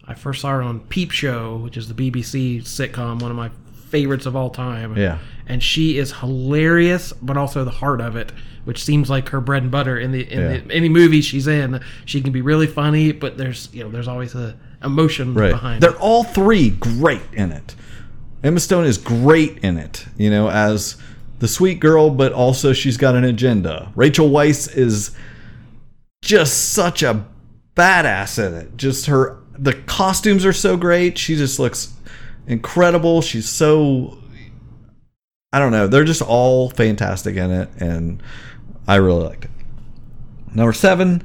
I first saw her on Peep Show, which is the BBC sitcom, one of my favorites of all time. Yeah. and she is hilarious, but also the heart of it, which seems like her bread and butter in the in Yeah. the, any movie she's in. She can be really funny, but there's you know there's always a emotion Right. behind They're it. all three great in it. Emma Stone is great in it, you know, as the sweet girl, but also she's got an agenda. Rachel Weisz is just such a badass in it. Just her, the costumes are so great. She just looks incredible. She's so, I don't know. They're just all fantastic in it, and I really liked it. Number seven,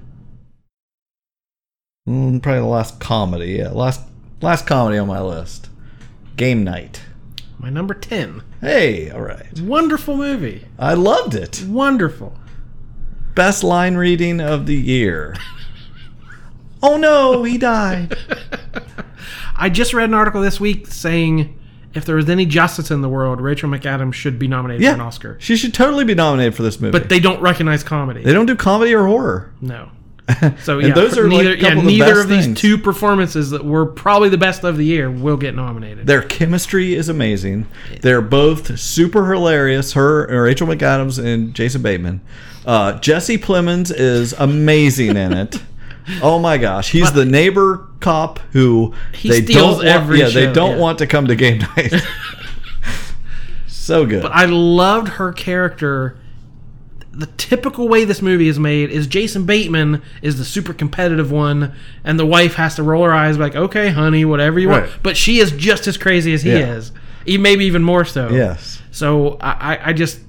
Mm, probably the last comedy. Yeah, last last comedy on my list. Game Night. My number ten, Hey, all right. wonderful movie, I loved it. wonderful. Best line reading of the year. oh no, he died. I just read an article this week saying if there was any justice in the world, Rachel McAdams should be nominated Yeah, for an Oscar. She should totally be nominated for this movie. But they don't recognize comedy. they don't do comedy or horror. No. So yeah, those are, neither, couple yeah, of the neither of these things. two performances that were probably the best of the year will get nominated. Their chemistry is amazing. They're both super hilarious. Her, Rachel McAdams, and Jason Bateman. Uh, Jesse Plemons is amazing in it. Oh my gosh, he's the neighbor cop who He they don't want, every yeah they don't yeah. want to come to game night. so good. But I loved her character. The typical way this movie is made is Jason Bateman is the super competitive one, and the wife has to roll her eyes like, "Okay, honey, whatever you want." Right. But she is just as crazy as he Yeah. is, maybe even more so. yes, So I, I, just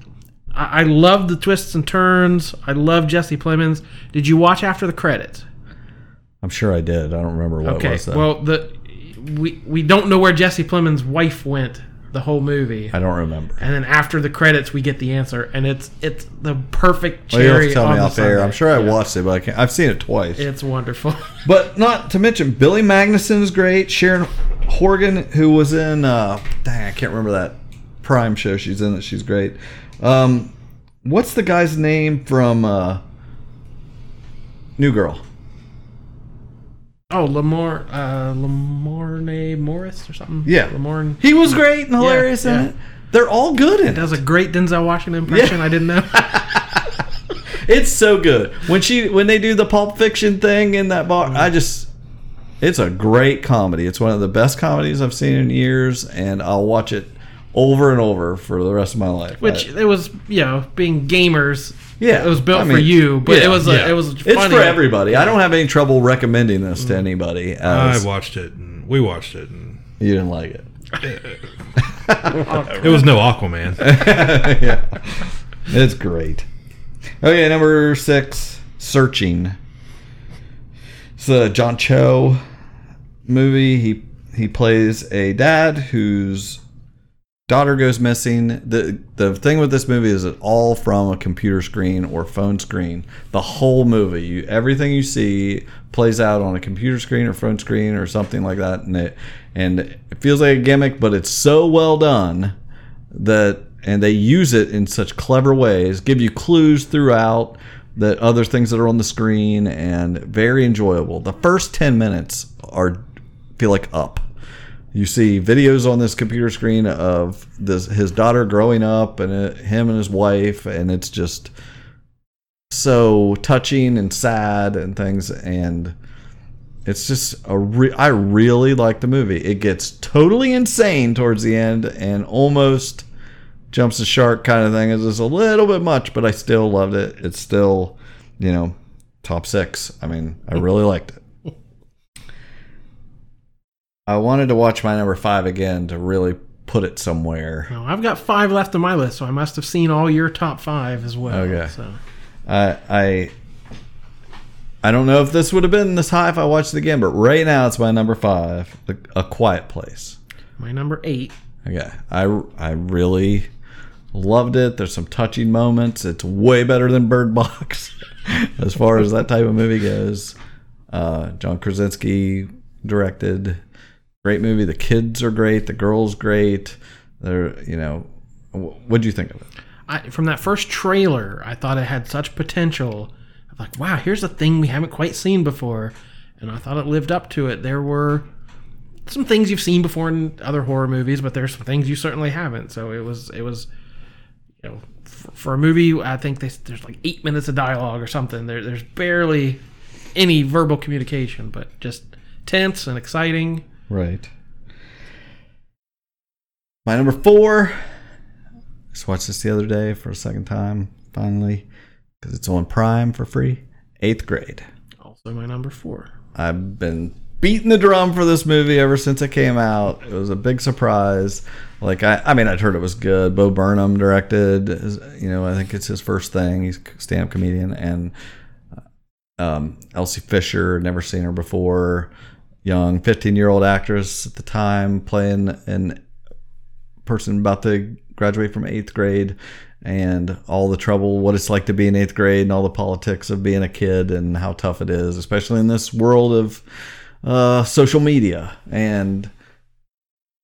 I, I love the twists and turns. I love Jesse Plemons. Did you watch after the credits? I'm sure I did. I don't remember what Okay. was. Though. Well, the we we don't know where Jesse Plemons' wife went the whole movie. I don't remember. And then after the credits, we get the answer, and it's it's the perfect Well, you tell on me the off air. I'm sure I Yeah. watched it, but I can't, I've seen it twice. It's wonderful. But not to mention Billy Magnussen is great. Sharon Horgan, who was in uh dang, I can't remember that Prime show she's in. That she's great. Um, what's the guy's name from uh, New Girl? Oh, Lamar uh, Lamorne Morris or something. Yeah. Lamorne. He was great and hilarious yeah. in it. They're all good in it. Does a great Denzel Washington impression. I didn't know. It's so good when she when they do the Pulp Fiction thing in that bar. I just, it's a great comedy. It's one of the best comedies I've seen in years, and I'll watch it over and over for the rest of my life. Which I- it was, you know, being gamers. Yeah, it was built I for you, but yeah, it was yeah. it was. it's for everybody. I don't have any trouble recommending this to mm. anybody. I watched it and we watched it and you didn't like it. it was no Aquaman. yeah, it's great. Okay, number six, Searching. It's a John Cho movie. He he plays a dad whose daughter goes missing. the The thing with this movie is it all from a computer screen or phone screen. The whole movie, you everything you see plays out on a computer screen or phone screen or something like that, and it and it feels like a gimmick, but it's so well done that and they use it in such clever ways give you clues throughout that other things that are on the screen and very enjoyable the first 10 minutes are feel like up you see videos on this computer screen of this his daughter growing up and it, him and his wife and it's just so touching and sad and things and it's just a re- I really like the movie. It gets totally insane towards the end and almost jumps the shark kind of thing. It's just a little bit much, but I still loved it. It's still, you know, top six. I mean, I really liked it. I wanted to watch my number five again to really put it somewhere. No, I've got five left on my list, so I must have seen all your top five as well. Okay. So I I I don't know if this would have been this high if I watched it again, but right now it's my number five, A, Quiet Place. my number eight. Okay, I I really loved it. There's some touching moments. It's way better than Bird Box as far as that type of movie goes. Uh, John Krasinski directed. Great movie. The kids are great. The girls great. They're you know. What do you think of it? I, from that first trailer, I thought it had such potential. I'm like, wow, here's a thing we haven't quite seen before, and I thought it lived up to it. There were some things you've seen before in other horror movies, but there's some things you certainly haven't. So it was, it was, you know, for, for a movie, I think there's, there's like eight minutes of dialogue or something. There, there's barely any verbal communication, but just tense and exciting. Right. My number four. I Just watched this the other day for a second time, finally, because it's on Prime for free. Eighth grade. Also, my number four. I've been beating the drum for this movie ever since it came out. It was a big surprise. Like I, I mean, I'd heard it was good. Bo Burnham directed. is- You know, I think it's his first thing. He's a stand-up comedian, and um, Elsie Fisher. Never seen her before. Young, fifteen-year-old actress at the time, playing an person about to graduate from eighth grade and all the trouble what it's like to be in eighth grade and all the politics of being a kid and how tough it is especially in this world of uh, social media. And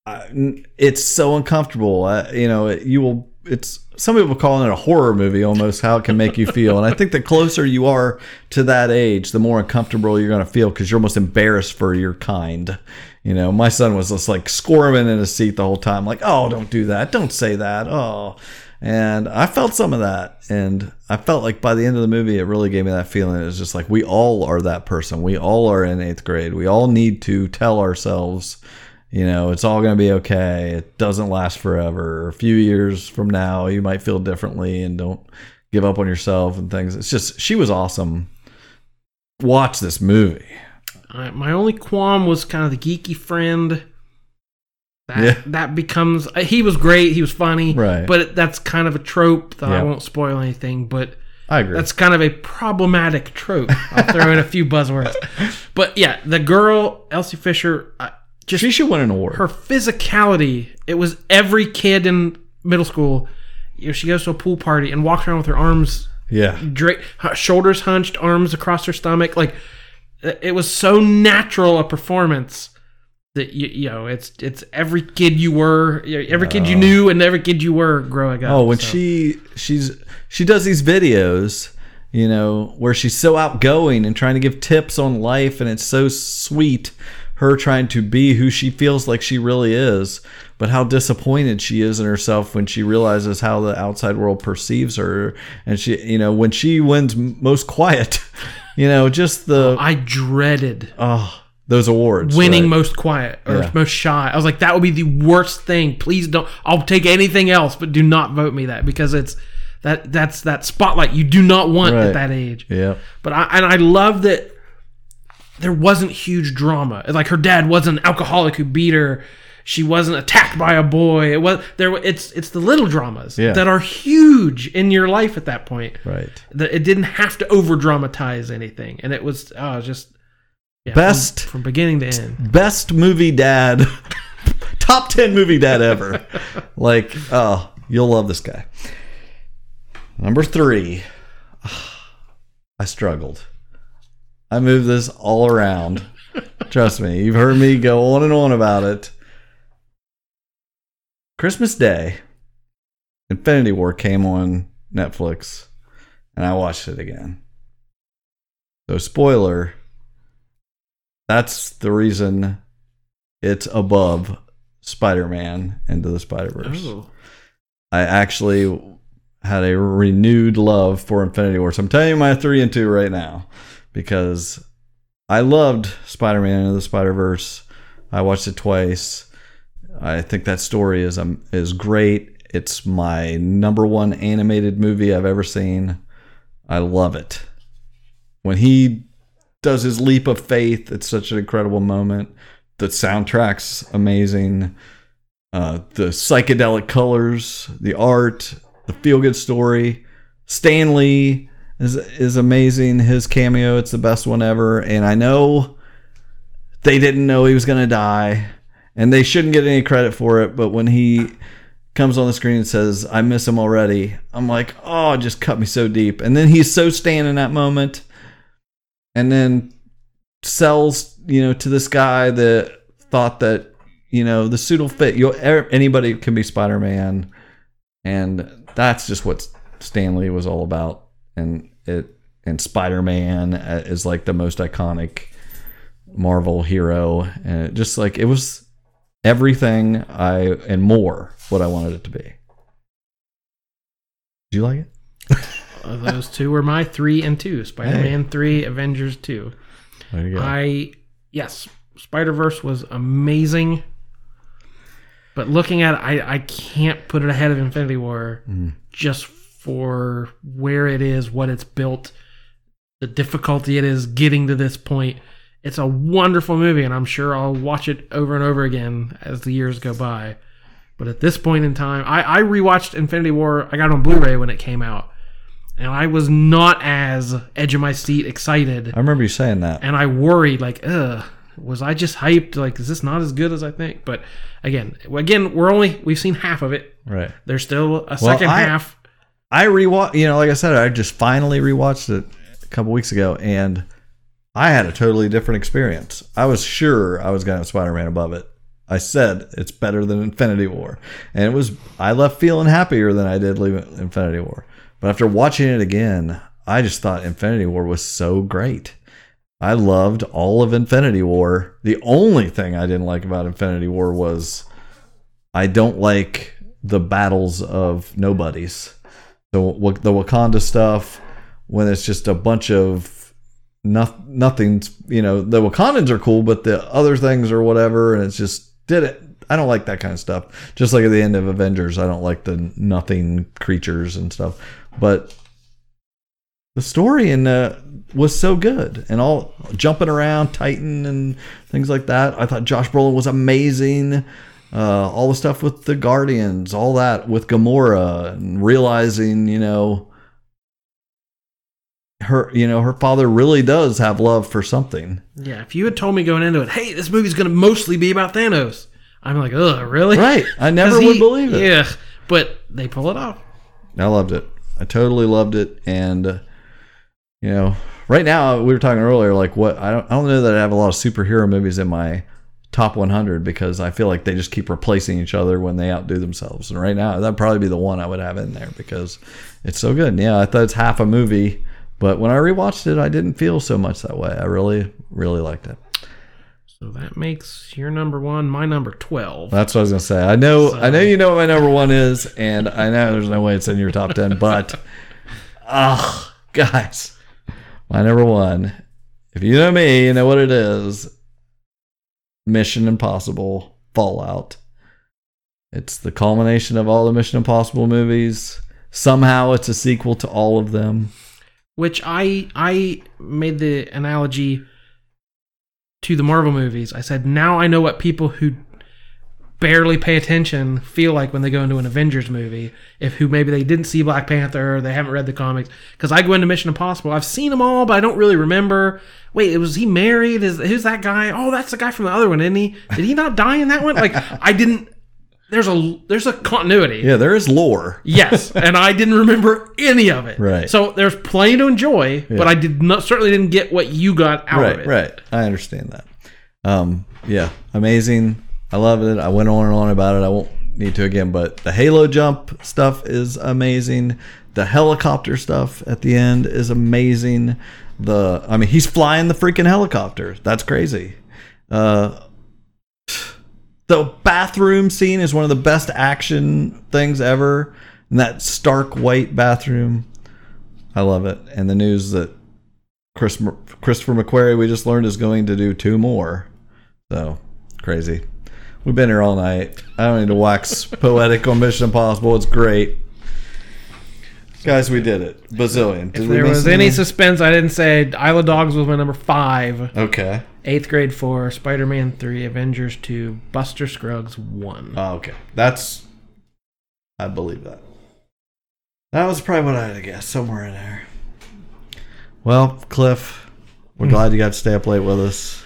I, it's so uncomfortable. You know it, you will it's some people call it a horror movie almost how it can make you feel. And i think the closer you are to that age the more uncomfortable you're going to feel because you're almost embarrassed for your kind. You know my son was just like squirming in his seat the whole time like oh don't do that. Don't say that. Oh. And i felt some of that. And i felt like by the end of the movie it really gave me that feeling. It was just like we all are that person. We all are in eighth grade. We all need to tell ourselves you know, it's all going to be okay. It doesn't last forever. A few years from now, you might feel differently and don't give up on yourself and things. It's just, she was awesome. Watch this movie. I, my only qualm was kind of the geeky friend. That Yeah. that becomes uh, he was great, he was funny, Right. But that's kind of a trope that I won't spoil anything. But I agree. that's kind of a problematic trope. I'll throw in a few buzzwords. But yeah, the girl Elsie Fisher, uh, just she should win an award. her physicality. It was every kid in middle school. You know, she goes to a pool party and walks around with her arms yeah. dra- shoulders hunched, arms across her stomach. Like uh, it was so natural a performance that you, you know it's it's every kid you were, every kid you knew, and every kid you were growing up. Oh, when so. she she's she does these videos, you know, where she's so outgoing and trying to give tips on life, and it's so sweet. Her trying to be who she feels like she really is, but how disappointed she is in herself when she realizes how the outside world perceives her. And she, you know, when she wins most quiet, you know, just the, oh, I dreaded oh, those awards. winning right? most quiet or Yeah. most shy. I was like, that would be the worst thing. Please don't. I'll take anything else, but do not vote me that because it's that that's that spotlight you do not want Right. at that age. Yeah. But I and I love that there wasn't huge drama. Like her dad wasn't an alcoholic who beat her. She wasn't attacked by a boy. It was there. It's it's the little dramas Yeah. that are huge in your life at that point. Right. That it didn't have to over dramatize anything, and it was oh just yeah, Best- from, from beginning to end. Best movie dad, top 10 movie dad ever. like, oh, you'll love this guy. Number three. Ah, I struggled. I moved this all around. Trust me, you've heard me go on and on about it. Christmas Day, Infinity War came on Netflix, and I watched it again. So, spoiler, that's the reason it's above Spider Man Into the Spider Verse. Oh. I actually had a renewed love for Infinity War. So I'm telling you my three and two right now because I loved Spider Man Into the Spider Verse. I watched it twice. I think that story is um, is great. It's my number one animated movie I've ever seen. I love it. When he does his leap of faith, it's such an incredible moment. The soundtrack's amazing. Uh, the psychedelic colors, the art, the feel good story. Stan Lee is is amazing. His cameo, it's the best one ever. And I know they didn't know he was gonna die, and they shouldn't get any credit for it. But when he comes on the screen and says, "I miss him already," I'm like, "Oh, just cut me so deep." And then he's so Stan in that moment, and then sells you know to this guy that thought that you know the suit will fit you er, anybody can be spider-man and that's just what Stan Lee was all about and it and spider-man uh, is like the most iconic marvel hero and it just like it was everything i and more what i wanted it to be do you like it Uh, those two were my three and two. Spider Man three, Avengers two. there you go I yes, Spider Verse was amazing. But looking at it, I, I can't put it ahead of Infinity War just for where it is, what it's built, the difficulty it is getting to this point. It's a wonderful movie, and I'm sure I'll watch it over and over again as the years go by. But at this point in time, I, I rewatched Infinity War. I got it on Blu-ray when it came out, and I was not as edge of my seat excited i remember you saying that and I worried like, ugh, was I just hyped? Like, is this not as good as I think? But again, again, we're only we've seen half of it. right There's still a second I- half. I rewatched, you know, like I said, I just finally rewatched it a couple weeks ago, and I had a totally different experience. I was sure I was going to Spider Man above it. I said it's better than Infinity War, and it was. I left feeling happier than I did leaving Infinity War. But after watching it again, I just thought Infinity War was so great. I loved all of Infinity War. The only thing I didn't like about Infinity War was I don't like the battles of nobodies. The the Wakanda stuff when it's just a bunch of no, nothing's. You know, the Wakandans are cool, but the other things or whatever, and it's just did it. I don't like that kind of stuff. Just like at the end of Avengers, I don't like the nothing creatures and stuff. But the story in uh, was so good and all jumping around Titan and things like that. I thought Josh Brolin was amazing. Uh, all the stuff with the Guardians, all that with Gamora, and realizing you know her, you know her father really does have love for something. Yeah, if you had told me going into it, hey, this movie's gonna mostly be about Thanos, I'm like, ugh, really? Right? I never 'Cause would he- believe it. Yeah, but they pull it off. I loved it. I totally loved it, and uh, you know, right now we were talking earlier, like what I don't, I don't know that I have a lot of superhero movies in my top 100 because I feel like they just keep replacing each other when they outdo themselves. And right now, that'd probably be the one I would have in there because it's so good. And yeah, I thought it's half a movie, but when I rewatched it, I didn't feel so much that way. I really, really liked it. So that makes your number one my number 12. That's what I was gonna say. I know, I know you know what my number one is, and I know there's no way it's in your top ten. But, ah, guys, my number one. If you know me, you know what it is. Mission Impossible Fallout. It's the culmination of all the Mission Impossible movies. Somehow, it's a sequel to all of them. which I I made the analogy to the Marvel movies. I said now I know what people who barely pay attention feel like when they go into an Avengers movie. If who maybe they didn't see Black Panther or they haven't read the comics. Because I go into Mission Impossible, I've seen them all, but I don't really remember. Wait, was he married? Is who's that guy? Oh, that's the guy from the other one, isn't he? Did he not die in that one? Like I didn't. There's a there's a continuity. Yeah, there is lore. Yes, and I didn't remember any of it. Right. So there's plenty to enjoy, but I did not certainly didn't get what you got out right, of it. right. I understand that. Um, yeah, amazing. I love it. I went on and on about it. I won't need to again, but the Halo jump stuff is amazing. The helicopter stuff at the end is amazing. The I mean, he's flying the freaking helicopter. That's crazy. Uh, the bathroom scene is one of the best action things ever. And that stark white bathroom, I love it. And the news that Chris, Christopher McQuarrie, we just learned, is going to do two more. So crazy. We've been here all night. I don't need to wax poetic on Mission Impossible. It's great. Guys, we did it. Bazillion. Did If there was any suspense, I didn't say Isle of Dogs was my number five, Okay. eighth grade four, Spider Man three, Avengers two, Buster Scruggs one. Oh, okay. That's. I believe that. That was probably what I had to guess. Somewhere in there. Well, Cliff, we're glad you got to stay up late with us.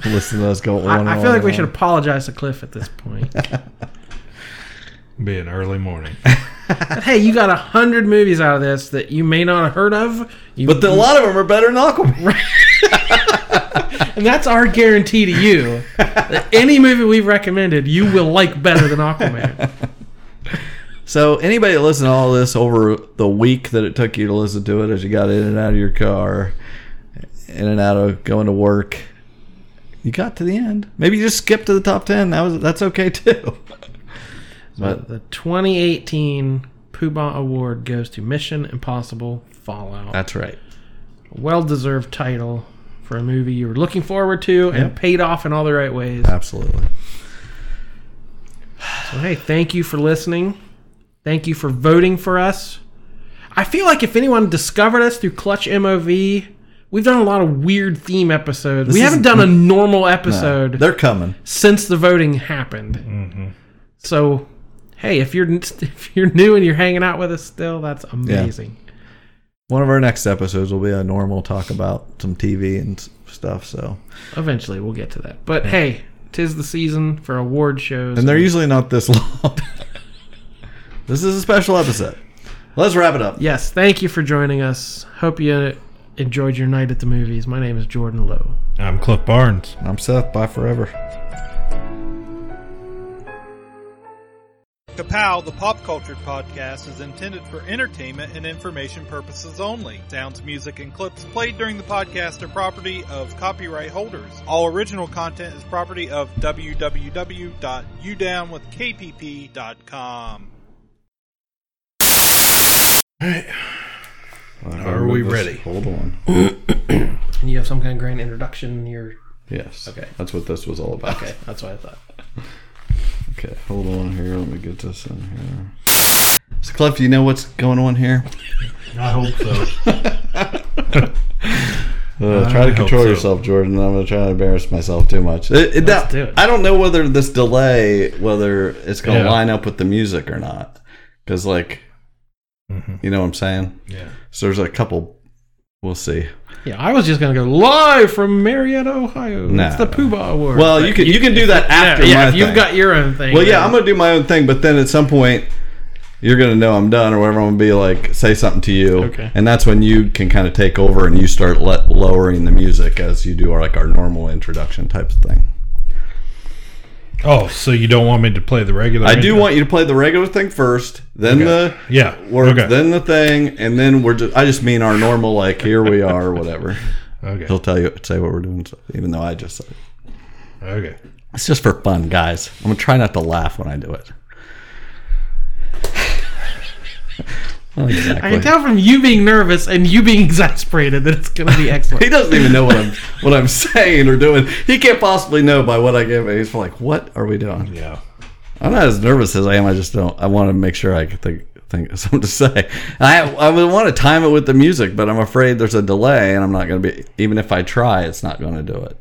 Listen to us go on. and I, I on feel like we on. should apologize to Cliff at this point. Be an early morning. but hey, you got a hundred movies out of this that you may not have heard of. You, But the, a lot of them are better than Aquaman. and that's our guarantee to you. that any movie we've recommended, you will like better than Aquaman. So anybody that listened to all this over the week that it took you to listen to it as you got in and out of your car, in and out of going to work, you got to the end. Maybe you just skipped to the top ten. That was that's okay too. But the 2018 Poobah Award goes to Mission Impossible Fallout. that's right. well deserved title for a movie you were looking forward to and Yep. paid off in all the right ways. Absolutely. So, hey, thank you for listening. Thank you for voting for us. I feel like if anyone discovered us through Clutch MOV, we've done a lot of weird theme episodes. This we haven't done a normal No, episode they're coming. since the voting happened. Mm-hmm. So, hey, if you're if you're new and you're hanging out with us still, that's amazing. One of our next episodes will be a normal talk about some TV and stuff. So, Eventually, we'll get to that. But hey, tis the season for award shows. and they're usually not this long. this is a special episode. Let's wrap it up. Yes, thank you for joining us. Hope you enjoyed your night at the movies. My name is Jordan Lowe. I'm Cliff Barnes. I'm Seth. Bye forever. Kapow, the pop culture podcast, is intended for entertainment and information purposes only. Sounds, music, and clips played during the podcast are property of copyright holders. All original content is property of www.udownwithkpp.com. Are we ready? Hold on. And you have some kind of grand introduction. You're Yes. Okay. That's what this was all about. okay. That's what I thought. Okay, hold on here. Let me get this in here. So, Cliff, do you know what's going on here? I hope so. Uh, try to control so. yourself, Jordan. I'm going to try to embarrass myself too much. It, it, Let's that- do it. I don't know whether this delay, whether it's going to Yeah. line up with the music or not. Because, like, Mhm. you know what I'm saying? Yeah. So there's a couple. We'll see. Yeah, I was just gonna go live from Marietta, Ohio. Nah. It's the Poobah Award. Well, you can you can do that after yeah, if you've thing. got your own thing. Well, yeah, I'm gonna do my own thing, but then at some point, you're gonna know I'm done or whatever. I'm gonna be like, say something to you, Okay. and that's when you can kind of take over and you start let, lowering the music as you do our like our normal introduction type of thing. Oh, so you don't want me to play the regular? I do want you to play the regular thing first, then the Yeah. work, okay. then the thing, and then we're just. I just mean our normal like here we are or whatever. Okay. He'll tell you say what we're doing, so- even though I just said it. Okay. It's just for fun, guys. I'm gonna try not to laugh when I do it. Exactly. I can tell from you being nervous and you being exasperated that it's going to be excellent. He doesn't even know what I'm what I'm saying or doing. He can't possibly know by what I give him. He's like, "What are we doing?" Yeah. I'm not as nervous as I am. I just don't. I want to make sure I can think think of something to say. I I would want to time it with the music, but I'm afraid there's a delay, and I'm not going to be. Even if I try, it's not going to do it.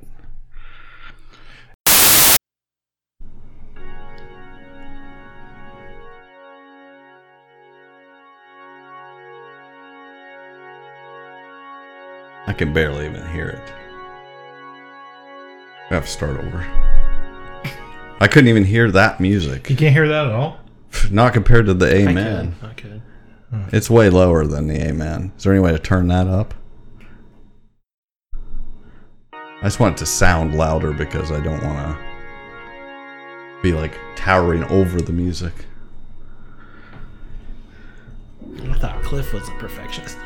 Can barely even hear it. I have to start over. I couldn't even hear that music. You can't hear that at all? Not compared to the Amen. could. I could. Hmm. It's way lower than the Amen. Is there any way to turn that up? I just want it to sound louder because I don't want to be like towering over the music. I thought Cliff was a perfectionist.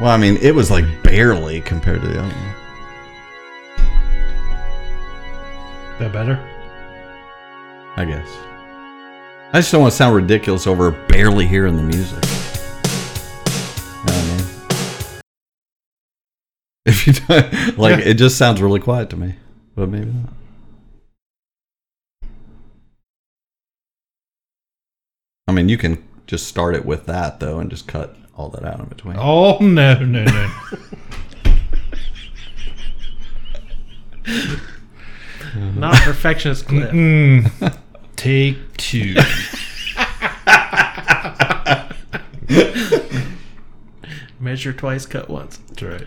Well, I mean, it was like barely compared to the other one. That better? I guess. I just don't want to sound ridiculous over barely hearing the music. You know what I mean? If you don't, like, it just sounds really quiet to me, but maybe not. I mean, you can just start it with that though, and just cut all that out in between. Oh no, no, no. Not perfectionist clip. Mm-mm. Take two. Measure twice, cut once. That's right.